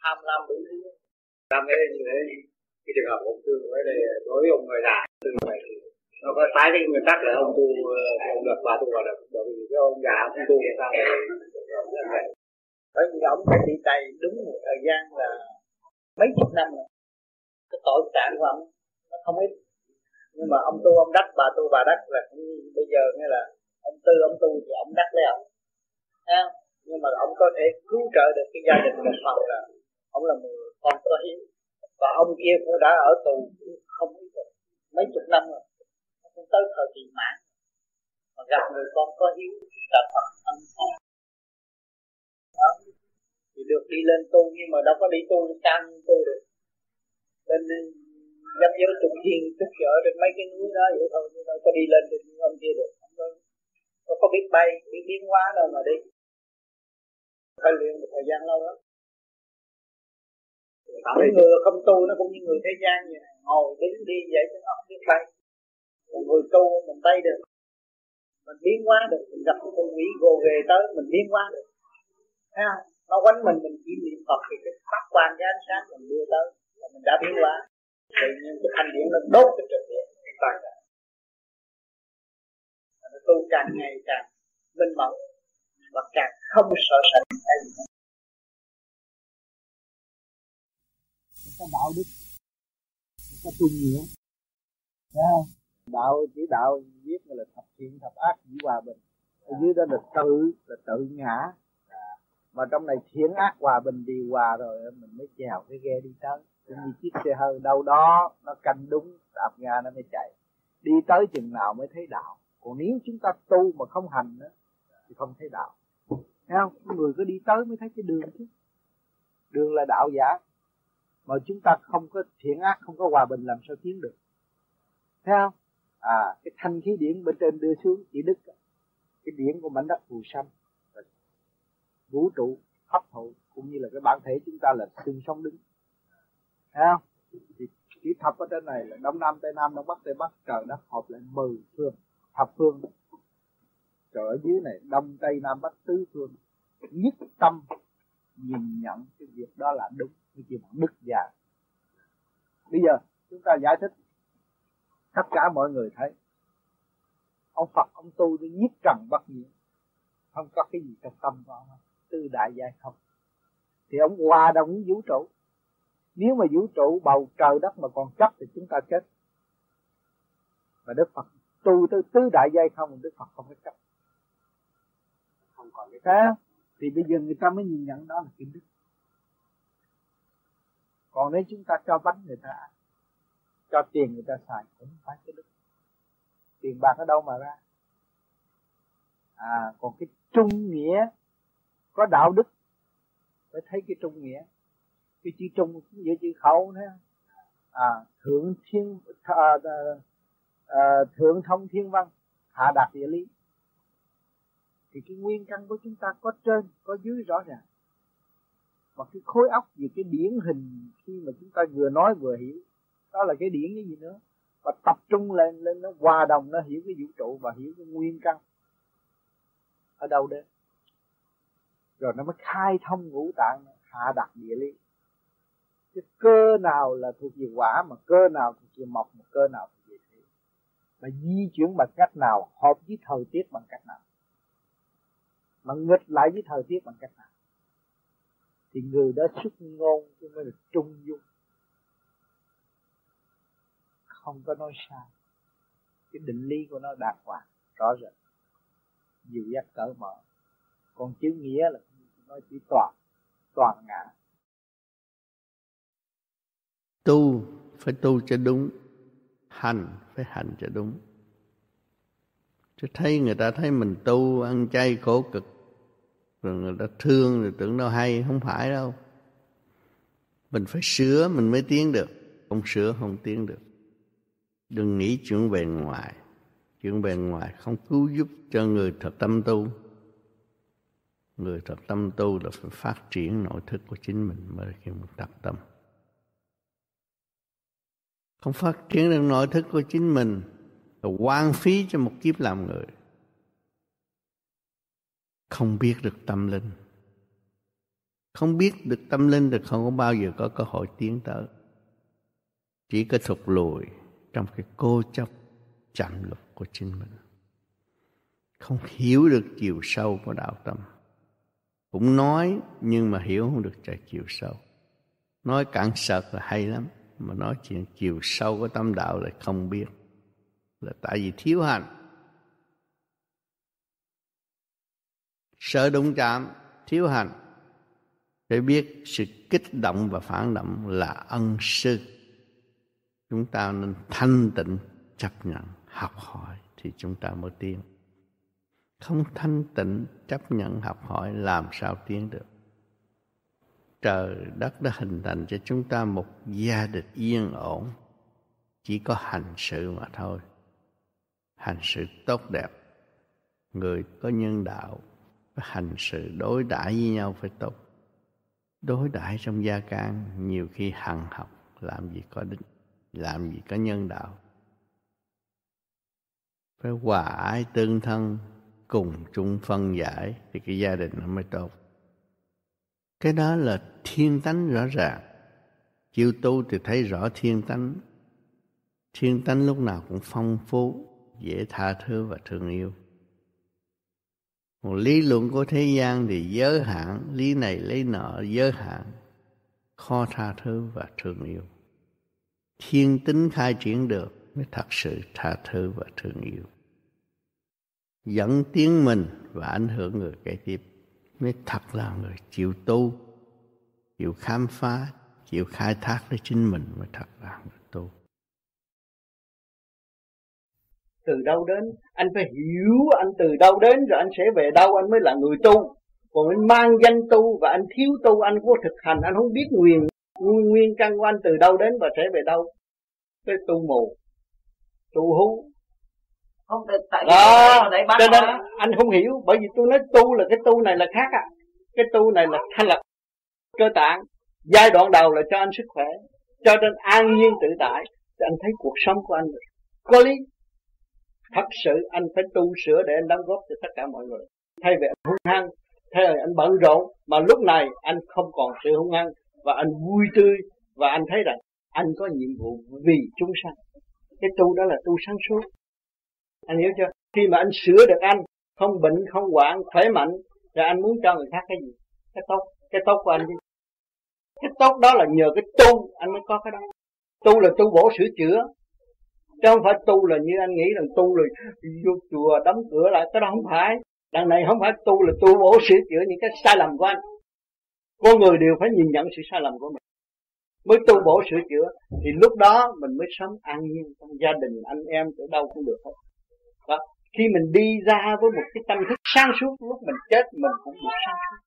tham lam đủ thứ. Làm thế như thế, cái trường hợp ông tư ở đây, đối với ông người già tư vậy thì nó có trái cái nguyên tắc là ông tu ờ, ông được bà tu vào được bởi vì cái ông già ông tu người ta bởi vì ông phải bị tay đúng một thời gian là mấy chục năm rồi. Cái tội trạng của ông nó không ít. Nhưng mà ông tu, ông đắc bà tu, bà đắc là cũng bây giờ nghĩa là ông tư, ông tu thì ông đắc lấy ông. Ha nhưng mà ông có thể cứu trợ được cái gia đình một phần là ông là một con có hiếu. Và ông kia cũng đã ở tù không mấy chục năm rồi tới thời kỳ mãn. Mà gặp người con có hiếu thì gặp Phật ân phúc thì được đi lên tu nhưng mà đâu có đi tu cam tu được. Lên dám giới trùng thiên tức ở trên mấy cái núi đó vậy thôi nhưng đâu có đi lên được ông kia được. Không có, không có biết bay biết biến hóa đâu mà đi. Phải luyện một thời gian lâu lắm. Những người không tu nó cũng như người thế gian vậy này ngồi đứng đi vậy chứ nó không biết bay còn người tu mình bay được. Mình biến hóa được. Mình gặp cái con quỷ gồ ghề tới, mình biến hóa được. Thấy không? Nó quánh mình mình chỉ niệm phật thì cái phát quan cái ánh sáng mình đưa tới là mình đã biến hóa. Tự nhiên cái thanh điển nó đốt cái trực điện toàn cả nó tu càng ngày càng minh mẫn và càng không sợ sệt. Hay gì có đạo đức có trung nghĩa. Thấy không? Đạo, chỉ đạo viết là thập thiện, thập ác chỉ hòa bình. Ở dưới đó là tự là tự ngã. Mà trong này thiện ác hòa bình điều hòa rồi, mình mới chèo cái ghe đi tới. Cũng như chiếc xe hơi đâu đó, nó canh đúng, đạp ga nó mới chạy. Đi tới chừng nào mới thấy đạo. Còn nếu chúng ta tu mà không hành nữa thì không thấy đạo. Thấy không? Người có đi tới mới thấy cái đường chứ. Đường là đạo giả. Mà chúng ta không có thiện ác, không có hòa bình, làm sao tiến được? Thấy không? À cái thanh khí điển bên trên đưa xuống chỉ đức cái điển của mảnh đất phù sanh vũ trụ, hấp thụ, cũng như là cái bản thể chúng ta là xương sống đứng. Thấy không? Thì chỉ thập ở trên này là đông nam, tây nam, đông bắc, tây bắc, trời đất hợp lại mười phương, thập phương. Trời ở dưới này, đông, tây, nam, bắc, tứ phương. Nhất tâm nhìn nhận cái việc đó là đúng cái chuyện đức già. Bây giờ, chúng ta giải thích tất cả mọi người thấy. Ông Phật, ông tu đến nhất trần bất nhiễm. Không có cái gì trong tâm của ông tư đại giải không. Thì ông hòa đồng với vũ trụ. Nếu mà vũ trụ bầu trời đất mà còn chấp thì chúng ta chết. Và Đức Phật tu tới tứ đại giai không, Đức Phật không có chấp. Không còn cái thế. Thì bây giờ người ta mới nhìn nhận đó là kiến đức còn nếu chúng ta cho bánh người ta cho tiền người ta xài cũng phải cái đức tiền bạc ở đâu mà ra. À còn cái trung nghĩa có đạo đức phải thấy cái trung nghĩa. Cái chữ trung giữa chữ khẩu nữa à thượng thiên à, à, à, thượng thông thiên văn hạ đạt địa lý. Thì cái nguyên căn của chúng ta có trên có dưới rõ ràng. Và cái khối óc về cái điển hình khi mà chúng ta vừa nói vừa hiểu đó là cái điển cái gì nữa? Và tập trung lên lên nó hòa đồng, nó hiểu cái vũ trụ và hiểu cái nguyên căn ở đâu đến. Rồi nó mới khai thông ngũ tạng, hạ đặt địa lý. Cái cơ nào là thuộc về quả mà cơ nào thuộc về mộc mà cơ nào thuộc về thủy mà di chuyển bằng cách nào? Hợp với thời tiết bằng cách nào? Mà nghịch lại với thời tiết bằng cách nào? Thì người đó xuất ngôn chứ mới được trung dung không có nói sai. Cái định lý của nó đạt hoàng, rõ rệt. Dịu dắt cởi mở. Còn chữ nghĩa là nói chỉ toàn toàn ngã. Tu phải tu cho đúng, hành phải hành cho đúng. Chứ thấy người ta thấy mình tu ăn chay khổ cực, rồi người ta thương rồi tưởng đâu hay, không phải đâu. Mình phải sửa, mình mới tiến được. Không sửa, không tiến được đừng nghĩ chuyện bề ngoài. Chuyện bề ngoài không cứu giúp cho người thật tâm tu. Người thật tâm tu là phải phát triển nội thức của chính mình mới khi mình tập tâm. Không phát triển được nội thức của chính mình là quan phí cho một kiếp làm người. Không biết được tâm linh. Không biết được tâm linh thì không có bao giờ có cơ hội tiến tới. Chỉ có thụt lùi trong cái cô chấp, chạm luật của chính mình. Không hiểu được chiều sâu của đạo tâm. Cũng nói, nhưng mà hiểu không được trời chiều sâu. Nói cạn sợt là hay lắm, mà nói chuyện chiều sâu của tâm đạo lại không biết. Là tại vì thiếu hành sợ đụng chạm, thiếu hành để biết sự kích động và phản động là ân sư chúng ta nên thanh tịnh chấp nhận, học hỏi thì chúng ta mới tiến. Không thanh tịnh, chấp nhận, học hỏi làm sao tiến được? Trời, đất đã hình thành cho chúng ta một gia đình yên ổn. Chỉ có hành sự mà thôi. Hành sự tốt đẹp. Người có nhân đạo hành sự đối đãi với nhau phải tốt. Đối đãi trong gia can, nhiều khi hằng học, làm gì có đích làm gì có nhân đạo. Phải hòa ái tương thân, cùng chung phân giải thì cái gia đình nó mới tốt. Cái đó là thiên tánh rõ ràng. Chịu tu thì thấy rõ thiên tánh. Thiên tánh lúc nào cũng phong phú, dễ tha thứ và thương yêu. Một lý luận của thế gian thì giới hạn, lý này lấy nọ, giới hạn, khó tha thứ và thương yêu thiên tính khai triển được mới thật sự tha thứ và thương yêu. Dẫn tiến mình và ảnh hưởng người kế tiếp mới thật là người chịu tu, chịu khám phá, chịu khai thác lấy chính mình mới thật là người tu. Từ đâu đến, anh phải hiểu anh từ đâu đến rồi anh sẽ về đâu, anh mới là người tu. Còn anh mang danh tu và anh thiếu tu, anh vô thực hành, anh không biết nguyên nguyên căn của anh từ đâu đến và sẽ về đâu? Cái tu mù tu hú. Không tại đó. để cho nên anh không hiểu bởi vì tôi nói tu là cái tu này là khác à. Cái tu này là thanh lập cơ tạng. Giai đoạn đầu là cho anh sức khỏe cho nên an nhiên tự tại thì anh thấy cuộc sống của anh có lý. Thật sự anh phải tu sửa để anh đóng góp cho tất cả mọi người. Thay vì hung hăng thế rồi anh bận rộn mà lúc này anh không còn sự hung hăng và anh vui tươi. Và anh thấy rằng anh có nhiệm vụ vì chúng sanh. Cái tu đó là tu sáng suốt. Anh hiểu chưa? Khi mà anh sửa được anh, không bệnh, không hoạn, khỏe mạnh, rồi anh muốn cho người khác cái gì? Cái tốt. Cái tốt của anh đi cái tốt đó là nhờ cái tu anh mới có cái đó. Tu là tu bổ sửa chữa. Chứ không phải tu là như anh nghĩ là tu rồi vô chùa đóng cửa lại. Cái đó không phải. Đằng này không phải tu là tu bổ sửa chữa những cái sai lầm của anh con người đều phải nhìn nhận sự sai lầm của mình. Mới tu bổ sửa chữa, thì lúc đó mình mới sống an nhiên trong gia đình, anh em, ở đâu cũng được hết. Đó. khi mình đi ra với một cái tâm thức sáng suốt, lúc mình chết, mình cũng được sáng suốt.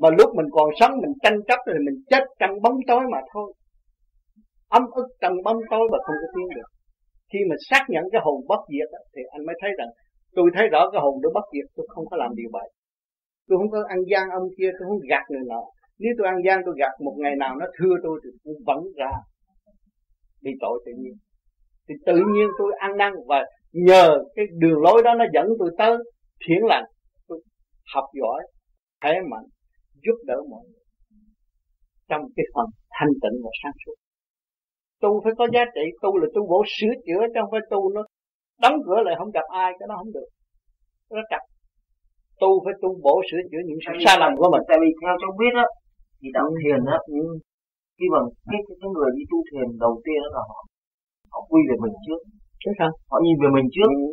Mà lúc mình còn sống, mình tranh chấp, thì mình chết trong bóng tối mà thôi. Ấm ức trong bóng tối mà không có tiến được. Khi mà xác nhận cái hồn bất diệt thì anh mới thấy rằng, tôi thấy rõ cái hồn đó bất diệt, tôi không có làm điều vậy tôi không có ăn gian ông kia, tôi không gạt người nào. nếu tôi ăn gian, tôi gạt một ngày nào nó thưa tôi thì tôi vẫn ra. Bị tội tự nhiên. Thì tự nhiên tôi ăn năn và nhờ cái đường lối đó nó dẫn tôi tới thiện lành. Tôi học giỏi, khỏe mạnh, giúp đỡ mọi người trong cái phần thanh tịnh và sáng suốt. Tu phải có giá trị, tu là tu bổ sửa chữa chứ không phải tu nó đóng cửa lại không gặp ai, cái đó không được. Nó chặt tu phải tu bổ sửa chữa những sự sai lầm của mình tại vì theo cháu biết á thì đạo thiền á ừ. khi mà cái, cái người đi tu thiền đầu tiên đó là họ họ quy về mình trước chứ sao họ nhìn về mình trước ừ.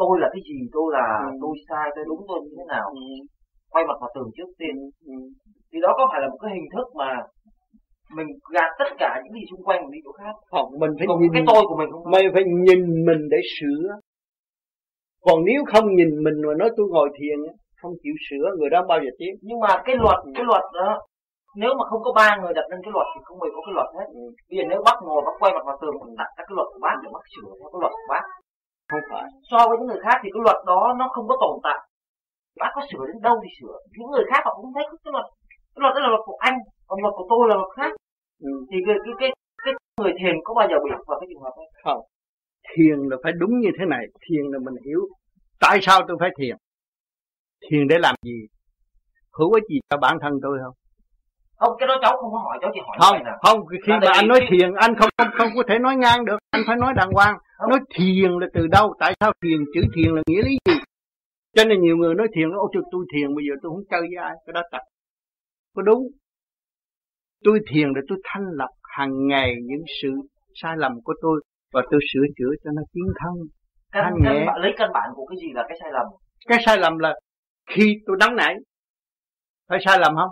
tôi là cái gì tôi là ừ. tôi sai tôi đúng tôi như thế nào ừ. quay mặt vào tường trước tiên ừ. thì đó có phải là một cái hình thức mà mình gạt tất cả những gì xung quanh mình đi chỗ khác không mình phải Còn nhìn cái tôi của mình không mày phải nhìn mình để sửa còn nếu không nhìn mình mà nói tôi ngồi thiền không chịu sửa người đó bao giờ tiến nhưng mà cái luật cái luật đó nếu mà không có ba người đặt lên cái luật thì không bao có cái luật hết. Ừ. bây giờ nếu bác ngồi bác quay mặt vào tường mình đặt các cái luật của bác để bác sửa theo cái luật của bác. Không phải. So với những người khác thì cái luật đó nó không có tồn tại. Bác có sửa đến đâu thì sửa. Những người khác họ cũng thấy cái luật cái luật đó là luật của anh còn luật của tôi là luật khác. Ừ. thì cái, cái cái cái người thiền có bao giờ bị vào cái trường hợp không. Thiền là phải đúng như thế này. Thiền là mình hiểu tại sao tôi phải thiền thiền để làm gì? Hữu ích gì cho bản thân tôi không? Không cái đó cháu không có hỏi cháu chỉ hỏi không không khi mà anh nói thiền anh không không không có thể nói ngang được anh phải nói đàng hoàng. Không. nói thiền là từ đâu? Tại sao thiền chữ thiền là nghĩa lý gì? Cho nên nhiều người nói thiền ô tôi, tôi thiền bây giờ tôi không chơi với ai. Cái đó thật. Có đúng? Tôi thiền để tôi thanh lọc hàng ngày những sự sai lầm của tôi và tôi sửa chữa cho nó tiến thân căn, căn lấy căn bản của cái gì là cái sai lầm? Cái sai lầm là khi tôi nóng nảy phải sai lầm không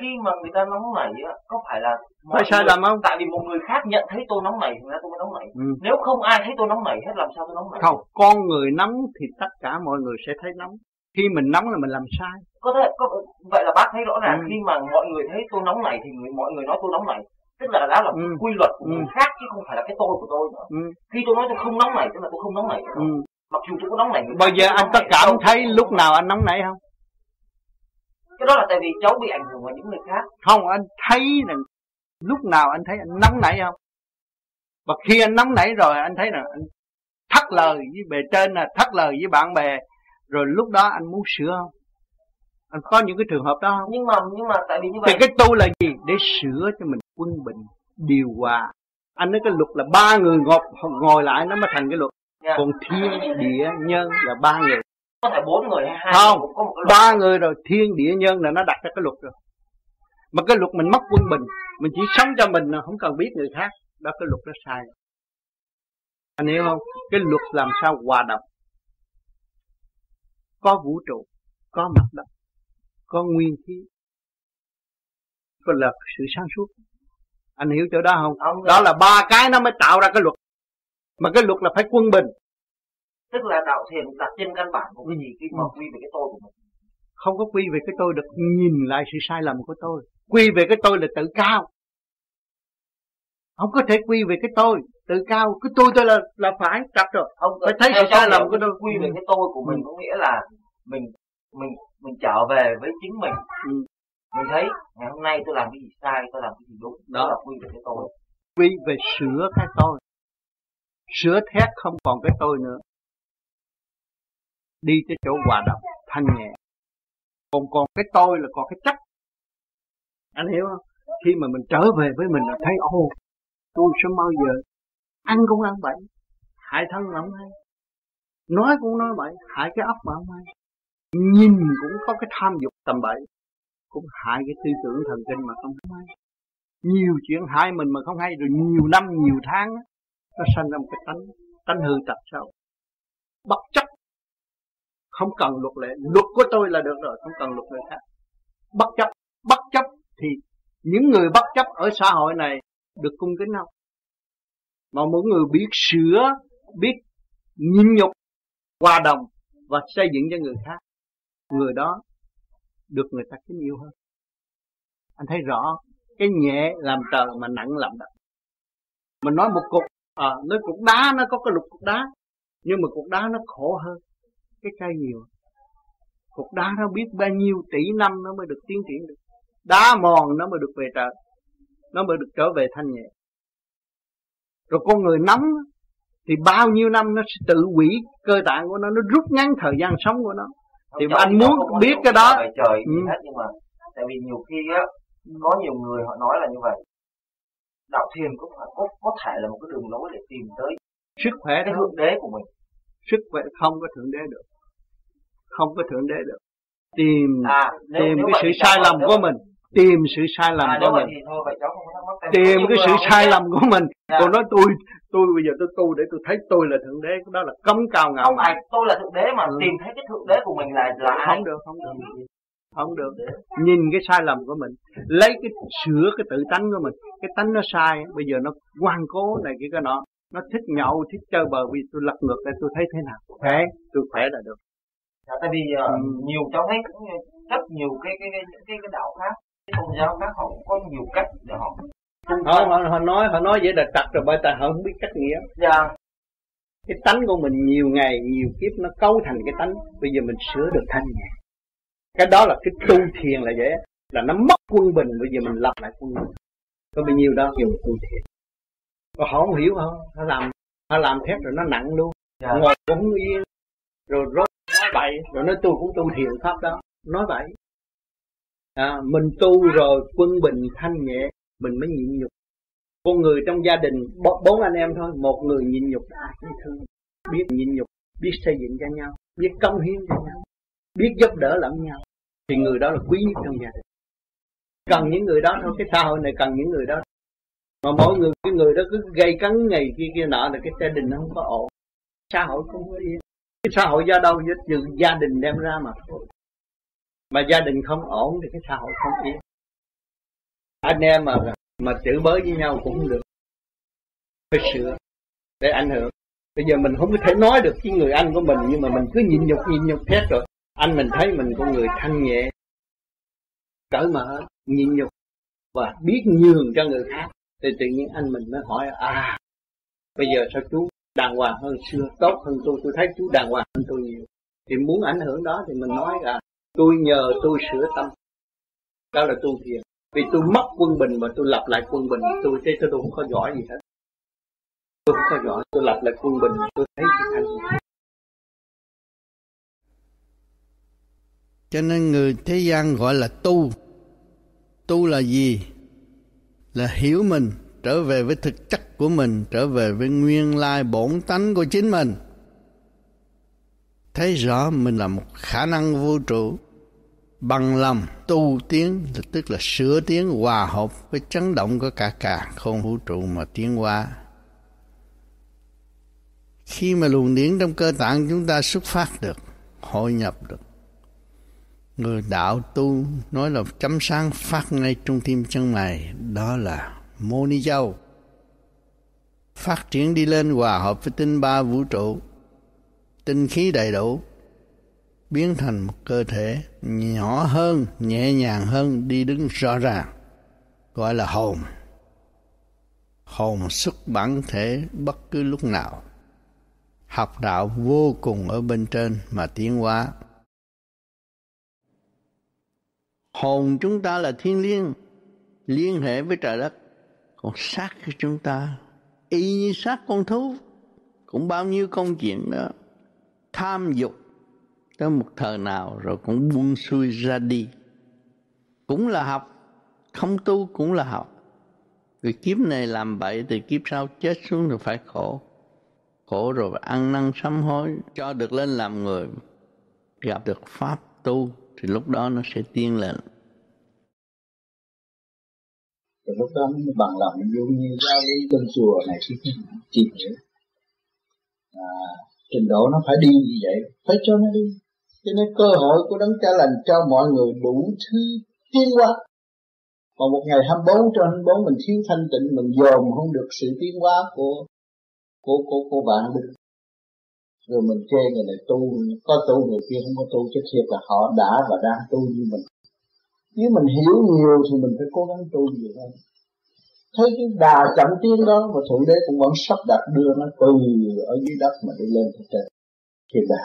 khi mà người ta nóng nảy á có phải là phải sai lầm không tại vì một người khác nhận thấy tôi nóng nảy thì ra tôi mới nóng nảy ừ. nếu không ai thấy tôi nóng nảy hết làm sao tôi nóng nảy không con người nóng thì tất cả mọi người sẽ thấy nóng khi mình nóng là mình làm sai có thể có, vậy là bác thấy rõ ràng ừ. khi mà mọi người thấy tôi nóng nảy thì người, mọi người nói tôi nóng nảy tức là đó là ừ. quy luật của ừ. người khác chứ không phải là cái tôi của tôi nữa ừ. khi tôi nói tôi không nóng nảy tức là tôi không nóng nảy nữa. Ừ. mặc dù tôi có nóng nảy bây giờ anh có cảm thấy lúc nào anh nóng nảy không? Cái đó là tại vì cháu bị ảnh hưởng bởi những người khác. Không anh thấy là lúc nào anh thấy anh nóng nảy không? Và khi anh nóng nảy rồi anh thấy là anh thắt lời với bề trên là thắt lời với bạn bè rồi lúc đó anh muốn sửa không? Anh có những cái trường hợp đó không? Nhưng mà nhưng mà tại vì như vậy thì cái tu là gì? Để sửa cho mình quân bình điều hòa. Anh nói cái luật là ba người ngồi ngồi lại nó mới thành cái luật. Còn thiên địa nhân là ba người. Có thể bốn người hay hai không người, có một cái ba người rồi thiên địa nhân là nó đặt ra cái luật rồi. Mà cái luật mình mất quân bình mình chỉ sống cho mình không cần biết người khác. Đó cái luật đó sai anh hiểu không? Cái luật làm sao hòa đồng? Có vũ trụ có mặt đất có nguyên khí. Có là sự sáng suốt. Anh hiểu chỗ đó không? Ông đó là ba cái nó mới tạo ra cái luật mà cái luật là phải quân bình. Tức là đạo thiền đặt trên căn bản của cái gì? Khi mà quy về cái tôi của mình. Không có quy về cái tôi được nhìn lại sự sai lầm của tôi. Quy về cái tôi là tự cao. Không có thể quy về cái tôi tự cao. Cái tôi tôi là là phải. Chặt rồi. Không phải thấy sự sai lầm của tôi. quy về cái tôi của mình ừ. có nghĩa là mình mình mình trở về với chính mình. Ừ. mình thấy ngày hôm nay tôi làm cái gì sai tôi làm cái gì đúng. Đó, đó. là quy về cái tôi. Quy về sửa cái tôi sửa thét không còn cái tôi nữa. Đi tới chỗ hòa đồng, thanh nhẹ. Còn còn cái tôi là còn cái chắc. anh hiểu không? Khi mà mình trở về với mình là thấy ô tôi sẽ bao giờ. Ăn cũng ăn bậy, hại thân mà không hay. Nói cũng nói bậy, hại cái óc mà không hay. Nhìn cũng có cái tham dục tầm bậy, cũng hại cái tư tưởng thần kinh mà không hay. Nhiều chuyện hại mình mà không hay, rồi nhiều năm, nhiều tháng nó sanh ra một cái tánh tánh hư tật xấu bất chấp. Không cần luật lệ. Luật của tôi là được rồi, không cần luật lệ khác. Bất chấp. Bất chấp thì những người bất chấp ở xã hội này được cung kính không? Mà mỗi người biết sửa, biết nhịn nhục, hòa đồng và xây dựng cho người khác. Người đó được người ta kính yêu hơn. Anh thấy rõ cái nhẹ làm trời mà nặng làm đất. Mình nói một cục à, nói cục đá nó có cái lục cục đá nhưng mà cục đá nó khổ hơn cái cây nhiều. Cục đá nó biết bao nhiêu tỷ năm nó mới được tiến triển được. Đá mòn nó mới được về trời nó mới được trở về thanh nhẹ. Rồi con người nóng thì bao nhiêu năm nó sẽ tự hủy cơ tạng của nó nó rút ngắn thời gian sống của nó. Thì Cháu anh muốn biết cái đó. trời ừ. hết nhưng mà tại vì nhiều khi á có nhiều người họ nói là như vậy đạo thiền cũng phải có có thể là một cái đường lối để tìm tới sức khỏe cái thượng đế của mình. Sức khỏe không có thượng đế được. Không có thượng đế được. Tìm à, nếu, tìm nếu cái sự sai lầm của mình. Tìm sự sai lầm à, của mình. thôi tìm cái sự sai lầm của mình. Dạ. còn nói tôi tôi bây giờ tôi tu để tôi thấy tôi là thượng đế đó là cấm cao ngạo không phải tôi là thượng đế mà Ừ. tìm thấy cái thượng đế của mình là là ai không được không được không được. Nhìn cái sai lầm của mình lấy cái sửa cái tự tánh của mình cái tánh nó sai bây giờ nó ngoan cố này kia cái nọ nó thích nhậu thích chơi bờ vì tôi lật ngược để tôi thấy thế nào? Khỏe tôi khỏe là được. Dạ, tại vì uh, Ừ. nhiều cháu thấy cũng rất nhiều cái cái cái những cái, cái đạo khác. Cái tôn giáo khác họ cũng có nhiều cách để họ họ, họ, họ nói họ nói vậy là trật rồi bởi tại họ không biết cách nghĩa. Dạ. Cái tánh của mình nhiều ngày nhiều kiếp nó cấu thành cái tánh bây giờ mình sửa được thanh nhẹ cái đó là cái tu thiền là vậy là nó mất quân bình bây giờ mình lập lại quân bình. Có bao nhiêu đó dùng tu thiền. Còn họ không hiểu không? Họ làm họ làm thét rồi nó nặng luôn. Dạ. ngồi cũng không yên. Rồi rốt nói bậy rồi nói tôi cũng tu thiền pháp đó. Nói vậy à, mình tu rồi quân bình thanh nhẹ mình mới nhịn nhục. Con người trong gia đình bốn bốn anh em thôi một người nhịn nhục ai cũng thương. Biết nhịn nhục biết xây dựng cho nhau biết công hiến cho nhau biết giúp đỡ lẫn nhau, thì người đó là quý nhất trong gia đình. Cần những người đó thôi, cái xã hội này cần những người đó. Mà mỗi người, cái người đó cứ gây cấn ngày kia kia nọ là cái gia đình nó không có ổn. Xã hội không có yên. Cái xã hội do đâu? Do từ gia đình đem ra mà thôi. Mà gia đình không ổn thì cái xã hội không yên. Anh em mà mà chửi bới với nhau cũng không được. Phải sửa để ảnh hưởng. Bây giờ mình không có thể nói được với người anh của mình, nhưng mà mình cứ nhịn nhục nhịn nhục hết rồi anh mình thấy mình con người thanh nhẹ cởi mở, nhịn nhục và biết nhường cho người khác, thì tự nhiên anh mình mới hỏi à bây giờ sao chú đàng hoàng hơn xưa? Tốt hơn tôi tôi thấy chú đàng hoàng hơn tôi nhiều. Thì muốn ảnh hưởng đó thì mình nói là, tôi nhờ tôi sửa tâm. Đó là tu thiền. Vì tôi mất quân bình mà tôi lập lại quân bình. Tôi thấy tôi không có giỏi gì hết. Tôi không có giỏi, tôi lập lại quân bình. Tôi thấy tôi thành cho nên người thế gian gọi là tu. Tu là gì? Là hiểu mình, trở về với thực chất của mình, trở về với nguyên lai bổn tánh của chính mình. Thấy rõ mình là một khả năng vũ trụ. Bằng lòng tu tiến, tức là sửa tiến, hòa hợp với chấn động của cả cả không vũ trụ mà tiến hóa. Khi mà luồng điển trong cơ tạng chúng ta xuất phát được, hội nhập được người đạo tu nói là chấm sáng phát ngay trong tim chân mày, đó là mô ni châu phát triển đi lên hòa hợp với tinh ba vũ trụ, tinh khí đầy đủ, biến thành một cơ thể nhỏ hơn, nhẹ nhàng hơn, đi đứng rõ ràng gọi là hồn. Hồn xuất bản thể bất cứ lúc nào. Học đạo vô cùng ở bên trên mà tiến hóa hồn chúng ta là thiên liêng, liên hệ với trời đất. Còn xác của chúng ta, y như xác con thú, cũng bao nhiêu công chuyện đó. Tham dục tới một thời nào rồi cũng buông xuôi ra đi. Cũng là học, không tu cũng là học. Vì kiếp này làm bậy thì kiếp sau chết xuống rồi phải khổ. Khổ rồi ăn năn sám hối, cho được lên làm người, gặp được pháp tu thì lúc đó nó sẽ tiên lên. Rồi lúc đó nó bằng lòng giống như giao lý trong chùa này thì tìm hiểu à, trình độ nó phải đi như vậy phải cho nó đi. Cho nên cơ hội của đấng cha lành cho mọi người đủ thứ tiến hóa. Mà một ngày 24 trên 24 mình thiếu thanh tịnh mình dòm không được sự tiến hóa của của của của bạn được rồi mình chê người này tu, có tu người kia không có tu, chứ thiệt là họ đã và đang tu như mình. Nếu mình hiểu nhiều thì mình phải cố gắng tu nhiều hơn. Thấy cái đà chậm tiến đó mà thượng đế cũng vẫn sắp đặt đưa nó từ ở dưới đất mà đi lên trên trời. Thì đà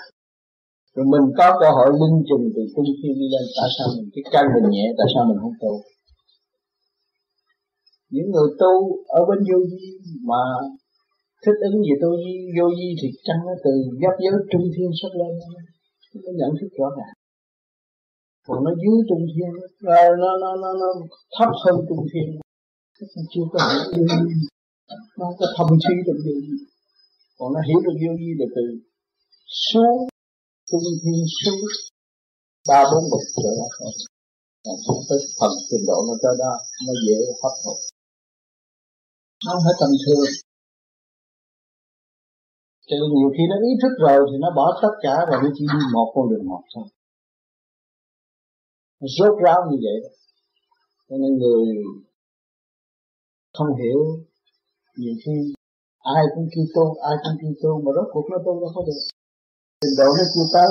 rồi mình có cơ hội linh trình từ trung thiên đi lên, tại sao mình cái căn mình nhẹ, tại sao mình không tu? Những người tu ở bên vô vi mà thích ứng gì tôi vô vi thì chăng nó từ giáp giới trung thiên xuất lên. Nó nhận thức rõ ràng. Còn nó dưới trung thiên nó nó nó nó, nó thấp hơn trung thiên. Nó chưa có hiểu vô vi. Nó có thông suy được vô vi. Còn nó hiểu được vô vi là từ xuống trung thiên xuống ba bốn bậc trở ra thôi. Còn tới phần trình độ nó tới đó nó dễ hấp thụ nó phải tầm thường cho nên nhiều khi nó ý thức rồi thì nó bỏ tất cả và nó chỉ đi một con đường một thôi. Nó rốt ráo như vậy đó. Cho nên người không hiểu, nhiều khi ai cũng kêu tu ai cũng kêu tu mà rốt cuộc nó tu nó không được. Trình độ nó chưa tới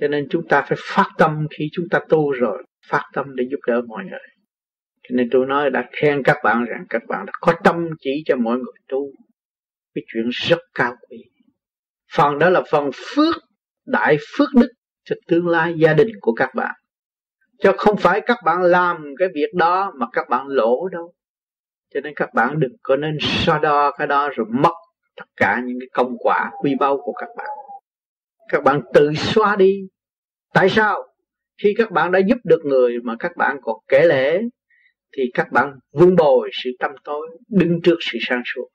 cho nên chúng ta phải phát tâm khi chúng ta tu rồi, phát tâm để giúp đỡ mọi người. Cho nên tôi nói đã khen các bạn rằng các bạn đã có tâm chỉ cho mọi người tu cái chuyện rất cao quý. Phần đó là phần phước, đại phước đức cho tương lai gia đình của các bạn. Cho không phải các bạn làm cái việc đó mà các bạn lỗ đâu. Cho nên các bạn đừng có nên so đo cái đó rồi mất tất cả những cái công quả quy bao của các bạn. Các bạn tự xóa đi. Tại sao? Khi các bạn đã giúp được người mà các bạn còn kể lễ thì các bạn vun bồi sự tâm tối, đứng trước sự sáng suốt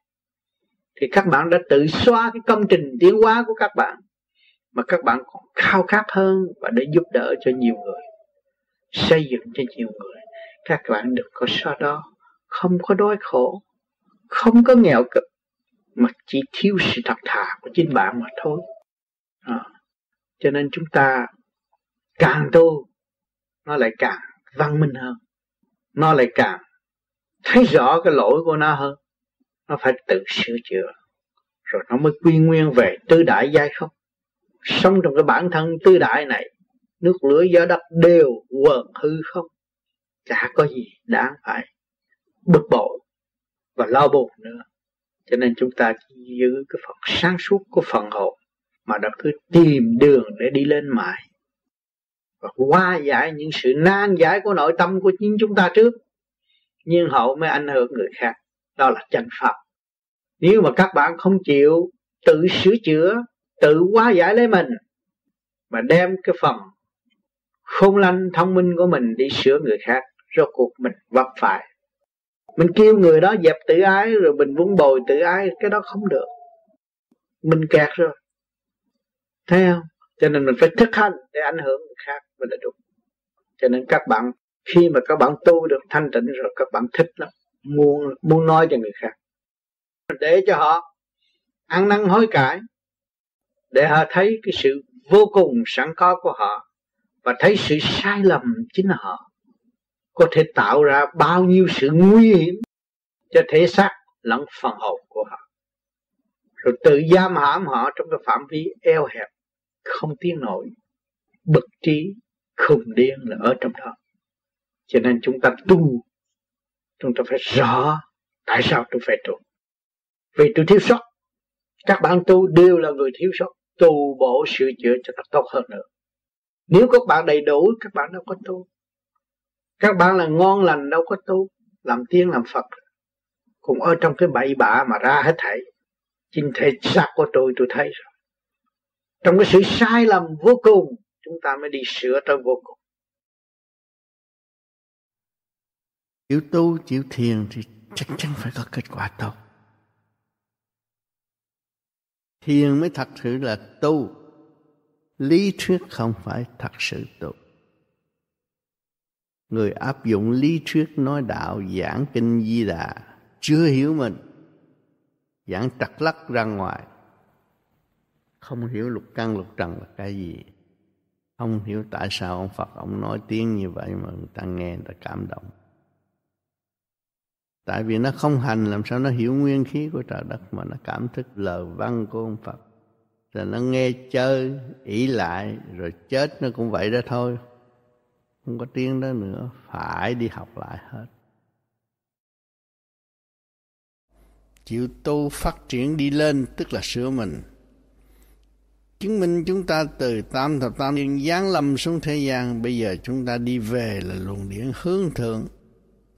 thì các bạn đã tự xóa cái công trình tiến hóa của các bạn mà các bạn còn khao khát hơn và để giúp đỡ cho nhiều người xây dựng cho nhiều người. Các bạn được có so đó không có đói khổ không có nghèo cực mà chỉ thiếu sự thật thà của chính bạn mà thôi. À, cho nên chúng ta càng tu nó lại càng văn minh hơn nó lại càng thấy rõ cái lỗi của nó hơn nó phải tự sửa chữa, rồi nó mới quy nguyên về tư đại giai không? Sống trong cái bản thân tư đại này, nước, lửa, gió, đất đều quần hư không? Chả có gì đáng phải bực bội và lo buồn nữa. Cho nên chúng ta chỉ giữ cái phần sáng suốt của phần hồn, mà đã cứ tìm đường để đi lên mãi. Và qua giải những sự nan giải của nội tâm của chính chúng ta trước, nhưng hậu mới ảnh hưởng người khác đó là chân pháp. Nếu mà các bạn không chịu tự sửa chữa, tự hóa giải lấy mình, mà đem cái phần khôn lanh, thông minh của mình đi sửa người khác, rốt cuộc mình vấp phải. Mình kêu người đó dẹp tự ái, rồi mình vun bồi tự ái, cái đó không được. Mình kẹt rồi. Thấy không? Cho nên mình phải thực hành để ảnh hưởng người khác mới là đúng. Cho nên các bạn, khi mà các bạn tu được thanh tịnh rồi, các bạn thích lắm muốn muốn nói cho người khác. Để cho họ ăn năn hối cải. Để họ thấy cái sự vô cùng sẵn có của họ. Và thấy sự sai lầm chính là họ. Có thể tạo ra bao nhiêu sự nguy hiểm cho thể xác lẫn phần hồn của họ. Rồi tự giam hãm họ trong cái phạm vi eo hẹp, không tiến nổi. Bực trí, khùng điên là ở trong đó. Cho nên chúng ta tu chúng ta phải rõ. Tại sao tôi phải tu? Vì tôi thiếu sót. Các bạn tu đều là người thiếu sót. Tu bổ sửa chữa cho ta tốt hơn nữa. Nếu các bạn đầy đủ các bạn đâu có tu. Các bạn là ngon lành đâu có tu. Làm tiên làm phật. Cũng ở trong cái bậy bạ mà ra hết thảy. Chính thể xác của tôi tôi thấy rồi. Trong cái sự sai lầm vô cùng chúng ta mới đi sửa tới vô cùng chịu tu chịu thiền thì chắc chắn phải có kết quả tốt. Thiền mới thật sự là tu. Lý thuyết không phải thật sự tu. Người áp dụng lý thuyết nói đạo, giảng kinh di đà, chưa hiểu mình, giảng trật lắc ra ngoài. Không hiểu lục căn, lục trần là cái gì. Không hiểu tại sao ông Phật ông nói tiếng như vậy mà người ta nghe, người ta cảm động tại vì nó không hành, làm sao nó hiểu nguyên khí của trời đất mà nó cảm thức lời văn của ông Phật. Rồi nó nghe chơi, ỷ lại, rồi chết nó cũng vậy đó thôi. Không có tiếng đó nữa, phải đi học lại hết. Chịu tu phát triển đi lên, tức là sửa mình. Chứng minh chúng ta từ tam thập tam niên giáng lâm xuống thế gian, bây giờ chúng ta đi về là luồng điển hướng thượng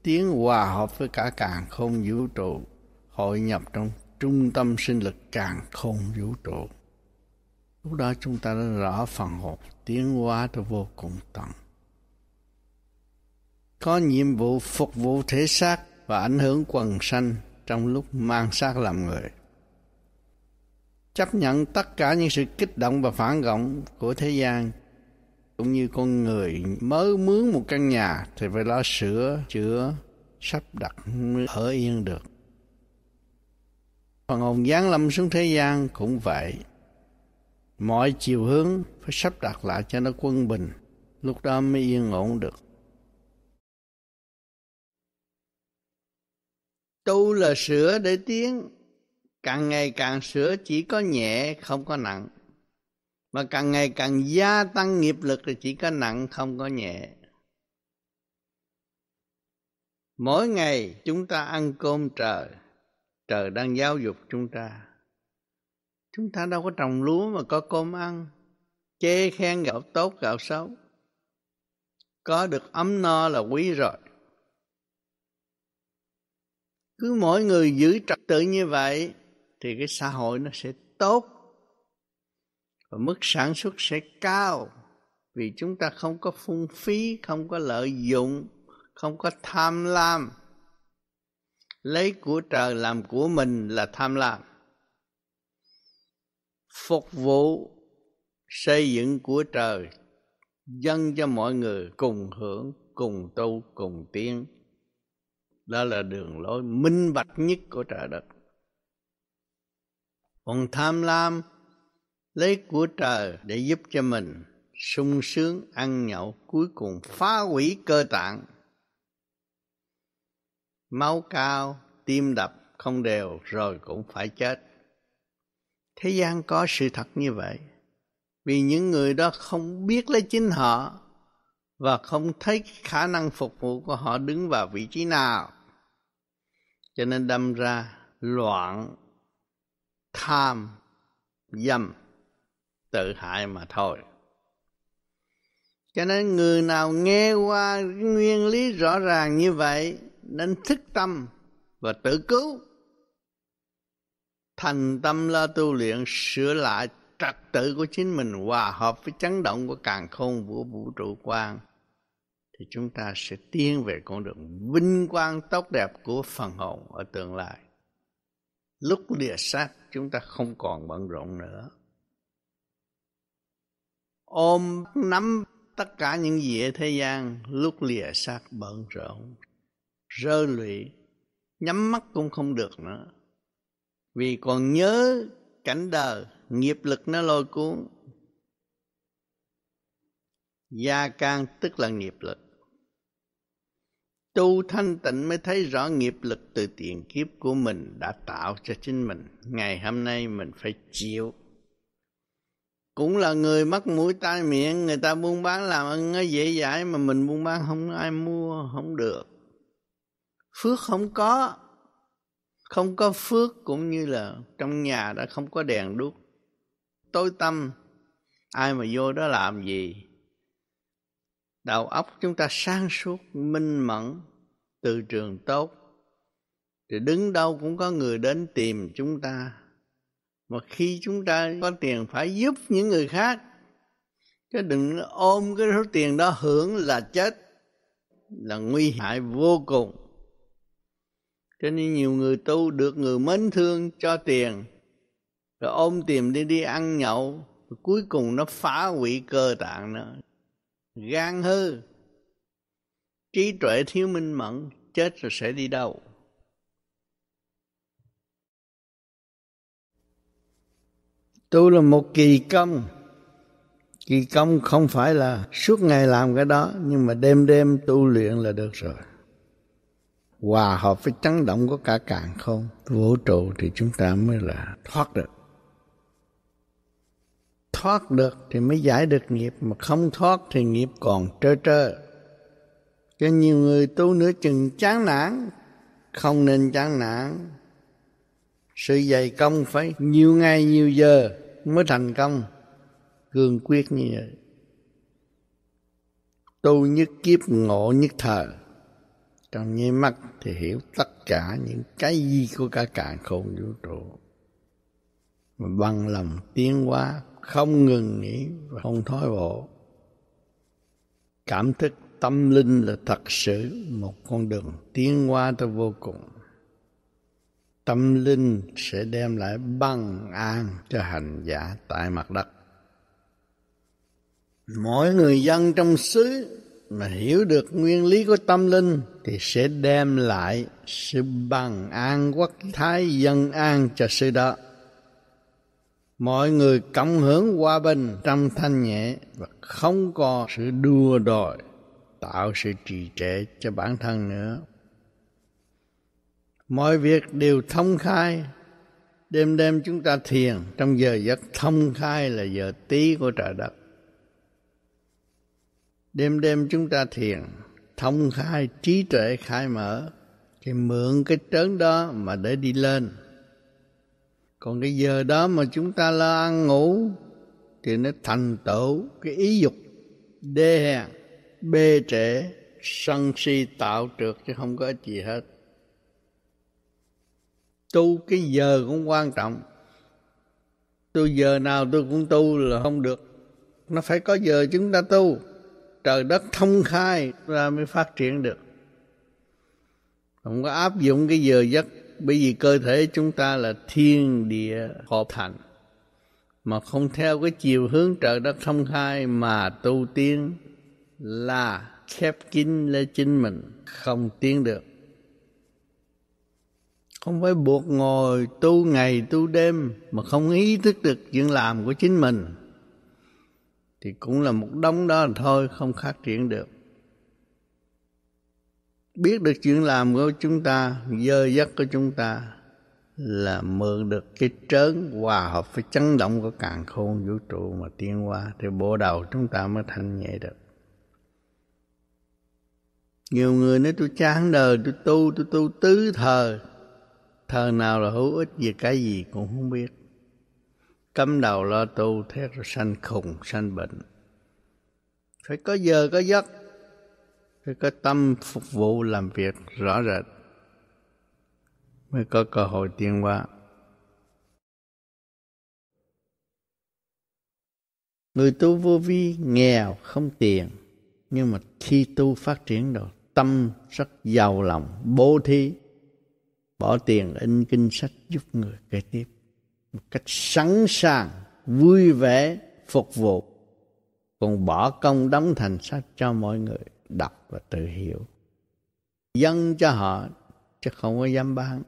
tiến hòa hợp với cả càng không vũ trụ, hội nhập trong trung tâm sinh lực càng không vũ trụ. Lúc đó chúng ta đã rõ phần hồn, tiến hóa tới vô cùng tận. Có nhiệm vụ phục vụ thể xác và ảnh hưởng quần sanh trong lúc mang xác làm người. Chấp nhận tất cả những sự kích động và phản động của thế gian cũng như con người mới mướn một căn nhà thì phải lo sửa chữa, sắp đặt mới ở yên được. Phần hồn giáng lâm xuống thế gian cũng vậy. Mọi chiều hướng phải sắp đặt lại cho nó quân bình, lúc đó mới yên ổn được. Tu là sửa để tiến, càng ngày càng sửa chỉ có nhẹ, không có nặng mà càng ngày càng gia tăng nghiệp lực thì chỉ có nặng, không có nhẹ. Mỗi ngày chúng ta ăn cơm trời trời đang giáo dục chúng ta. Chúng ta đâu có trồng lúa mà có cơm ăn, chê khen gạo tốt, gạo xấu. Có được ấm no là quý rồi. Cứ mỗi người giữ trật tự như vậy, thì cái xã hội nó sẽ tốt và mức sản xuất sẽ cao vì chúng ta không có phung phí, không có lợi dụng, không có tham lam. Lấy của trời làm của mình là tham lam. Phục vụ xây dựng của trời dâng cho mọi người cùng hưởng, cùng tu, cùng tiến. Đó là đường lối minh bạch nhất của trời đất. Còn tham lam lấy của trời để giúp cho mình sung sướng ăn nhậu cuối cùng phá hủy cơ tạng. Máu cao, tim đập không đều rồi cũng phải chết. Thế gian có sự thật như vậy, vì những người đó không biết lấy chính họ và không thấy khả năng phục vụ của họ đứng vào vị trí nào. Cho nên đâm ra loạn, tham, dâm tự hại mà thôi. Cho nên người nào nghe qua nguyên lý rõ ràng như vậy, nên thức tâm và tự cứu. Thành tâm la tu luyện sửa lại trật tự của chính mình hòa hợp với chấn động của càng khôn vũ vũ trụ quan thì chúng ta sẽ tiến về con đường vinh quang tốt đẹp của phần hồn ở tương lai. Lúc lìa xác, chúng ta không còn bận rộn nữa ôm nắm tất cả những gì ở thế gian, lúc lìa xác bận rộn, rơ lụy, nhắm mắt cũng không được nữa. Vì còn nhớ cảnh đời, nghiệp lực nó lôi cuốn. Gia can tức là nghiệp lực. Tu thanh tịnh mới thấy rõ nghiệp lực từ tiền kiếp của mình đã tạo cho chính mình. Ngày hôm nay mình phải chịu cũng là người mắc mũi tai miệng, người ta buôn bán làm ăn nó dễ dãi mà mình buôn bán không ai mua, không được. Phước không có không có phước cũng như là trong nhà đã không có đèn đuốc. Tối tăm, ai mà vô đó làm gì? Đầu óc chúng ta sáng suốt, minh mẫn, từ trường tốt. Thì đứng đâu cũng có người đến tìm chúng ta mà khi chúng ta có tiền phải giúp những người khác, chứ đừng ôm cái số tiền đó hưởng là chết, là nguy hại vô cùng. Cho nên nhiều người tu được người mến thương cho tiền, rồi ôm tiền đi đi ăn nhậu cuối cùng nó phá hủy cơ tạng nữa gan hư. Trí tuệ thiếu minh mẫn, chết rồi sẽ đi đâu? Tu là một kỳ công. Kỳ công không phải là suốt ngày làm cái đó, nhưng mà đêm đêm tu luyện là được rồi. Hòa hợp với chấn động của cả càng không, vũ trụ thì chúng ta mới là thoát được. Thoát được thì mới giải được nghiệp, mà không thoát thì nghiệp còn trơ trơ. Cho nhiều người tu nửa chừng chán nản, không nên chán nản. Sự dày công phải nhiều ngày nhiều giờ mới thành công. Cương quyết như vậy. Tu nhất kiếp ngộ nhất thời trong nháy mắt thì hiểu tất cả những cái gì của cả cạn khôn vũ trụ. Mà bằng lòng tiến hóa, không ngừng nghỉ và không thói bộ. Cảm thức tâm linh là thật sự một con đường tiến hóa tới vô cùng tâm linh sẽ đem lại bằng an cho hành giả tại mặt đất. Mỗi người dân trong xứ mà hiểu được nguyên lý của tâm linh thì sẽ đem lại sự bằng an, quốc thái dân an cho sự đó. Mọi người cộng hưởng hòa bình trong thanh nhẹ và không có sự đua đòi tạo sự trì trệ cho bản thân nữa mọi việc đều thông khai. Đêm đêm chúng ta thiền, trong giờ giấc thông khai là giờ tí của trời đất. Đêm đêm chúng ta thiền, thông khai trí tuệ khai mở, thì mượn cái trớn đó mà để đi lên. Còn cái giờ đó mà chúng ta lo ăn ngủ, thì nó thành tựu cái ý dục, đê hèn, bê trễ, sân si tạo trượt chứ không có gì hết tu, cái giờ cũng quan trọng. Tôi giờ nào tôi cũng tu là không được. Nó phải có giờ chúng ta tu. Trời đất thông khai ra mới phát triển được. Không có áp dụng cái giờ giấc, bởi vì cơ thể chúng ta là thiên địa hợp thành. Mà không theo cái chiều hướng trời đất thông khai mà tu tiên là khép kín lên chính mình, không tiến được không phải buộc ngồi tu ngày tu đêm mà không ý thức được chuyện làm của chính mình. Thì cũng là một đống đó thôi, không phát triển được. Biết được chuyện làm của chúng ta, dơ dắt của chúng ta là mượn được cái trớn hòa hợp với chấn động của càng khôn vũ trụ mà tiến qua thì bộ đầu chúng ta mới thanh nhẹ được. Nhiều người nói, tôi chán đời, tôi tu tôi tu tứ thời thời nào là hữu ích về cái gì cũng không biết. Cắm đầu lo tu, thế rồi sanh khùng, sanh bệnh. Phải có giờ, có giấc. Phải có tâm phục vụ, làm việc rõ rệt. Mới có cơ hội tiến hóa. Người tu vô vi nghèo, không tiền. Nhưng mà khi tu phát triển rồi, tâm rất giàu lòng, bố thí bỏ tiền in kinh sách giúp người kế tiếp. Một cách sẵn sàng, vui vẻ, phục vụ. Còn bỏ công đóng thành sách cho mọi người đọc và tự hiểu. Dân cho họ, chứ không có dám bán.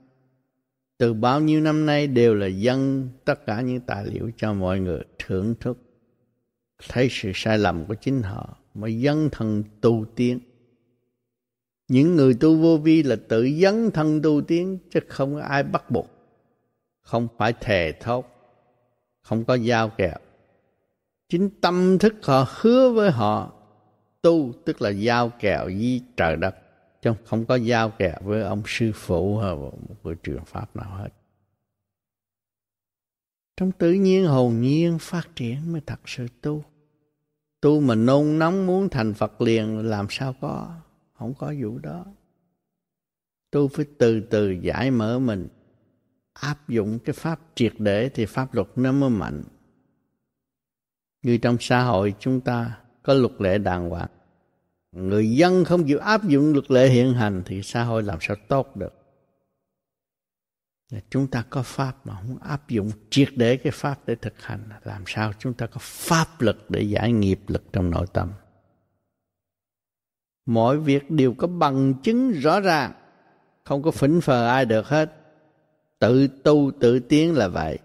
Từ bao nhiêu năm nay đều là dân, tất cả những tài liệu cho mọi người thưởng thức. Thấy sự sai lầm của chính họ, mà dân thần tu tiên những người tu vô vi là tự dấn thân tu tiến, chứ không có ai bắt buộc. Không phải thề thốt, không có giao kèo chính tâm thức họ hứa với họ, tu tức là giao kèo với trời đất, chứ không có giao kèo với ông sư phụ hay một cái trường pháp nào hết. Trong tự nhiên hồn nhiên phát triển mới thật sự tu. Tu mà nôn nóng muốn thành phật liền, làm sao có? Không có vụ đó. Tu phải từ từ giải mở mình. Áp dụng cái pháp triệt để thì pháp luật nó mới mạnh. Như trong xã hội chúng ta có luật lệ đàng hoàng. Người dân không chịu áp dụng luật lệ hiện hành thì xã hội làm sao tốt được? Chúng ta có pháp mà không áp dụng triệt để cái pháp để thực hành, làm sao chúng ta có pháp lực để giải nghiệp lực trong nội tâm? Mọi việc đều có bằng chứng rõ ràng không có phỉnh phờ ai được hết. Tự tu, tự tiến là vậy.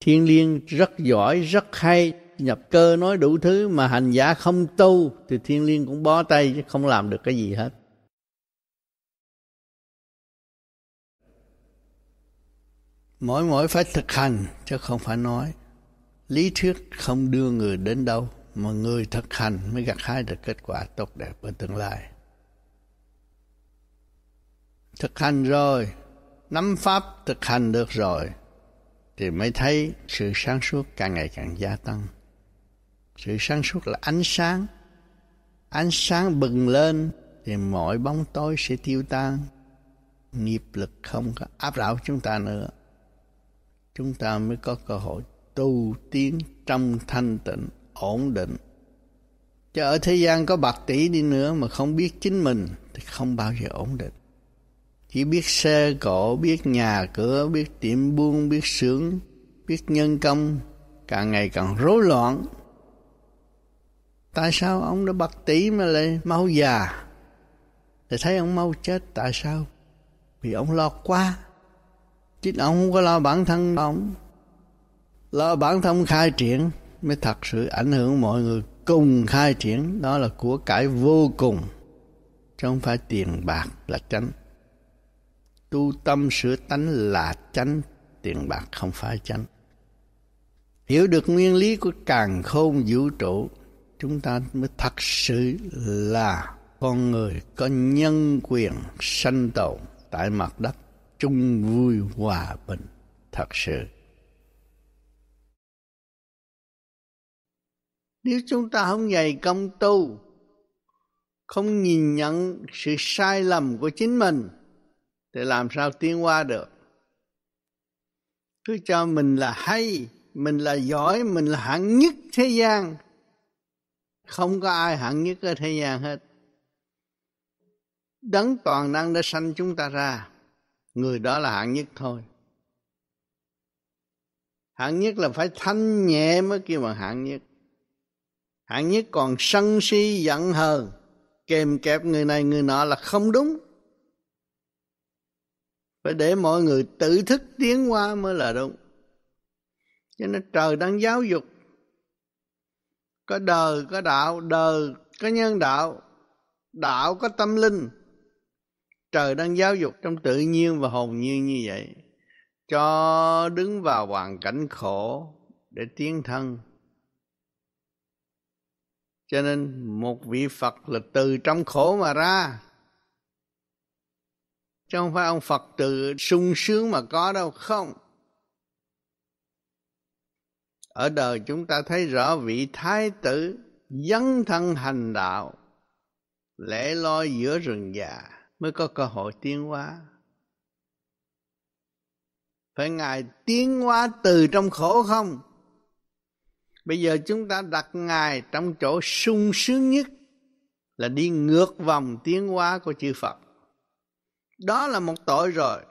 Thiên liên rất giỏi, rất hay. Nhập cơ nói đủ thứ mà hành giả không tu thì thiên liên cũng bó tay chứ không làm được cái gì hết. Mỗi mỗi phải thực hành chứ không phải nói. Lý thuyết không đưa người đến đâu mà người thực hành mới gặt hái được kết quả tốt đẹp ở tương lai. Thực hành rồi, nắm pháp thực hành được rồi, thì mới thấy sự sáng suốt càng ngày càng gia tăng. Sự sáng suốt là ánh sáng. Ánh sáng bừng lên thì mọi bóng tối sẽ tiêu tan. Nghiệp lực không có áp đảo chúng ta nữa. Chúng ta mới có cơ hội tu tiến trong thanh tịnh ổn định. Chứ ở thế gian có bạc tỷ đi nữa mà không biết chính mình thì không bao giờ ổn định. Chỉ biết xe cộ, biết nhà cửa, biết tiệm buôn, biết sướng biết nhân công, càng ngày càng rối loạn. Tại sao ông đã bạc tỷ mà lại mau già? Thì thấy ông mau chết, tại sao? Vì ông lo quá. Chứ ông không có lo bản thân ông. Lo bản thân khai triển mới thật sự ảnh hưởng mọi người cùng khai triển. Đó là của cải vô cùng, chứ không phải tiền bạc là chánh. Tu tâm sửa tánh là chánh, tiền bạc không phải chánh. Hiểu được nguyên lý của càng khôn vũ trụ, chúng ta mới thật sự là con người có nhân quyền sanh tồn tại mặt đất chung vui hòa bình. Thật sự. Nếu chúng ta không dày công tu, không nhìn nhận sự sai lầm của chính mình, thì làm sao tiến qua được? Cứ cho mình là hay, mình là giỏi, mình là hạng nhất thế gian. Không có ai hạng nhất ở thế gian hết. Đấng toàn năng đã sanh chúng ta ra. Người đó là hạng nhất thôi. Hạng nhất là phải thanh nhẹ mới kêu bằng hạng nhất hạng nhất còn sân si giận hờn kèm kẹp người này, người nọ là không đúng. Phải để mọi người tự thức tiến qua mới là đúng. Cho nên trời đang giáo dục. Có đời, có đạo, đời, có nhân đạo đạo có tâm linh. Trời đang giáo dục trong tự nhiên và hồn nhiên như vậy. Cho đứng vào hoàn cảnh khổ để tiến thân cho nên một vị phật là từ trong khổ mà ra. Chứ không phải ông phật từ sung sướng mà có đâu, không. Ở đời chúng ta thấy rõ vị thái tử dấn thân hành đạo lễ lo giữa rừng già mới có cơ hội tiến hóa. Phải ngài tiến hóa từ trong khổ không? Bây giờ chúng ta đặt ngài trong chỗ sung sướng nhất, là đi ngược vòng tiến hóa của chư phật. Đó là một tội rồi.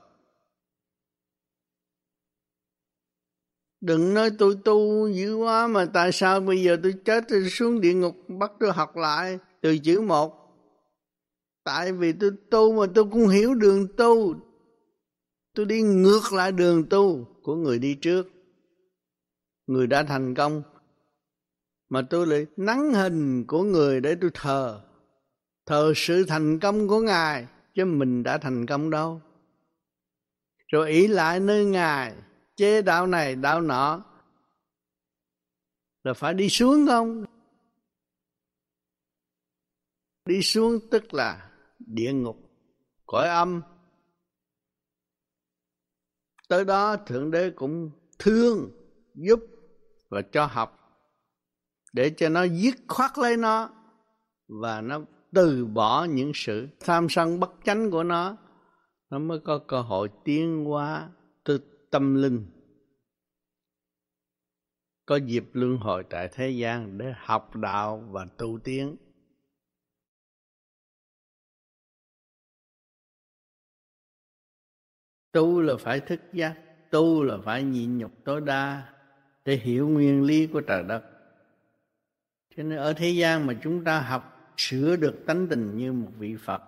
Đừng nói tôi tu dữ quá mà tại sao bây giờ tôi chết tôi xuống địa ngục bắt tôi học lại từ chữ một? Tại vì tôi tu mà tôi cũng hiểu đường tu. Tôi đi ngược lại đường tu của người đi trước. Người đã thành công mà tôi lại nắng hình của người để tôi thờ. Thờ sự thành công của ngài, chứ mình đã thành công đâu. Rồi ý lại nơi ngài, chế đạo này đạo nọ. Là phải đi xuống không? Đi xuống tức là địa ngục, cõi âm. Tới đó thượng đế cũng thương, giúp và cho học để cho nó dứt khoát lấy nó và nó từ bỏ những sự tham sân bất chánh của nó. Nó mới có cơ hội tiến hóa từ tâm linh. Có dịp luân hồi tại thế gian để học đạo và tu tiến. Tu là phải thức giác, tu là phải nhịn nhục tối đa để hiểu nguyên lý của trời đất cho nên ở thế gian mà chúng ta học sửa được tánh tình như một vị phật,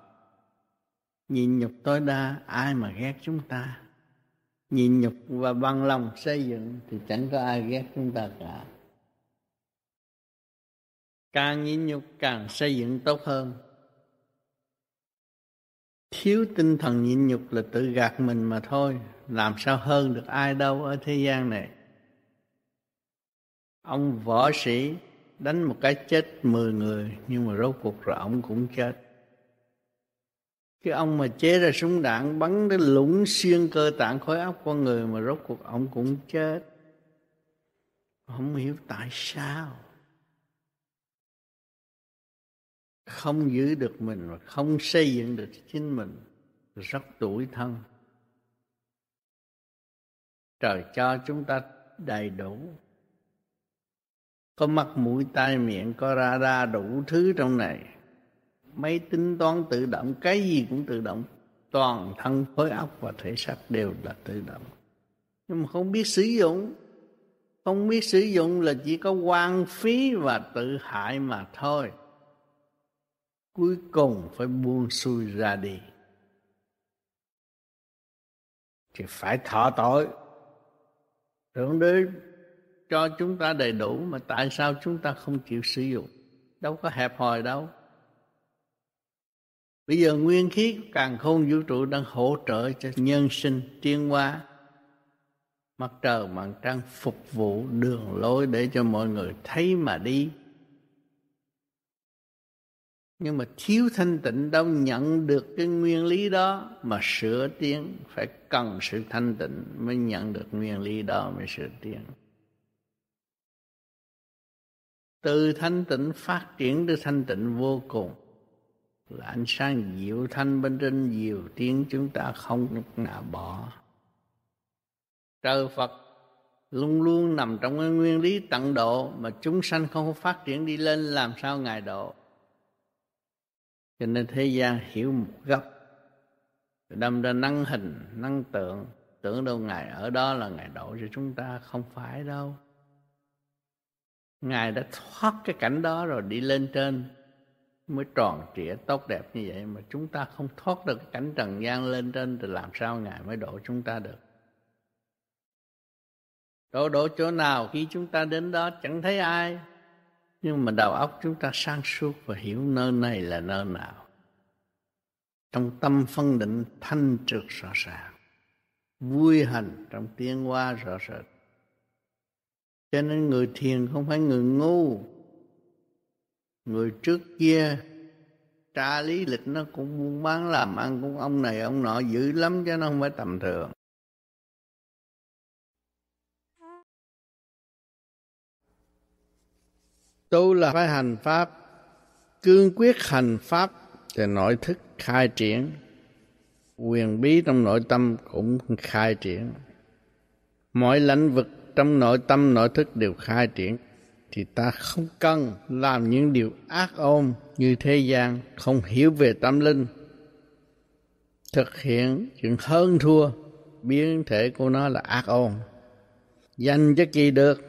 nhịn nhục tối đa ai mà ghét chúng ta? Nhịn nhục và bằng lòng xây dựng thì chẳng có ai ghét chúng ta cả. Càng nhịn nhục càng xây dựng tốt hơn. Thiếu tinh thần nhịn nhục là tự gạt mình mà thôi, làm sao hơn được ai đâu ở thế gian này. Ông võ sĩ đánh một cái chết mười người, nhưng mà rốt cuộc rồi ông cũng chết. Cái ông mà chế ra súng đạn, bắn đến lũng xuyên cơ tạng khối óc con người mà rốt cuộc ông cũng chết. Không hiểu tại sao. Không giữ được mình và không xây dựng được chính mình. Rất tuổi thân. Trời cho chúng ta đầy đủ có mắt, mũi, tai, miệng, có ra ra đủ thứ trong này. Máy tính toán tự động, cái gì cũng tự động. Toàn thân, khối óc và thể xác đều là tự động. Nhưng mà không biết sử dụng. Không biết sử dụng là chỉ có quan phí và tự hại mà thôi. Cuối cùng phải buông xuôi ra đi. Thì phải thọ tội. Tưởng đến cho chúng ta đầy đủ mà tại sao chúng ta không chịu sử dụng? Đâu có hẹp hòi đâu. Bây giờ nguyên khí càng khôn vũ trụ đang hỗ trợ cho nhân sinh tiến hóa. Mặt trời mặt trăng phục vụ đường lối để cho mọi người thấy mà đi. Nhưng mà thiếu thanh tịnh đâu nhận được cái nguyên lý đó mà sửa tiến. Phải cần sự thanh tịnh mới nhận được nguyên lý đó mới sửa tiến từ thanh tịnh phát triển tới thanh tịnh vô cùng. Là ánh sáng diệu thanh bên trên diệu tiếng chúng ta không lúc nào bỏ. Trời phật luôn luôn nằm trong cái nguyên lý tận độ mà chúng sanh không phát triển đi lên làm sao ngài độ. Cho nên thế gian hiểu một góc. Đâm ra năng hình, năng tượng, tưởng đâu ngài ở đó là ngài độ cho chúng ta không phải đâu ngài đã thoát cái cảnh đó rồi, đi lên trên mới tròn trịa tốt đẹp như vậy mà chúng ta không thoát được cái cảnh trần gian lên trên thì làm sao ngài mới độ chúng ta được? Độ độ chỗ nào khi chúng ta đến đó chẳng thấy ai, nhưng mà đầu óc chúng ta sang suốt và hiểu nơi này là nơi nào. Trong tâm phân định thanh trực rõ ràng, vui hành trong tiếng hoa rõ rệt cho nên người thiền không phải người ngu. Người trước kia, tra lý lịch nó cũng buôn bán làm ăn cũng ông này ông nọ dữ lắm chứ nó không phải tầm thường. Tu là phải hành pháp, cương quyết hành pháp thì nội thức khai triển. Quyền bí trong nội tâm cũng khai triển. Mọi lãnh vực trong nội tâm, nội thức đều khai triển, thì ta không cần làm những điều ác ôn như thế gian, không hiểu về tâm linh. Thực hiện chuyện hơn thua, biến thể của nó là ác ôn danh cho kỳ được,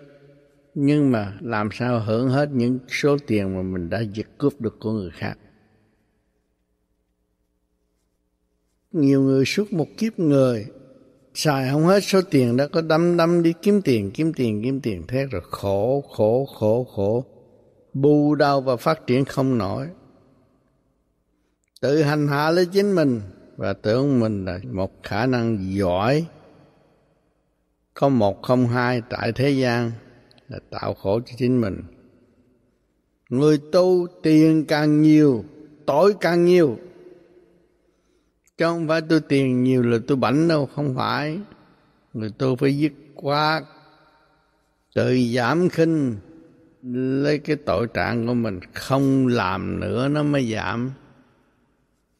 nhưng mà làm sao hưởng hết những số tiền mà mình đã giật cướp được của người khác? Nhiều người suốt một kiếp người xài không hết số tiền đó có đâm đâm đi kiếm tiền kiếm tiền kiếm tiền. Thế rồi khổ khổ khổ khổ. Bù đau và phát triển không nổi. Tự hành hạ lấy chính mình và tưởng mình là một khả năng giỏi. Có một không hai tại thế gian là tạo khổ cho chính mình. Người tu tiền càng nhiều, tội càng nhiều chứ không phải tôi tiền nhiều là tôi bảnh đâu, không phải. Người tôi phải dứt khoát. Tự giảm khinh, lấy cái tội trạng của mình, không làm nữa nó mới giảm.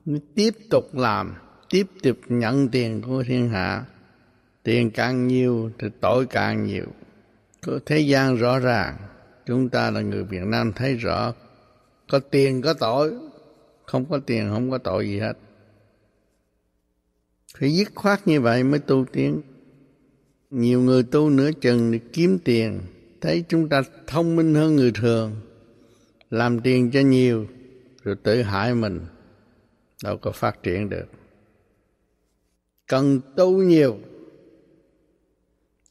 Nó tiếp tục làm, tiếp tục nhận tiền của thiên hạ. Tiền càng nhiều thì tội càng nhiều. Có thế gian rõ ràng, chúng ta là người Việt Nam thấy rõ. Có tiền có tội, không có tiền không có tội gì hết phải dứt khoát như vậy mới tu tiến. Nhiều người tu nửa chừng để kiếm tiền. Thấy chúng ta thông minh hơn người thường. Làm tiền cho nhiều, rồi tự hại mình. Đâu có phát triển được. Cần tu nhiều,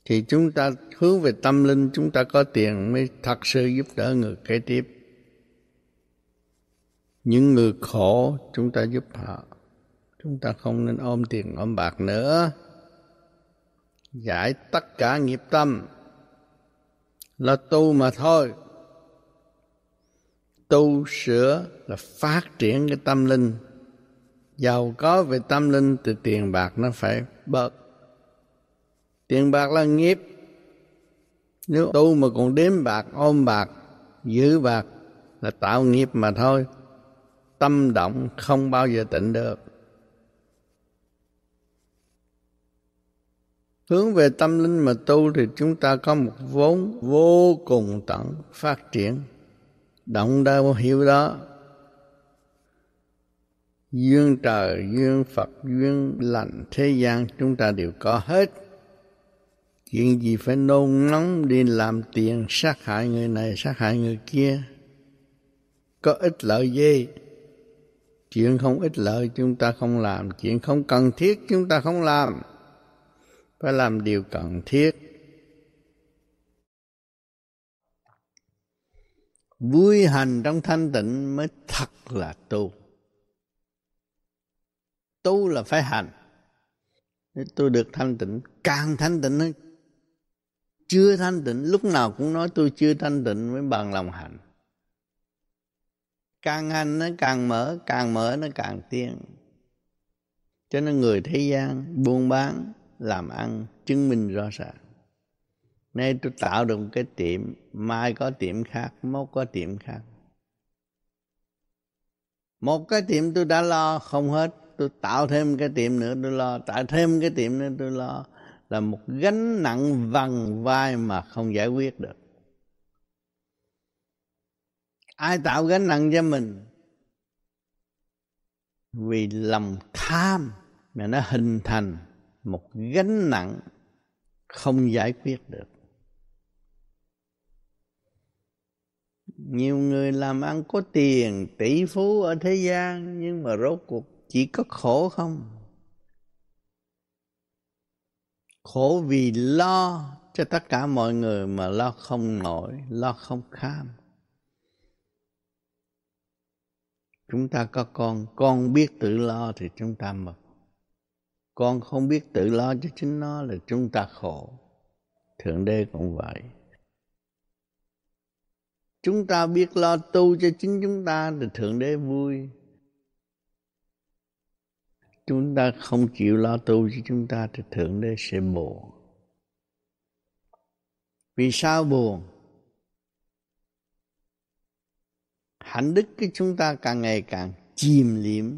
thì chúng ta hướng về tâm linh, chúng ta có tiền mới thật sự giúp đỡ người kế tiếp. Những người khổ, chúng ta giúp họ chúng ta không nên ôm tiền, ôm bạc nữa. Giải tất cả nghiệp tâm. Là tu mà thôi. Tu sửa là phát triển cái tâm linh. Giàu có về tâm linh thì tiền bạc nó phải bớt. Tiền bạc là nghiệp. Nếu tu mà còn đếm bạc, ôm bạc, giữ bạc là tạo nghiệp mà thôi. Tâm động không bao giờ tịnh được. Hướng về tâm linh mà tu thì chúng ta có một vốn vô cùng tận phát triển. Động đâu hiểu đó. Duyên trời, duyên phật, duyên lành thế gian chúng ta đều có hết. Chuyện gì phải nôn nóng đi làm tiền sát hại người này, sát hại người kia? Có ích lợi gì? Chuyện không ích lợi chúng ta không làm, chuyện không cần thiết chúng ta không làm phải làm điều cần thiết. Vui hành trong thanh tịnh mới thật là tu. Tu là phải hành. Nếu tôi được thanh tịnh, càng thanh tịnh hơn chưa thanh tịnh, lúc nào cũng nói tôi chưa thanh tịnh mới bằng lòng hành. Càng hành nó càng mở càng mở nó càng tiên cho nên người thế gian buôn bán làm ăn, chứng minh rõ ràng. Nay tôi tạo được một cái tiệm, mai có tiệm khác, mốt có tiệm khác. Một cái tiệm tôi đã lo không hết, tôi tạo thêm cái tiệm nữa tôi lo, tạo thêm cái tiệm nữa tôi lo. Là một gánh nặng vằn vai mà không giải quyết được. Ai tạo gánh nặng cho mình? Vì lòng tham mà nó hình thành một gánh nặng không giải quyết được. Nhiều người làm ăn có tiền, tỷ phú ở thế gian, nhưng mà rốt cuộc chỉ có khổ không? Khổ vì lo cho tất cả mọi người mà lo không nổi, lo không kham. Chúng ta có con con biết tự lo thì chúng ta mừng con không biết tự lo cho chính nó là chúng ta khổ. Thượng đế cũng vậy. Chúng ta biết lo tu cho chính chúng ta thì thượng đế vui. Chúng ta không chịu lo tu cho chúng ta thì thượng đế sẽ buồn. Vì sao buồn? Hạnh đức của chúng ta càng ngày càng chìm liếm,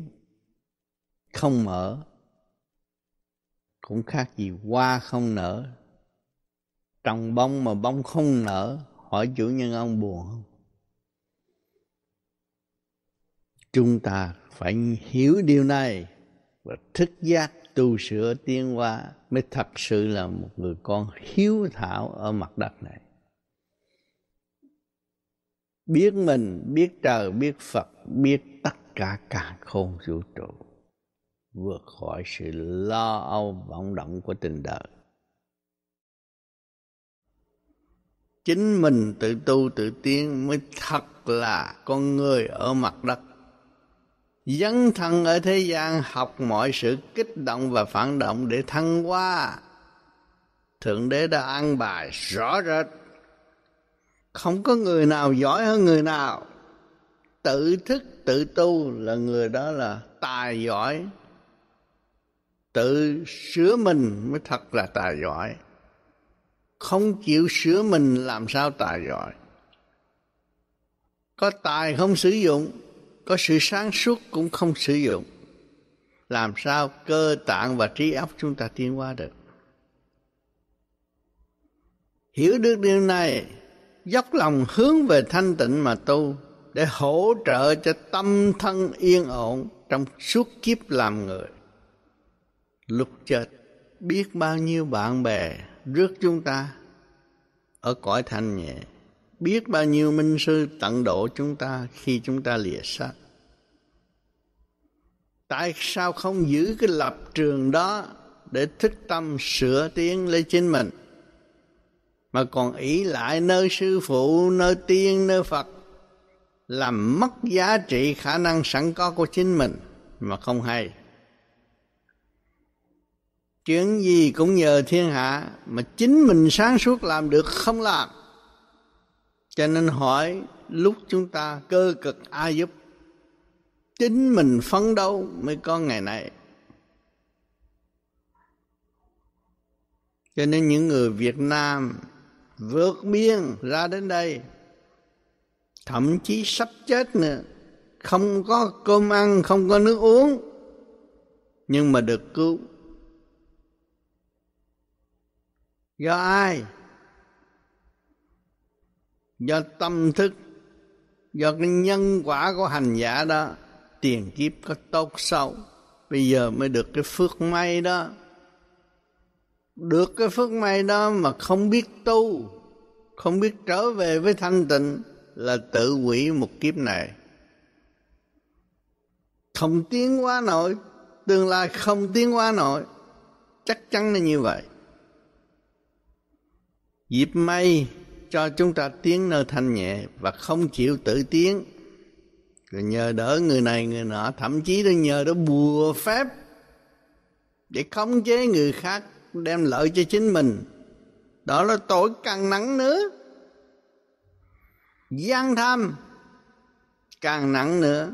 không mở cũng khác gì hoa không nở. Trồng bông mà bông không nở, hỏi chủ nhân ông buồn không? Chúng ta phải hiểu điều này và thức giác tu sửa tiến hóa mới thật sự là một người con hiếu thảo ở mặt đất này. Biết mình, biết trời, biết phật, biết tất cả cả khôn vũ trụ vượt khỏi sự lo âu vọng động của tình đời. Chính mình tự tu tự tiến mới thật là con người ở mặt đất. Dấn thân ở thế gian học mọi sự kích động và phản động để thăng hoa. Thượng đế đã ăn bài rõ rệt. Không có người nào giỏi hơn người nào. Tự thức tự tu là người đó là tài giỏi tự sửa mình mới thật là tài giỏi. Không chịu sửa mình làm sao tài giỏi? Có tài không sử dụng, có sự sáng suốt cũng không sử dụng. Làm sao cơ tạng và trí óc chúng ta tiến hóa được? Hiểu được điều này, dốc lòng hướng về thanh tịnh mà tu để hỗ trợ cho tâm thân yên ổn trong suốt kiếp làm người. Lục chợt biết bao nhiêu bạn bè rước chúng ta. Ở cõi thanh nhẹ, biết bao nhiêu minh sư tận độ chúng ta khi chúng ta lìa xác. Tại sao không giữ cái lập trường đó để thích tâm sửa tiến lấy chính mình? Mà còn ý lại nơi sư phụ, nơi tiên, nơi phật, làm mất giá trị khả năng sẵn có của chính mình mà không hay chuyện gì cũng nhờ thiên hạ mà chính mình sáng suốt làm được không làm. Cho nên hỏi, lúc chúng ta cơ cực ai giúp, chính mình phấn đấu mới có ngày này cho nên những người việt nam vượt biên ra đến đây, thậm chí sắp chết nữa, không có cơm ăn, không có nước uống, nhưng mà được cứu. Do ai? Do tâm thức. Do cái nhân quả của hành giả đó, tiền kiếp có tốt xấu. Bây giờ mới được cái phước may đó. Được cái phước may đó mà không biết tu, không biết trở về với thanh tịnh là tự hủy một kiếp này. Không tiến qua nổi, tương lai không tiến qua nổi. Chắc chắn là như vậy dịp may cho chúng ta tiến nơi thanh nhẹ và không chịu tự tiến. Rồi nhờ đỡ người này, người nọ, thậm chí là nhờ đó bùa phép để khống chế người khác, đem lợi cho chính mình. Đó là tội càng nặng nữa. Gian tham càng nặng nữa.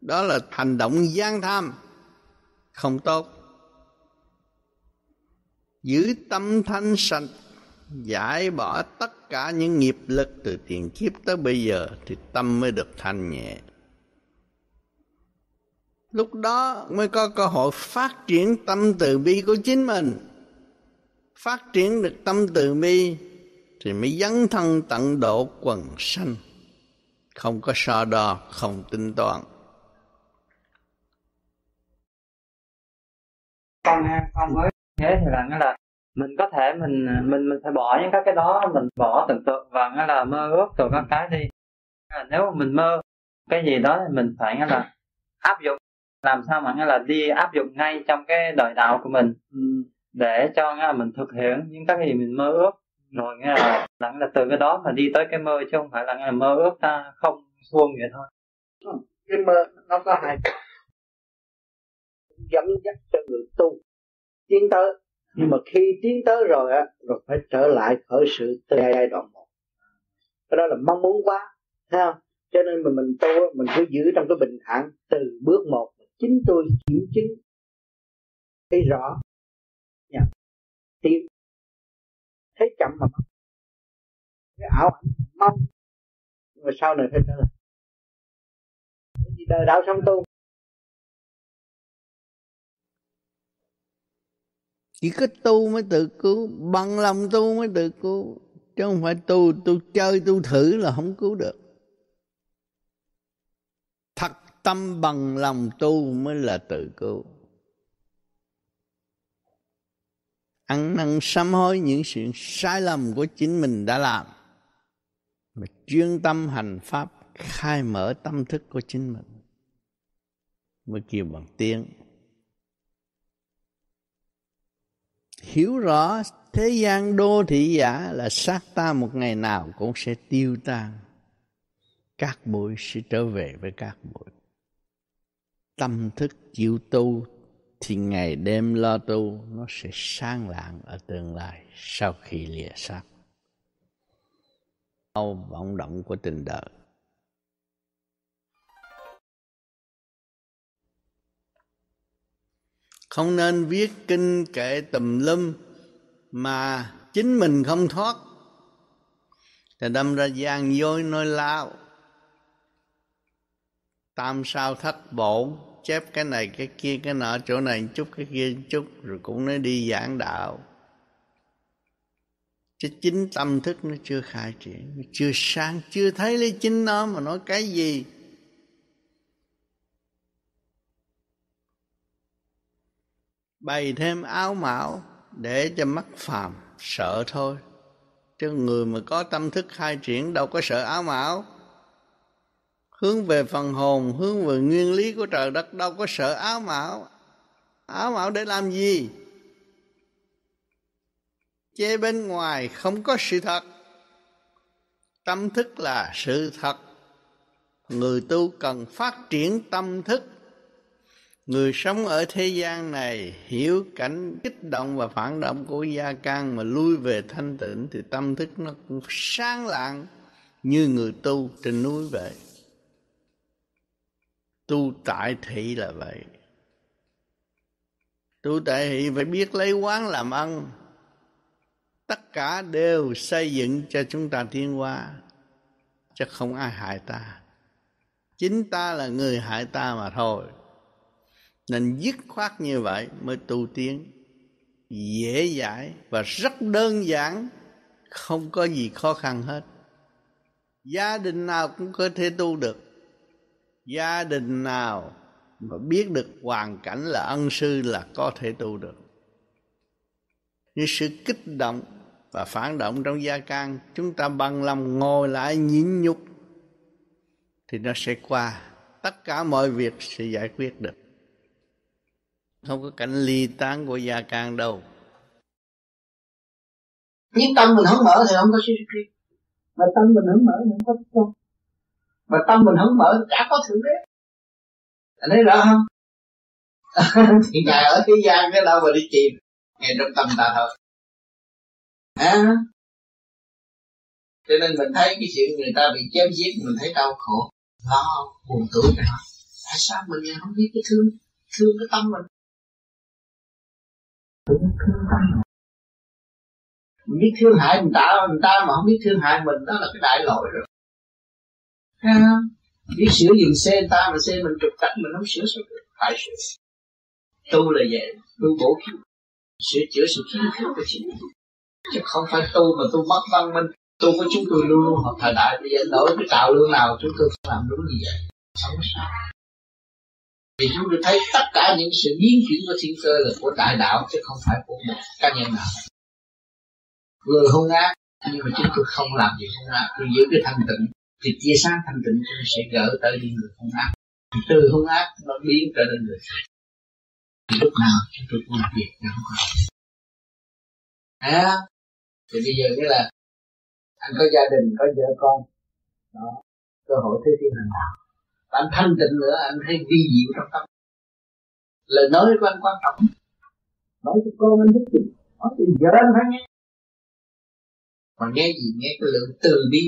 Đó là hành động gian tham không tốt. Giữ tâm thanh sạch giải bỏ tất cả những nghiệp lực từ tiền kiếp tới bây giờ thì tâm mới được thanh nhẹ. Lúc đó mới có cơ hội phát triển tâm từ bi của chính mình. Phát triển được tâm từ bi thì mới dấn thân tận độ quần sanh. Không có so đo, không tính toán. Con con mới thế thì là nghĩa là mình có thể mình à, mình mình phải bỏ những các cái đó mình bỏ tưởng tượng và nghĩa là mơ ước rồi các cái đi. Nếu mà mình mơ cái gì đó thì mình phải nghĩa là áp dụng làm sao mà nghĩa là đi áp dụng ngay trong cái đời đạo của mình. Ừ, để cho nghĩa là mình thực hiện những cái gì mình mơ ước. Rồi nghĩa là, lặng là từ cái đó mà đi tới cái mơ chứ không phải là, nghĩa là mơ ước ta không suông vậy thôi. Cái mơ nó có hai dẫn dắt cho người tu tiến tới nhưng mà khi tiến tới rồi á, rồi phải trở lại khởi sự từ giai đoạn một. Cái đó là mong muốn quá, thấy không? Cho nên mình mình tu mình cứ giữ trong cái bình thản từ bước một chính tôi kiểm chứng. Thấy rõ. Nha tiến. Thấy chậm mà cái ảo ảnh mong. Mà sau này phải trở lại. Vì đời đạo sống tu. Chỉ có tu mới tự cứu, bằng lòng tu mới tự cứu. Chứ không phải tu tu chơi, tu thử là không cứu được. Thật tâm bằng lòng tu mới là tự cứu. Ăn năn sám hối những sự sai lầm của chính mình đã làm, mà chuyên tâm hành pháp, khai mở tâm thức của chính mình, mới kêu bằng tiếng. Hiểu rõ thế gian đô thị giả là xác ta một ngày nào cũng sẽ tiêu tan. Các bụi sẽ trở về với các bụi tâm thức chịu tu thì ngày đêm lo tu nó sẽ sang lạng ở tương lai sau khi lìa xác. Đau vọng động của tình đời. Không nên viết kinh kệ tùm lum mà chính mình không thoát. Thì đâm ra gian dối nói lao tam sao thất bổn, chép cái này, cái kia, cái nọ, chỗ này chút, cái kia chút, rồi cũng nói đi giảng đạo. Chứ chính tâm thức nó chưa khai triển, nó chưa sáng, chưa thấy lấy chính nó mà nói cái gì. Bày thêm áo mão để cho mắt phàm sợ thôi. Chứ người mà có tâm thức khai triển đâu có sợ áo mão. Hướng về phần hồn, hướng về nguyên lý của trời đất đâu có sợ áo mão. Áo mão để làm gì? Chê bên ngoài không có sự thật. Tâm thức là sự thật. Người tu cần phát triển tâm thức người sống ở thế gian này hiểu cảnh kích động và phản động của gia can mà lui về thanh tịnh thì tâm thức nó cũng sáng lạng như người tu trên núi vậy. Tu tại thị là vậy. Tu tại thị phải biết lấy quán làm ăn. Tất cả đều xây dựng cho chúng ta tiến qua chứ không ai hại ta. Chính ta là người hại ta mà thôi nên dứt khoát như vậy mới tu tiến. Dễ dãi và rất đơn giản, không có gì khó khăn hết. Gia đình nào cũng có thể tu được. Gia đình nào mà biết được hoàn cảnh là ân sư là có thể tu được. Như sự kích động và phản động trong gia can, chúng ta bằng lòng ngồi lại nhịn nhục, thì nó sẽ qua. Tất cả mọi việc sẽ giải quyết được không có cảnh ly tán của gia can đâu. Nhưng tâm mình không mở thì không có suy suy mà tâm mình không mở thì không có tâm mà tâm mình không mở, chả có thượng đế anh thấy rõ không? Thì ngài ở thế gian, cái đâu mà đi tìm. Ngay trong tâm ta thôi. À cho nên mình thấy cái chuyện người ta bị chém giết, mình thấy đau khổ. Lo, buồn tuổi cho tại sao mình không biết cái thương thương cái tâm mình? Thương tâm mình biết thương hại người ta người ta mà không biết thương hại mình, đó là cái đại lỗi rồi. Ha biết sửa dừng xe người ta, mà xe mình trục trặc, mình không sửa sao được? Phải sửa. Tu là vậy. Tu bổ khí sửa chữa sự khiếm khuyết của chính mình. Chứ không phải tu mà tu mất văn minh. Tu của chúng tôi luôn luôn học thời đại. Bây giờ đổi cái tạo lương nào chúng tôi làm đúng như vậy. Không sao vì chúng tôi thấy tất cả những sự biến chuyển của thiên cơ là của đại đạo chứ không phải của một cá nhân nào. Người hung ác nhưng mà chúng tôi không làm gì hung ác tôi giữ cái thanh tịnh. Thì chia sáng thanh tịnh tôi sẽ gỡ tới những người hung ác thì từ hung ác nó biến trở nên người thiện lúc nào chúng tôi cũng làm việc không có à, thì bây giờ cái là anh có gia đình có vợ con. Đó cơ hội thế thiên hành đạo anh thanh tịnh nữa, anh thấy vi diệu trong tâm. Lời nói của anh quan trọng. Nói cho con anh biết gì nói cho vợ anh phải nghe. Mà nghe gì nghe cái lượng từ bi